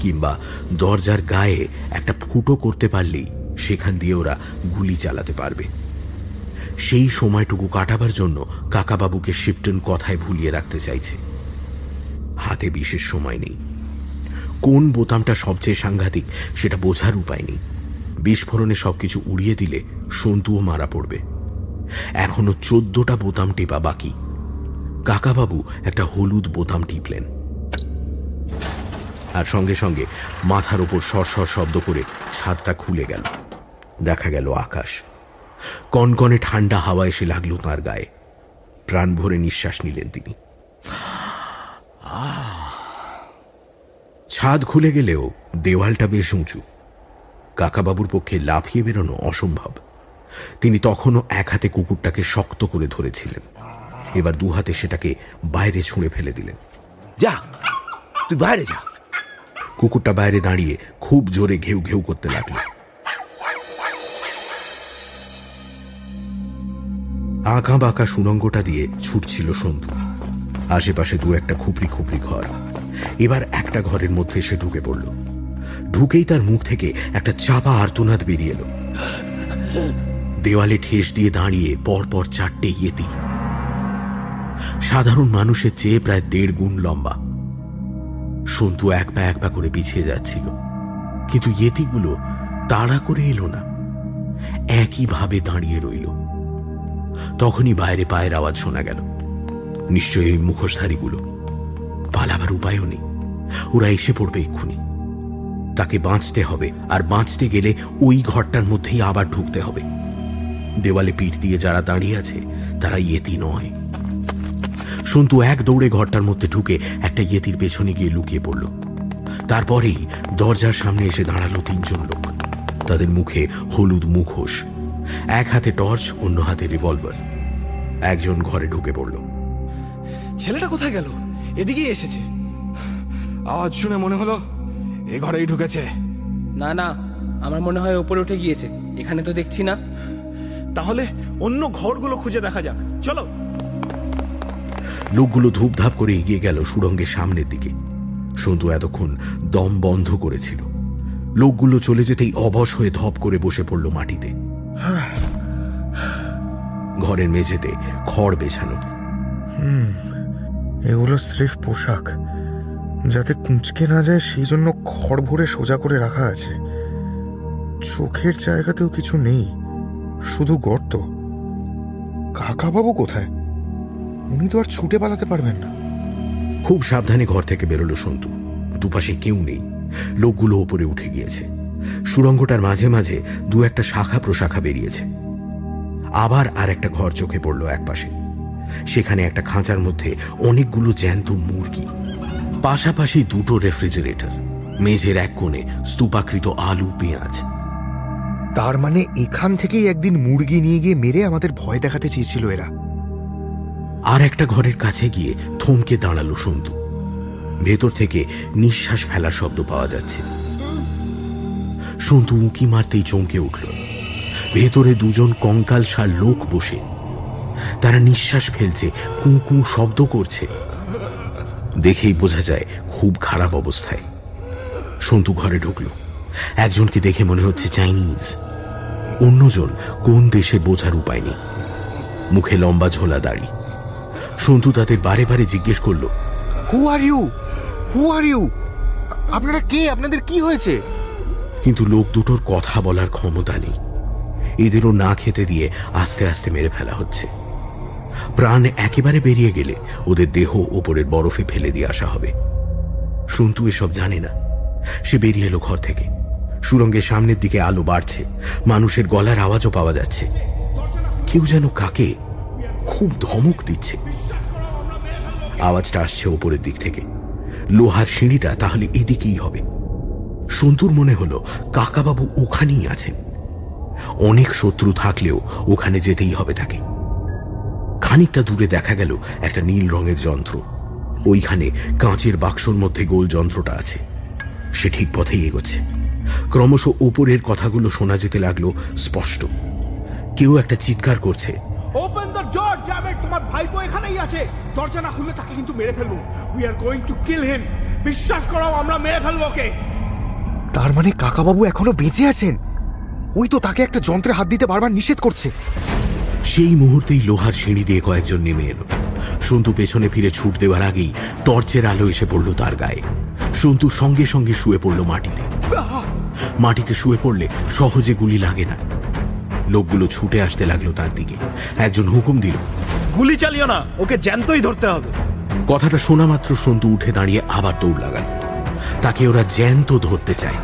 কিংবা দরজার গায়ে একটা ফুটো করতে পারলেই সেখান দিয়ে ওরা গুলি চালাতে পারবে। সেই সময়টুকু কাটাবার জন্য কাকাবাবুকে শিপটন কথায় ভুলিয়ে রাখতে চাইছে। হাতে বিশেষ সময় নেই। কোন বোতামটা সবচেয়ে সাংঘাতিক সেটা বোঝার উপায় নেই। বিস্ফোরণে সবকিছু উড়িয়ে দিলে সন্তুও মারা পড়বে। এখনও চোদ্দটা বোতাম টেপা বাকি। কাকাবাবু একটা হলুদ বোতাম টিপলেন। আর সঙ্গে সঙ্গে মাথার ওপর সরসর শব্দ করে ছাদটা খুলে গেল। দেখা গেল আকাশ। কনকনে ঠান্ডা হাওয়া এসে লাগল তাঁর গায়ে। প্রাণ ভরে নিঃশ্বাস নিলেন তিনি। ছাদ খুলে গেলেও দেওয়ালটা বেশ উঁচু। কাকাবাবুর পক্ষে লাফিয়ে বেরোনো অসম্ভব। তিনি তখনও এক হাতে কুকুরটাকে শক্ত করে ধরেছিলেন। এবার দু হাতে সেটাকে বাইরে ছুঁড়ে ফেলে দিলেন। যা, তুই বাইরে যা। কুকুরটা বাইরে দাঁড়িয়ে খুব জোরে ঘেউ ঘেউ করতে লাগল। আঁকা বাঁকা সুরঙ্গটা দিয়ে ছুটছিল সন্ধু আশেপাশে দু একটা খুপড়ি খুপড়ি ঘর। এবার একটা ঘরের মধ্যে সে ঢুকে পড়ল। ঢুকেই তার মুখ থেকে একটা চাপা আর্তনাদ বেরিয়ে এলো। দেওয়ালে ঠেস দিয়ে দাঁড়িয়ে পরপর চারটে ইয়েতি সাধারণ মানুষের চেয়ে প্রায় দেড় গুণ লম্বা। সন্তু এক পা এক পা করে পিছিয়ে যাচ্ছিল। কিন্তু ইয়েতিগুলো তাড়া করে এলো না। একইভাবে দাঁড়িয়ে রইল। তখনই বাইরে পায়ের আওয়াজ শোনা গেল। নিশ্চয়ই ওই মুখোশধারীগুলো। পালাবার উপায়ও নেই। ওরা এসে পড়বে এক্ষুনি। তাকে বাঁচতে হবে, আর বাঁচতে গেলে ওই ঘরটার মধ্যেই আবার ঢুকতে হবে। দেওয়ালে পিঠ দিয়ে যারা দাঁড়িয়ে আছে, তারা ইয়েতি নয়। সন্তু এক দৌড়ে ঘরটার মধ্যে ঢুকে একটা ইয়েতির পেছনে গিয়ে লুকিয়ে পড়ল। তারপরেই দরজার সামনে এসে দাঁড়াল তিনজন লোক। তাদের মুখে হলুদ মুখোশ এক হাতে টর্চ অন্য হাতে রিভলভার। একজন ঘরে ঢুকে পড়ল। ছেলেটা কোথায় গেল? এদিকেই এসেছে। আওয়াজ শুনে মনে হলো এ ঘরেই ঢুকেছে। না না আমার মনে হয় ওপরে উঠে গিয়েছে। এখানে তো দেখছি না। তাহলে অন্য ঘরগুলো খুঁজে দেখা যাক। চলো। লোকগুলো ধূপধাপ করে এগিয়ে গেল সুড়ঙ্গের সামনের দিকে। সন্তু এতক্ষণ দম বন্ধ করেছিল। লোকগুলো চলে যেতেই অবশ হয়ে ধপ করে বসে পড়ল মাটিতে। ঘরের মেঝেতে খড় বেছানো। এগুলো স্রেফ পোশাক। যাতে কুঁচকে না যায় সেই জন্য খড় ভরে সোজা করে রাখা আছে। চোখের জায়গাতেও কিছু নেই, শুধু গর্ত। কাকাবাবু কোথায়? উনি তো আর ছুটে পালাতে পারবেন না। খুব সাবধানে ঘর থেকে বেরোলো সন্তু। দুপাশে কেউ নেই। লোকগুলো ওপরে উঠে গিয়েছে। সুড়ঙ্গটার মাঝে মাঝে দু একটা শাখা প্রশাখা বেরিয়েছে। আবার আর একটা ঘর চোখে পড়ল একপাশে। সেখানে একটা খাঁচার মধ্যে অনেকগুলো জ্যান্ত মুরগি। পাশাপাশি দুটো রেফ্রিজারেটর। মেঝের এক কোণে স্তূপাকৃত আলু পেঁয়াজ। তার মানে এখান থেকেই একদিন মুরগি নিয়ে গিয়ে মেরে আমাদের ভয় দেখাতে চেয়েছিল এরা। আর একটা ঘরের কাছে গিয়ে থমকে দাঁড়াল সন্তু। ভেতর থেকে নিঃশ্বাস ফেলার শব্দ পাওয়া যাচ্ছে। সন্তু উঁকি মারতেই চমকে উঠল। ভেতরে দুজন কঙ্কাল সার লোক বসে। তারা নিঃশ্বাস ফেলছে, কু কু শব্দ করছে। দেখেই বোঝা যায় খুব খারাপ অবস্থায়। সন্তু ঘরে ঢুকল। একজনকে দেখে মনে হচ্ছে চাইনিজ। অন্যজন কোন দেশে বোঝার উপায় নেই। মুখে লম্বা ঝোলা দাড়ি। সন্তু তাদের বারে বারে জিজ্ঞেস করল হু are you who are you আপনারা কে? আপনাদের কি হয়েছে? কিন্তু লোক দুটোর কথা বলার ক্ষমতা নেই। এদেরও না খেতে দিয়ে আস্তে আস্তে মেরে ফেলা হচ্ছে। প্রাণ একেবারে বেরিয়ে গেলে ওদের দেহ ওপরের বরফে ফেলে দিয়ে আসা হবে। সন্তু এসব জানে না। সে বেরিয়ে এলো ঘর থেকে। সুরঙ্গের সামনের দিকে আলো বাড়ছে। মানুষের গলার আওয়াজও পাওয়া যাচ্ছে। কেউ যেন কাকে খুব ধমক দিচ্ছে। আওয়াজটা আসছে ওপরের দিক থেকে। লোহার সিঁড়িটা তাহলে এদিকেই হবে। সন্তুর মনে হলো, কাকাবাবু ওখানেই আছেন। অনেক শত্রু থাকলেও ওখানে যেতেই হবে তাকে। খানিকটা দূরে দেখা গেল একটা নীল রঙের যন্ত্র। ওইখানে কাঁচের বাক্সর মধ্যে গোল যন্ত্রটা আছে। সে ঠিক পথেই এগোচ্ছে। ক্রমশ ওপরের কথাগুলো শোনা যেতে লাগল স্পষ্ট। কেউ একটা চিৎকার করছে। ওপেন তোমার ভাইপো এখানেই আছে। দরজা না খুললে তাকে কিন্তু মেরে ফেলব। We are going to kill him বিশ্বাস করো আমরা মেরে ফেলব ওকে। তার মানে কাকাবাবু এখনও বেঁচে আছেন? ওই তো তাকে একটা যন্ত্রে হাত দিতে বারবার নিষেধ করছে। সেই মুহূর্তেই লোহার সিঁড়ি দিয়ে কয়েকজন নেমে এলো। সন্তু পেছনে ফিরে ছুট দেওয়ার আগেই টর্চের আলো এসে পড়ল তার গায়ে। সন্তু সঙ্গে সঙ্গে শুয়ে পড়ল মাটিতে। মাটিতে শুয়ে পড়লে সহজে গুলি লাগে না। লোকগুলো ছুটে আসতে লাগল তার দিকে। একজন হুকুম দিল গুলি চালিও না, ওকে জ্যান্তই ধরতে হবে। কথাটা শোনা মাত্র সন্তু উঠে দাঁড়িয়ে আবার দৌড় লাগান তাকে ওরা জ্যান্ত ধরতে চায়।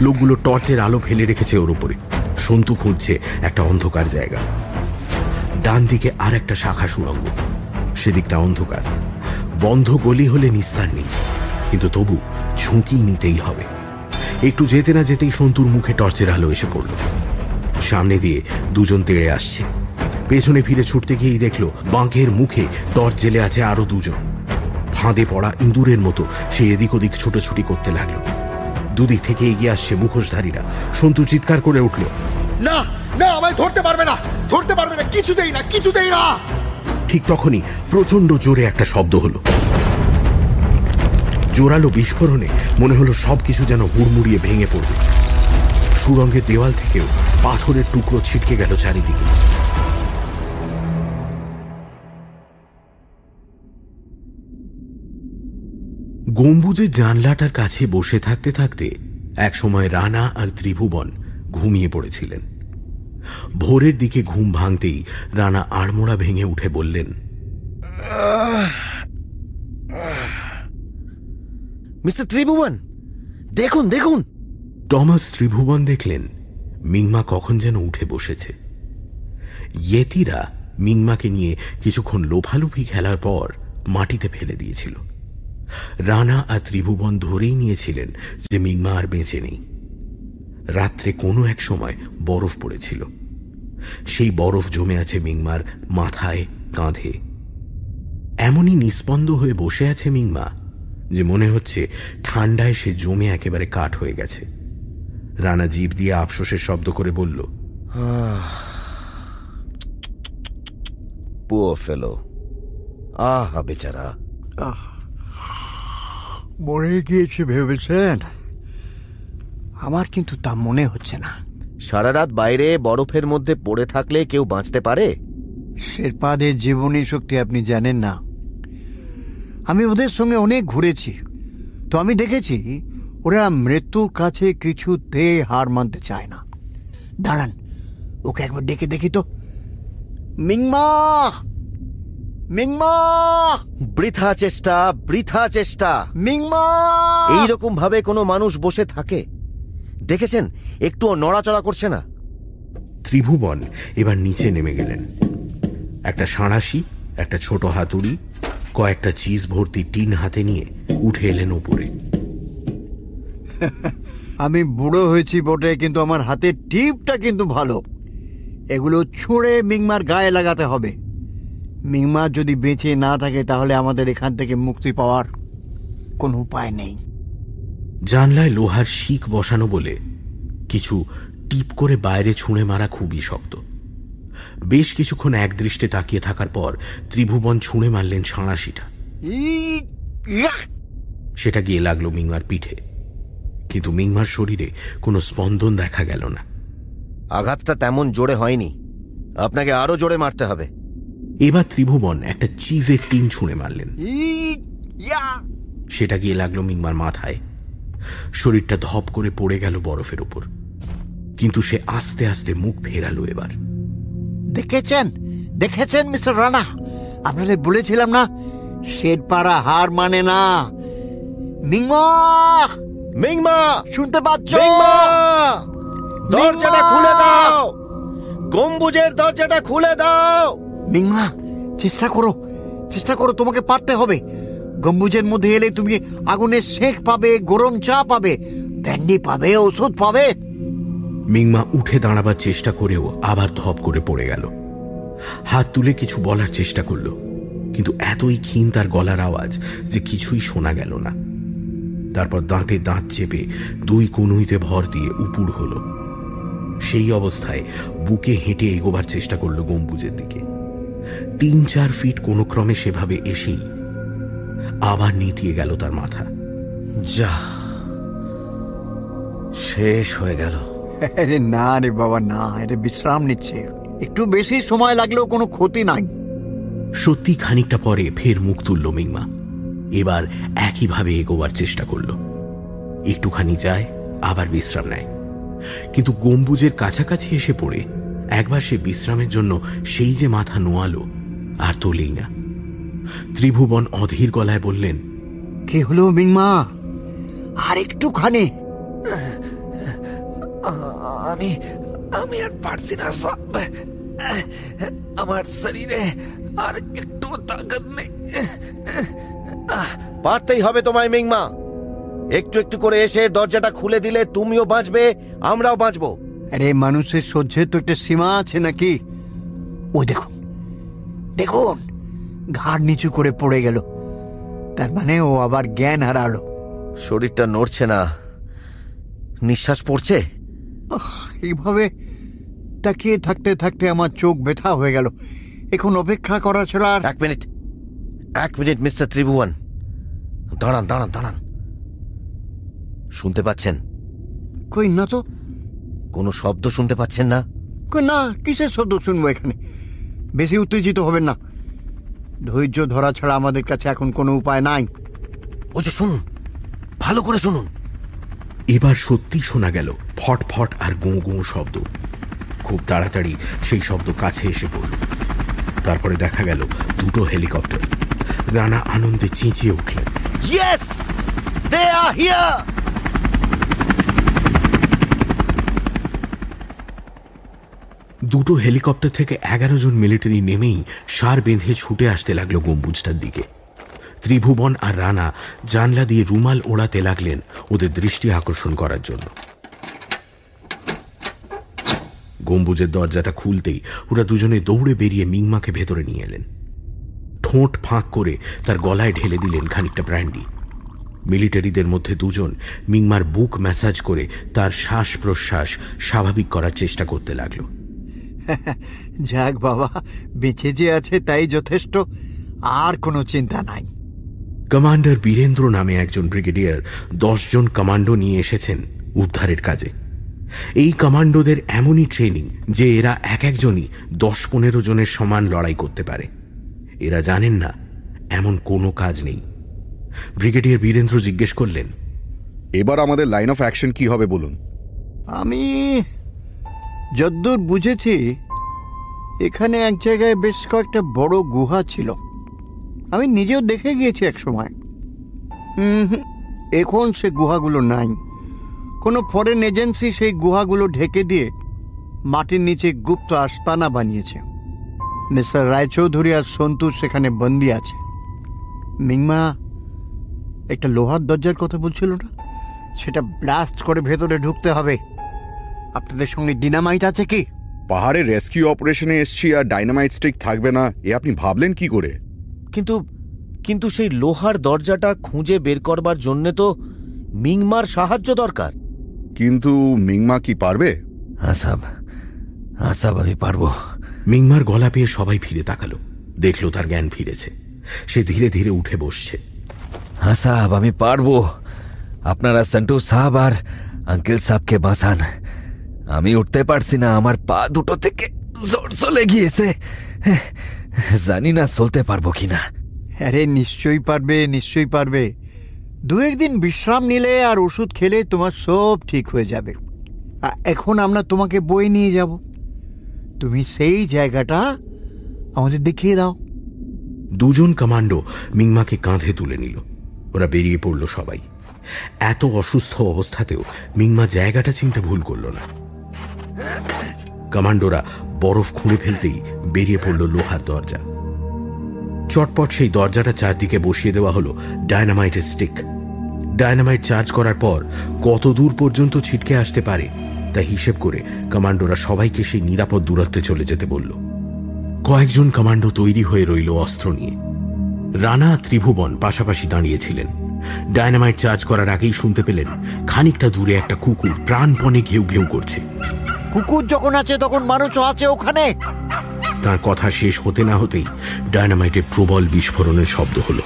লোকগুলো টর্চের আলো ফেলে রেখেছে ওর উপরে। সন্তু খুঁজছে একটা অন্ধকার জায়গা। ডান দিকে আর একটা শাখা সুড়ঙ্গ। সেদিকটা অন্ধকার। বন্ধ গলি হলে নিস্তার নেই। কিন্তু তবু ঝুঁকি নিতেই হবে। একটু যেতে না যেতেই সন্তুর মুখে টর্চের আলো এসে পড়ল। সামনে দিয়ে দুজন তেড়ে আসছে। পেছনে ফিরে ছুটতে গিয়েই দেখল, বাঁকের মুখে টর্চ জেলে আছে আরও দুজন। ফাঁদে পড়া ইঁদুরের মতো সে এদিক ওদিক ছুটোছুটি করতে লাগল। দুদিক থেকে এগিয়ে আসছে মুখোশধারীরা। সন্তু চিৎকার করে উঠল, না না, আমায় ধরতে পারবে না, ধরতে পারবে না, কিছুতেই না কিছুতেই না! ঠিক তখনই প্রচণ্ড জোরে একটা শব্দ হলো। জোরালো বিস্ফোরণে মনে হলো সবকিছু যেন হুড়মুড়িয়ে ভেঙে পড়বে। সুরঙ্গের দেওয়াল থেকেও পাথরের টুকরো ছিটকে গেল চারিদিকে। গম্বুজের জানলাটার কাছে বসে থাকতে থাকতে একসময় রানা আর ত্রিভুবন ঘুমিয়ে পড়েছিলেন। ভোরের দিকে ঘুম ভাঙতেই রানা আড়মোড়া ভেঙে উঠে বললেন মিস্টার ত্রিভুবন দেখুন দেখুন। টমাস ত্রিভুবন দেখলেন মিংমা কখন যেন উঠে বসেছে। ইয়েতিরা মিংমাকে নিয়ে কিছুক্ষণ লোফালুফি খেলার পর মাটিতে ফেলে দিয়েছিল। রানা আর ত্রিভুবন ধরেই নিয়েছিলেন যে মিংমা আর বেঁচে নেই। রাত্রে কোনো এক সময় বরফ পড়েছিল। সেই বরফ জমে আছে মিংমার মাথায় কাঁধে। এমনই নিস্পন্দ হয়ে বসে আছে মিংমা যে মনে হচ্ছে ঠান্ডায় সে জমে একেবারে কাঠ হয়ে গেছে। রানা জীব দিয়ে আফসোসের শব্দ করে বলল পুয়ো ফেলো। আহা বেচারা। মরে গিয়েছে ভেবেছেন? আমার কিন্তু তা মনে হচ্ছে না। সারা রাত বাইরে বরফের মধ্যে পড়ে থাকলে কেউ বাঁচতে পারে? শেরপাদের জীবনী শক্তি আপনি জানেন না। আমি ওদের সঙ্গে অনেক ঘুরেছি। তো আমি দেখেছি ওরা মৃত্যুর কাছে কিছুতে হার মানতে চায় না। দাঁড়ান ওকে একবার ডেকে দেখি তো। মিংমা! মিংমা! বৃথা চেষ্টা বৃথা চেষ্টা। মিংমা! এইরকম ভাবে কোনো মানুষ বসে থাকে। দেখেছেন? একটুও নড়াচড়া করছে না। ত্রিভুবন এবার নিচে নেমে গেলেন। একটা সাঁড়াশি একটা ছোট হাতুড়ি কয়েকটা চিজ ভর্তি টিন হাতে নিয়ে উঠে এলেন ওপরে। আমি বুড়ো হয়েছি বটে কিন্তু আমার হাতের টিপটা কিন্তু ভালো। এগুলো ছুঁড়ে মিংমার গায়ে লাগাতে হবে। মিংমা যদি বেঁচে না থাকে তাহলে আমাদের এখান থেকে মুক্তি পাওয়ার কোনো উপায় নেই। জানলায় লোহার শিক বসানো বলে কিছু টিপ করে বাইরে ছুঁড়ে মারা খুবই শক্ত। বেশ কিছুক্ষণ একদৃষ্টে তাকিয়ে থাকার পর ত্রিভুবন ছুঁড়ে মারলেন সাঁড়াশিটা। সেটা গিয়ে লাগল মিংমার পিঠে। কিন্তু মিংমার শরীরে কোনো স্পন্দন দেখা গেল না। আঘাতটা তেমন জোরে হয়নি। আপনাকে আরও জোরে মারতে হবে। এবার ত্রিভুবন একটা চিজের টিন ছুঁড়ে মারলেন। সেটা গিয়ে লাগল মিংমার মাথায়। শরীরটা ধপ করে পড়ে গেল বরফের ওপর কিন্তু সে আস্তে আস্তে মুখ ফেরালো এবার। দেখেছেন? দেখেছেন মিস্টার রানা? আপনাদের বলেছিলাম না শেড পাড়া হার মানে না। মিংমা! মিংমা! শুনতে পাচ্ছ? মিংমা! দরজাটা খুলে দাও! গম্বুজের দরজাটা খুলে দাও! মিংমা চেষ্টা করো চেষ্টা করো, তোমাকে পারতে হবে। গম্বুজের মধ্যে এলে তুমি আগুনের সেঁক পাবে, গরম চা পাবে, ব্যান্ডি পাবে ওষুধ পাবে। মিংমা উঠে দাঁড়াবার চেষ্টা করেও আবার ধপ করে পড়ে গেল। হাত তুলে কিছু বলার চেষ্টা করল, কিন্তু এতই ক্ষীণ তার গলার আওয়াজ যে কিছুই শোনা গেল না। তারপর দাঁতে দাঁত চেপে দুই কনুইতে ভর দিয়ে উপুর হলো। সেই অবস্থায় বুকে হেঁটে এগোবার চেষ্টা করল গম্বুজের দিকে। তিন চার ফিট কোনো ক্রমে সেভাবে এসেই আবার নেতিয়ে গেল তার মাথা। যা শেষ হয়ে গেল। আরে না রে বাবা না এটা বিশ্রাম নিচ্ছে। একটু বেশি সময় লাগলেও কোনো ক্ষতি নাই। সত্যি খানিকটা পরে ফের মুখ তুলল মিংমা। এবার একইভাবে এগোবার চেষ্টা করল। একটুখানি যায় আবার বিশ্রাম নেয়। কিন্তু গম্বুজের কাছাকাছি এসে পড়ে একবার সে বিশ্রামের জন্য সেই যে মাথা নোয়ালো আর তোলেই না। ত্রিভুবন অধীর গলায় বললেন কি হলো মিংমা? আর একটুখানি। আমি আমি আর পারছি না সাব আমার শরীরে আর একটু তাকত নেই। পারতেই হবে তোমায় মিংমা। একটু একটু করে এসে দরজাটা খুলে দিলে তুমিও বাঁচবে আমরাও বাঁচবো। আরে মানুষের সহ্যের তো একটা সীমা আছে নাকি? ও দেখুন দেখুন ঘাড় নিচু করে পড়ে গেল। তার মানে ও আবার জ্ঞান হারালো। শরীরটা নড়ছে না। নিঃশ্বাস পড়ছে? এইভাবে তাকিয়ে থাকতে থাকতে আমার চোখ ব্যথা হয়ে গেল। এখন অপেক্ষা করা ছাড়া আর এক মিনিট এক মিনিট মিস্টার ত্রিভুবন। দাঁড়ান দাঁড়ান দাঁড়ান। শুনতে পাচ্ছেন? কই না তো? কোনো শব্দ শুনতে পাচ্ছেন না? না কিসের শব্দ শুনব এখানে? বেশি উত্তেজিত হবেন না। ধৈর্য ধরা ছাড়া আমাদের কাছে এখন কোনো উপায় নাই। ও যে শুনুন ভালো করে শুনুন। এবার সত্যি শোনা গেল ফট ফট আর গুঁ গুঁ শব্দ। খুব তাড়াতাড়ি সেই শব্দ কাছে এসে পড়ল। তারপরে দেখা গেল দুটো হেলিকপ্টার। রানা আনন্দে চেঁচিয়ে উঠলেন। ইয়েস দে আর হিয়ার দুটো হেলিকপ্টার থেকে এগারো জন মিলিটারি নেমেই সার বেঁধে ছুটে আসতে লাগল গম্বুজটার দিকে। ত্রিভুবন আর রানা জানলা দিয়ে রুমাল ওড়াতে লাগলেন ওদের দৃষ্টি আকর্ষণ করার জন্য। গম্বুজের দরজাটা খুলতেই ওরা দুজনে দৌড়ে বেরিয়ে মিংমাকে ভেতরে নিয়ে এলেন। ঠোঁট ফাঁক করে তার গলায় ঢেলে দিলেন খানিকটা ব্র্যান্ডি মিলিটারিদের মধ্যে দুজন মিংমার বুক ম্যাসাজ করে তার শ্বাস প্রশ্বাস স্বাভাবিক করার চেষ্টা করতে লাগল। যাক বাবা বেঁচে যে আছে তাই যথেষ্ট আর কোনো চিন্তা নাই। কমান্ডার বীরেন্দ্র নামে একজন ব্রিগেডিয়ার দশজন কমান্ডো নিয়ে এসেছেন উদ্ধারের কাজে। এই কমান্ডোদের এমনই ট্রেনিং যে এরা এক একজনই দশ পনেরো জনের সমান লড়াই করতে পারে। এরা জানেন না এমন কোনো কাজ নেই। ব্রিগেডিয়ার বীরেন্দ্র জিজ্ঞেস করলেন এবার আমাদের লাইন অফ অ্যাকশন কি হবে বলুন? আমি যদ্দূর বুঝেছি, এখানে এক জায়গায় বেশ কয়েকটা বড় গুহা ছিল। আমি নিজেও দেখে গিয়েছি এক সময়। এখন সে গুহাগুলো নাই। কোনো ফরেন এজেন্সি সেই গুহাগুলো ঢেকে দিয়ে মাটির নিচে গুপ্ত আস্তানা বানিয়েছে। মিস্টার রায়চৌধুরী আর সন্তুর সেখানে বন্দি আছে। মিংমা, একটা লোহার দরজার কথা বলছিল না? সেটা ব্লাস্ট করে ভেতরে ঢুকতে হবে। আপনাদের সঙ্গে ডিনামাইট আছে কি? পাহাড়ে রেস্কিউ অপারেশনে এসছি আর ডাইনামাইট স্টিক থাকবে না। এ আপনি ভাবলেন কি করে? কিন্তু কিন্তু সেই লোহার দরজাটা খুঁজে বের করবার জন্যে তো মিংমার সাহায্য দরকার। কিন্তু মিংমা কি পারবে? আসাব আসাব আমি পারব। মিংমার গলা পেয়ে সবাই ফিরে তাকালো। দেখল তার জ্ঞান ফিরেছে। সে ধীরে ধীরে উঠে বসছে। হ্যাঁ সাহাব আমি পারব। আপনারা সন্টু সাহাব আর আঙ্কেল সাহকে বাঁচান। আমি উঠতে পারছি না আমার পা দুটো থেকে জোর চলে গিয়েছে। জানি না চলতে পারব কিনা। আরে নিশ্চয়ই পারবে নিশ্চয়ই পারবে। দু একদিন বিশ্রাম নিলে আর ওষুধ খেলে তোমার সব ঠিক হয়ে যাবে। এখন আমরা তোমাকে বই নিয়ে যাব। তুমি সেই জায়গাটা আমাদের দেখিয়ে দাও। দুজন কমান্ডো মিংমাকে কাঁধে তুলে নিল। ওরা বেরিয়ে পড়ল সবাই। এত অসুস্থ অবস্থাতেও মিংমা জায়গাটা চিনতে ভুল করল না। কমান্ডোরা বরফ খুঁড়ে ফেলতেই বেরিয়ে পড়ল লোহার দরজা। চটপট সেই দরজাটা চারদিকে বসিয়ে দেওয়া হলো ডায়নামাইটের স্টিক। ডায়নামাইট চার্জ করার পর কত দূর পর্যন্ত ছিটকে আসতে পারে তা হিসেব করে কমান্ডোরা সবাইকে সেই নিরাপদ দূরত্বে চলে যেতে বলল। কয়েকজন কমান্ডো তৈরি হয়ে রইল অস্ত্র নিয়ে। রানা ত্রিভুবন পাশাপাশি দাঁড়িয়েছিলেন। ডায়নামাইট চার্জ করার আগেই শুনতে পেলেন খানিকটা দূরে একটা কুকুর প্রাণপণে ঘেউ ঘেউ করছে। কুকুর যখন আছে, তখন মানুষও আছে ওখানে। তার কথা শেষ হতে না হতেই ডায়নামাইটের প্রবল বিস্ফোরণের শব্দ হলো।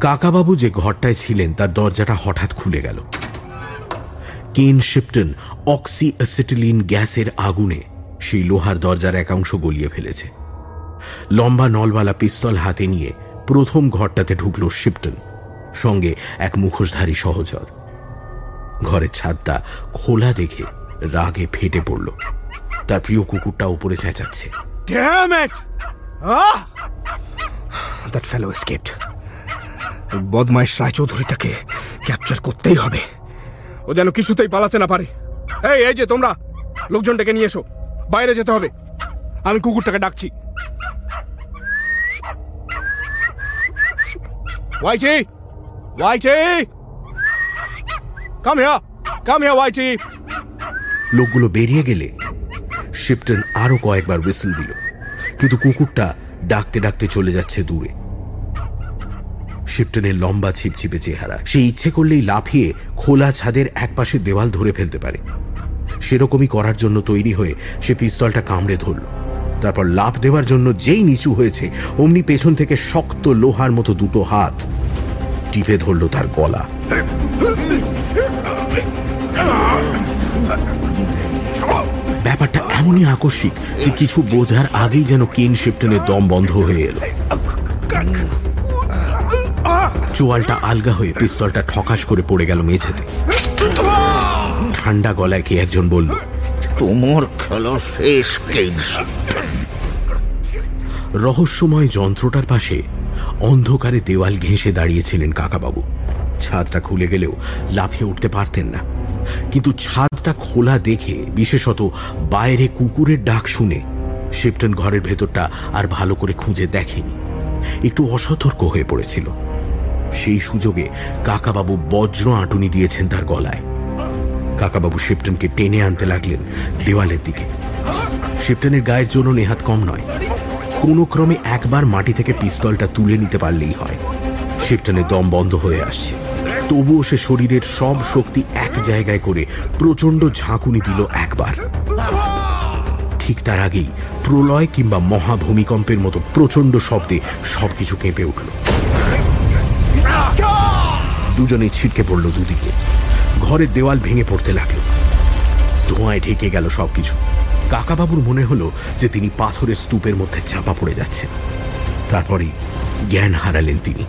কাকাবাবু যে ঘরটায় ছিলেন, তার দরজাটা হঠাৎ খুলে গেল। কেন শিপটন অক্সি অ্যাসিটিলিন গ্যাসের আগুনে সেই লোহার দরজার একাংশ গলিয়ে ফেলেছে। লম্বা নলওয়ালা পিস্তল হাতে নিয়ে প্রথম ঘরটাতে ঢুকল শিপটন সঙ্গে এক মুখোশধারী সহচর। ঘরের ছাদটা খোলা দেখে রাগে ফেটে পড়ল। তার প্রিয় কুকুরটা উপরে চেঁচাচ্ছে! Ah! That fellow বদমাইশ রায়চৌধুরীটাকে ক্যাপচার করতেই হবে। ও যেন কিছুতেই পালাতে না পারে। এই এই যে তোমরা লোকজন ডেকে নিয়ে এসো। বাইরে যেতে হবে। আমি কুকুরটাকে ডাকছি। ওয়াইটি ওয়াইটি কাম হিয়ার কাম হিয়ার ওয়াইটি লোকগুলো বেরিয়ে গেলে শিপটন আরও কয়েকবার হুইসেল দিল কিন্তু কুকুরটা ডাকতে ডাকতে চলে যাচ্ছে দূরে। শিপটনের লম্বা ছিপছিপে চেহারা। সে ইচ্ছে করলেই লাফিয়ে খোলা ছাদের একপাশে দেওয়াল ধরে ফেলতে পারে। সেরকমই করার জন্য তৈরি হয়ে সে পিস্তলটা কামড়ে ধরল। তারপর লাফ দেওয়ার জন্য যেই নিচু হয়েছে, অমনি পেছন থেকে শক্ত লোহার মতো দুটো হাত টিপে ধরল তার গলা। ব্যাপারটা এমনই আকস্মিক যে কিছু বোঝার আগেই যেন কেন শিপটনের দম বন্ধ হয়ে এলো। চোয়ালটা আলগা হয়ে পিস্তলটা ঠকাস করে পড়ে গেল মেঝেতে। ঠান্ডা গলায় কে একজন বলল, তোমার খেলা শেষ রহস্যময় যন্ত্রটার পাশে অন্ধকারে দেওয়াল ঘেঁষে দাঁড়িয়েছিলেন কাকাবাবু। ছাদটা খুলে গেলেও লাফিয়ে উঠতে পারতেন না। কিন্তু ছাদটা খোলা দেখে, বিশেষত বাইরে কুকুরের ডাক শুনে, শিপটন ঘরের ভেতরটা আর ভালো করে খুঁজে দেখেনি। একটু অসতর্ক হয়ে পড়েছিল। সেই সুযোগে কাকাবাবু বজ্র আঁটুনি দিয়েছেন তার গলায়। কাকাবাবু শিপটনকে টেনে আনতে লাগলেন দেওয়ালের দিকে। শিপটনের গায়ের জন্য নেহাত কম নয়। কোনো ক্রমে একবার মাটি থেকে পিস্তলটা তুলে নিতে পারলেই হয়। শিপটনের দম বন্ধ হয়ে আসছে। তবুও সে শরীরের সব শক্তি এক জায়গায় করে প্রচণ্ড ঝাঁকুনি দিল একবার। ঠিক তার আগেই প্রলয় কিংবা মহাভূমিকম্পের মতো প্রচণ্ড শব্দে সবকিছু কেঁপে উঠল। দুজনেই ছিটকে পড়ল দুদিকে। ঘরের দেওয়াল ভেঙে পড়তে লাগল। ধোঁয়ায় ঢেকে গেল সবকিছু। কাকাবাবুর মনে হলো যে তিনি পাথরের স্তূপের মধ্যে চাপা পড়ে যাচ্ছেন। তারপরেই জ্ঞান হারালেন তিনি।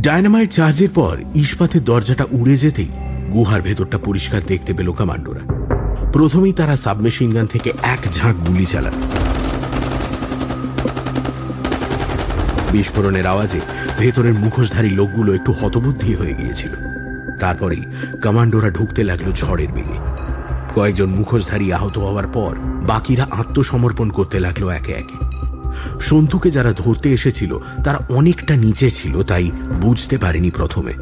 ডায়নামাইট চার্জের পর ইস্পাতের দরজাটা উড়ে যেতেই গুহার ভেতরটা পরিষ্কার দেখতে পেল কামান্ডোরা। প্রথমেই তারা সাবমেশিন গান থেকে এক ঝাঁক গুলি চালান। বিস্ফোরণের আওয়াজে ভেতরের মুখোশধারী লোকগুলো একটু হতবুদ্ধি হয়ে গিয়েছিল। তারপরেই কমান্ডোরা ঢুকতে লাগল ঝড়ের বেগে কয়েকজন মুখোশধারী আহত হওয়ার পর বাকিরা আত্মসমর্পণ করতে লাগল একে একে। সন্তুকে যারা ধরতে এসেছিল, তারা অনেকটা নিচে ছিল, তাই বুঝতে পারেনি প্রথমে।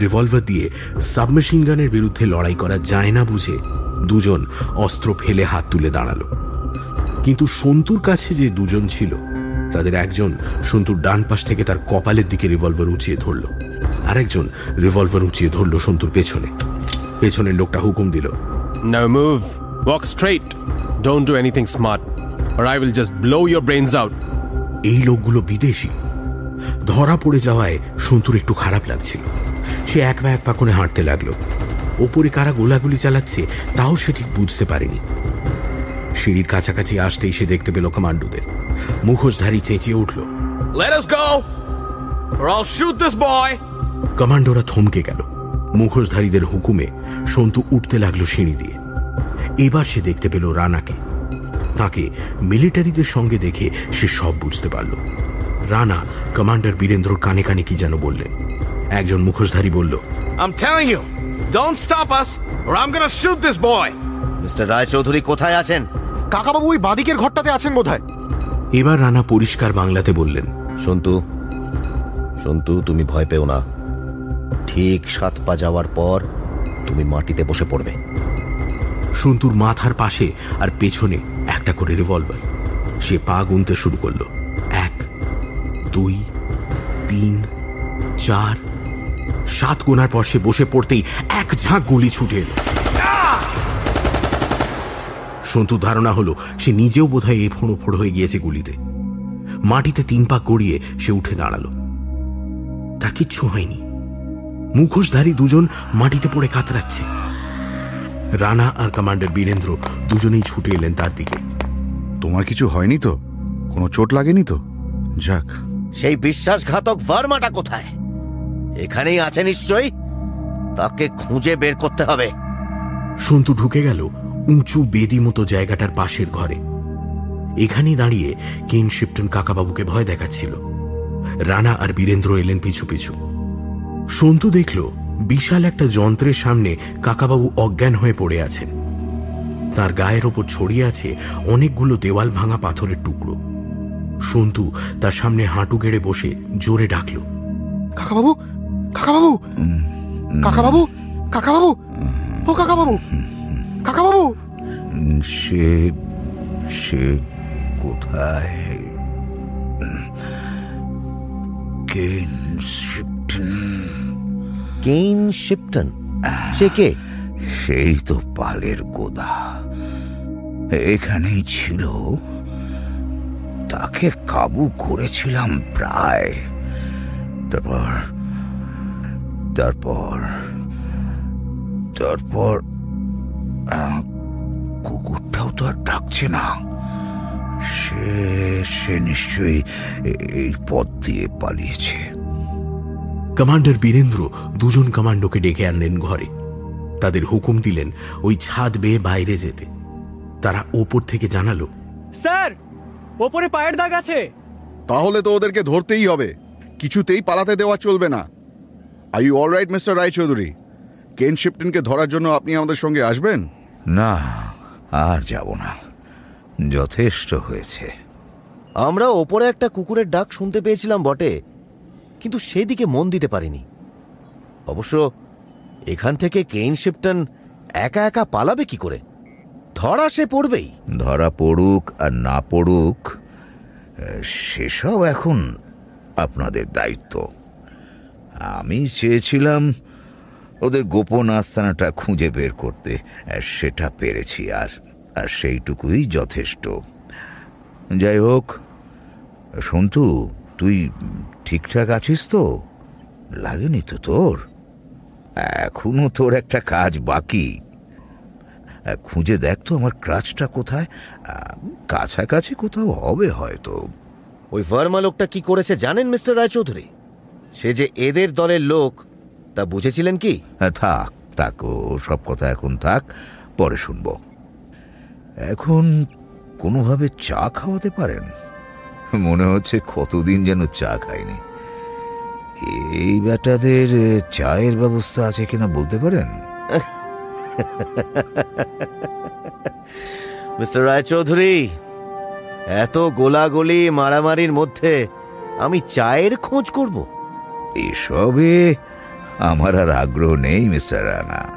রিভলভার দিয়ে সাবমেশিন গানের বিরুদ্ধে লড়াই করা যায় না বুঝে দুজন অস্ত্র ফেলে হাত তুলে দাঁড়াল। কিন্তু সন্তুর কাছে যে দুজন ছিল, তাদের একজন সন্তুর ডান পাশ থেকে তার কপালের দিকে রিভলভার উঁচিয়ে ধরল। আরেকজন রিভলভার উঁচিয়ে ধরল সন্তুর পেছনে পেছনের লোকটা হুকুম দিল Now move. Walk straight. Don't do anything smart, or I will just blow your brains out. এই লোকগুলো বিদেশি ধরা পড়ে যাওয়ায় সন্তুর একটু খারাপ লাগছিল সে এক পা এক পা করে হাঁটতে লাগল ওপরে কারা গোলাগুলি চালাচ্ছে তাও সে ঠিক বুঝতে পারেনি সিঁড়ির কাছাকাছি আসতেই সে দেখতে পেল কমান্ডোদের মুখোশধারী চেঁচিয়ে উঠল Let us go, or I'll shoot this boy. কমান্ডোরা থমকে গেল। মুখোশধারীদের হুকুমে সন্তু উঠতে লাগল সিঁড়ি দিয়ে। এবার সে দেখতে পেল রানাকে। তাকে মিলিটারিদের সঙ্গে দেখে সে সব বুঝতে পারল। রানা কমান্ডার বীরেন্দ্রর কানে কানে কি যেন বললেন। একজন মুখোশধারী বলল I'm telling you, don't stop us, or I'm gonna shoot this boy. Mister Roychowdhury কোথায় আছেন? কাকাবাবু ওই বাদিকের ঘরটাতে আছেন বোধহয়। এবার রানা পরিষ্কার বাংলাতে বললেন সন্তু সন্তু তুমি ভয় পেও না। ঠিক সাত পা যাওয়ার পর তুমি মাটিতে বসে পড়বে। সন্তুর মাথার পাশে আর পেছনে একটা করে রিভলভার সে পা গুনতে শুরু করল। এক, দুই, তিন, চার, সাত গোনার পর সে বসে পড়তেই এক ঝাঁক গুলি ছুটে এলো। সন্তু ধারণা হলো, সে নিজেও বোধহয় এ ফোঁড়ো ফোঁড়ো হয়ে গিয়েছে গুলিতে। মাটিতে তিন পা গড়িয়ে সে উঠে দাঁড়াল। তার কিচ্ছু হয়নি। মুখোশধারী দুজন মাটিতে পড়ে কাতরাচ্ছে। রানা আর কমান্ডার বীরেন্দ্র দুজনেই ছুটে এলেন তার দিকে। তোমার কিছু হয়নি তো? কোনো চোট লাগেনি তো? যাক। সেই বিশ্বাসঘাতক ভার্মাটা কোথায়? এখানেই আছে নিশ্চয়ই? তাকে খুঁজে বের করতে হবে। সন্তু ঢুকে গেল উঁচু বেদি মতো জায়গাটার পাশের ঘরে। এখানেই দাঁড়িয়ে কেন শিপটন কাকাবাবুকে ভয় দেখাচ্ছিল। রানা আর বীরেন্দ্র এলেন পিছু পিছু। সন্তু দেখল বিশাল একটা যন্ত্রের সামনে কাকাবাবু অজ্ঞান হয়ে পড়ে আছেন। তার গায়ের ওপর ছড়িয়ে আছে অনেকগুলো দেওয়াল ভাঙা পাথরের টুকরো। সন্তু তার সামনে হাঁটু গেড়ে বসে জোরে ডাকল কাকাবাবু কাকাবাবু কাকাবাবু কাকাবাবু ও কাকাবাবু কাকাবাবু! সে সে কোথায়? শিপটন কেইন শিপটন সে কে? সেই তো পালের গোদা। এখানেই ছিল। তাকে কাবু করেছিলাম প্রায়। তারপর তারপর তারপর কুকুরটাও তো আর ডাকছে না। সে সে নিশ্চয়ই এই পথ দিয়ে পালিয়েছে। কমান্ডার বীরেন্দ্র দুজন কমান্ডোকে ডেকে আনলেন ঘরে। তাদের হুকুম দিলেন ওই ছাদ বেয়ে বাইরে যেতে। তারা ওপর থেকে জানালো স্যার ওপরে পায়ের দাগ আছে। তাহলে তো ওদেরকে ধরতেই হবে। কিছুতেই পালাতে দেওয়া চলবে না। Are you all right mister Roychowdhury? Ken শিপটনকে ধরার জন্য আপনি আমাদের সঙ্গে আসবেন? না আর যাব না। যথেষ্ট হয়েছে। আমরা ওপরে একটা কুকুরের ডাক শুনতে পেয়েছিলাম বটে। কিন্তু সেদিকে মন দিতে পারিনি। অবশ্য এখান থেকে কেইন শিপটন একা একা পালাবে কি করে? ধরা সে পড়বেই। ধরা পড়ুক আর না পড়ুক, সেসব এখন আপনাদের দায়িত্ব। আমি চেয়েছিলাম ওদের গোপন আস্তানাটা খুঁজে বের করতে, সেটা পেরেছি আর আর সেইটুকুই যথেষ্ট। যাই হোক, সন্তু তুই ঠিকঠাক আছিস তো? লাগেনি তো তোর? এখনও তোর একটা কাজ বাকি। খুঁজে দেখ তো আমার ক্রাচটা কোথায়। কাছাকাছি কোথাও হবে হয়তো। ওই ভার্মা লোকটা কি করেছে জানেন মিস্টার রায়চৌধুরী? সে যে এদের দলের লোক তা বুঝেছিলেন কি? হ্যাঁ, থাক থাক ও সব কথা এখন থাক পরে শুনব। এখন কোনোভাবে চা খাওয়াতে পারেন? মনে হচ্ছে কতদিন যেন চা খায়নি এই বেটাদের চায়ের ব্যবস্থা আছে কিনা বলতে পারেন? মিস্টার রায়চৌধুরী এত গোলাগুলি মারামারির মধ্যে আমি চায়ের খোঁজ করব। এসবে আমার আর আগ্রহ নেই মিস্টার রানা।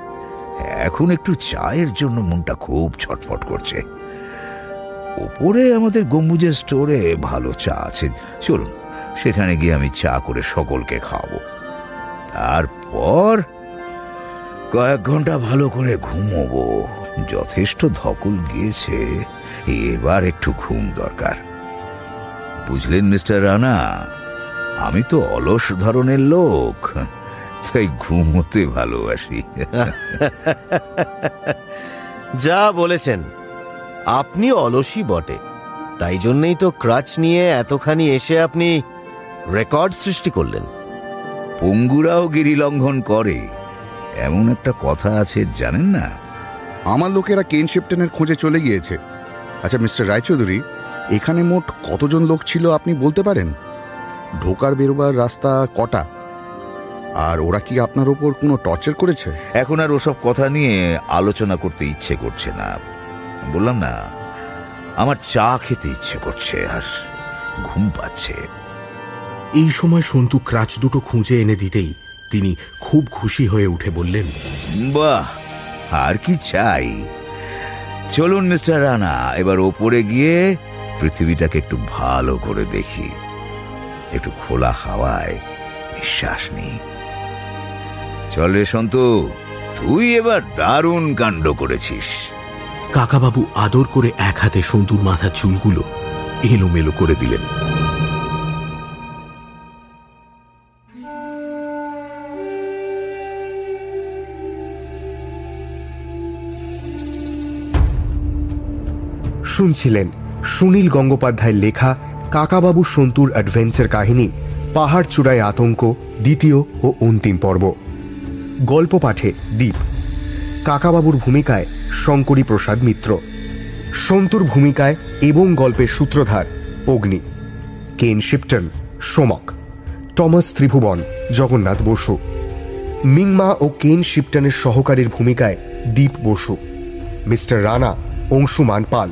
এখন একটু চায়ের জন্য মনটা খুব ছটফট করছে। ওপরে আমাদের গম্বুজের স্টোরে ভালো চা আছে। চলুন, সেখানে গিয়ে আমি চা করে সকলকে খাওয়াবো। তারপর কয়েক ঘণ্টা ভালো করে ঘুমোবো। যথেষ্ট ধকল গিয়েছে, এবার একটু ঘুম দরকার। বুঝলেন মিস্টার রানা, আমি তো অলস ধরনের লোক, তাই ঘুমোতে ভালোবাসি। যা বলেছেন। আপনি অলসী বটে। তাই জন্যই তো ক্রাচ নিয়ে এতখানি এসে আপনি রেকর্ড সৃষ্টি করলেন। পঙ্গুরাও গিরিলঙ্ঘন করে। এমন একটা কথা আছে জানেন না? আমার লোকেরা কেন শিপটনের খোঁজে চলে গিয়েছে। আচ্ছা মিস্টার রায়চৌধুরী এখানে মোট কতজন লোক ছিল আপনি বলতে পারেন? ঢোকার বেরোবার রাস্তা কটা? আর ওরা কি আপনার ওপর কোনো টর্চার করেছে? এখন আর ওসব কথা নিয়ে আলোচনা করতে ইচ্ছে করছে না। বললাম না আমার চা খেতে ইচ্ছে করছে আর ঘুম পাচ্ছে। এই সময় সন্তু ক্রাচ দুটো খুঁজে এনে দিতেই তিনি খুব খুশি হয়ে উঠে বললেন বাহ আর কি চাই? চলুন মিস্টার রানা এবার ওপরে গিয়ে পৃথিবীটাকে একটু ভালো করে দেখি। একটু খোলা হাওয়ায় নিঃশ্বাস নেই। চল রে সন্তু তুই এবার দারুণ কাণ্ড করেছিস। কাকাবাবু আদর করে এক হাতে সন্তুর মাথার চুলগুলো এলোমেলো করে দিলেন। শুনছিলেন সুনীল গঙ্গোপাধ্যায়ের লেখা কাকাবাবু সন্তুর অ্যাডভেঞ্চার কাহিনী, পাহাড় চূড়ায় আতঙ্ক, দ্বিতীয় ও অন্তিম পর্ব। গল্প পাঠে দ্বীপ কাকাবাবুর ভূমিকায় শঙ্করী প্রসাদ মিত্র। সন্তুর ভূমিকায় এবং গল্পের সূত্রধার Agni. Ken Shipton, Somak. Thomas Tribhuvan, Jagannath Basu. মিংমা ও কেন শিপটনের সহকারীর ভূমিকায় Deep Basu. Mister Rana, Anshuman Pal.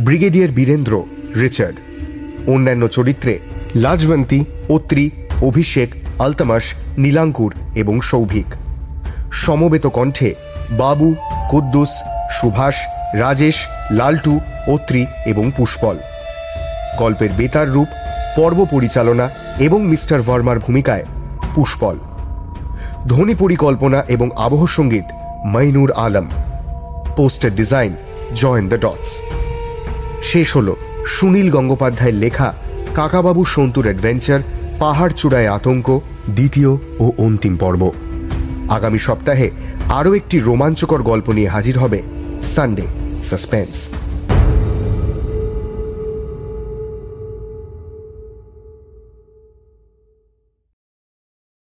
Brigadier Birendra, Richard. অন্যান্য চরিত্রে লাজবন্তী, অত্রি, অভিষেক, আলতামাস, নীলাঙ্কুর এবং সৌভিক। সমবেত কণ্ঠে বাবু কুদ্দুস, সুভাষ, রাজেশ, লালটু, অত্রি এবং পুষ্পল। গল্পের বেতার রূপ, পর্ব পরিচালনা এবং মিস্টার ভার্মার ভূমিকায় পুষ্পল। ধ্বনি পরিকল্পনা এবং আবহ সংগীত, Mainur Alam. Poster design, join the dots. শেষ হল সুনীল গঙ্গোপাধ্যায়ের লেখা কাকাবাবু সন্তুর অ্যাডভেঞ্চার পাহাড় চূড়ায় আতঙ্ক, দ্বিতীয় ও অন্তিম পর্ব। আগামী সপ্তাহে আরও একটি রোমাঞ্চকর গল্প নিয়ে হাজির হবে সানডে সাসপেন্স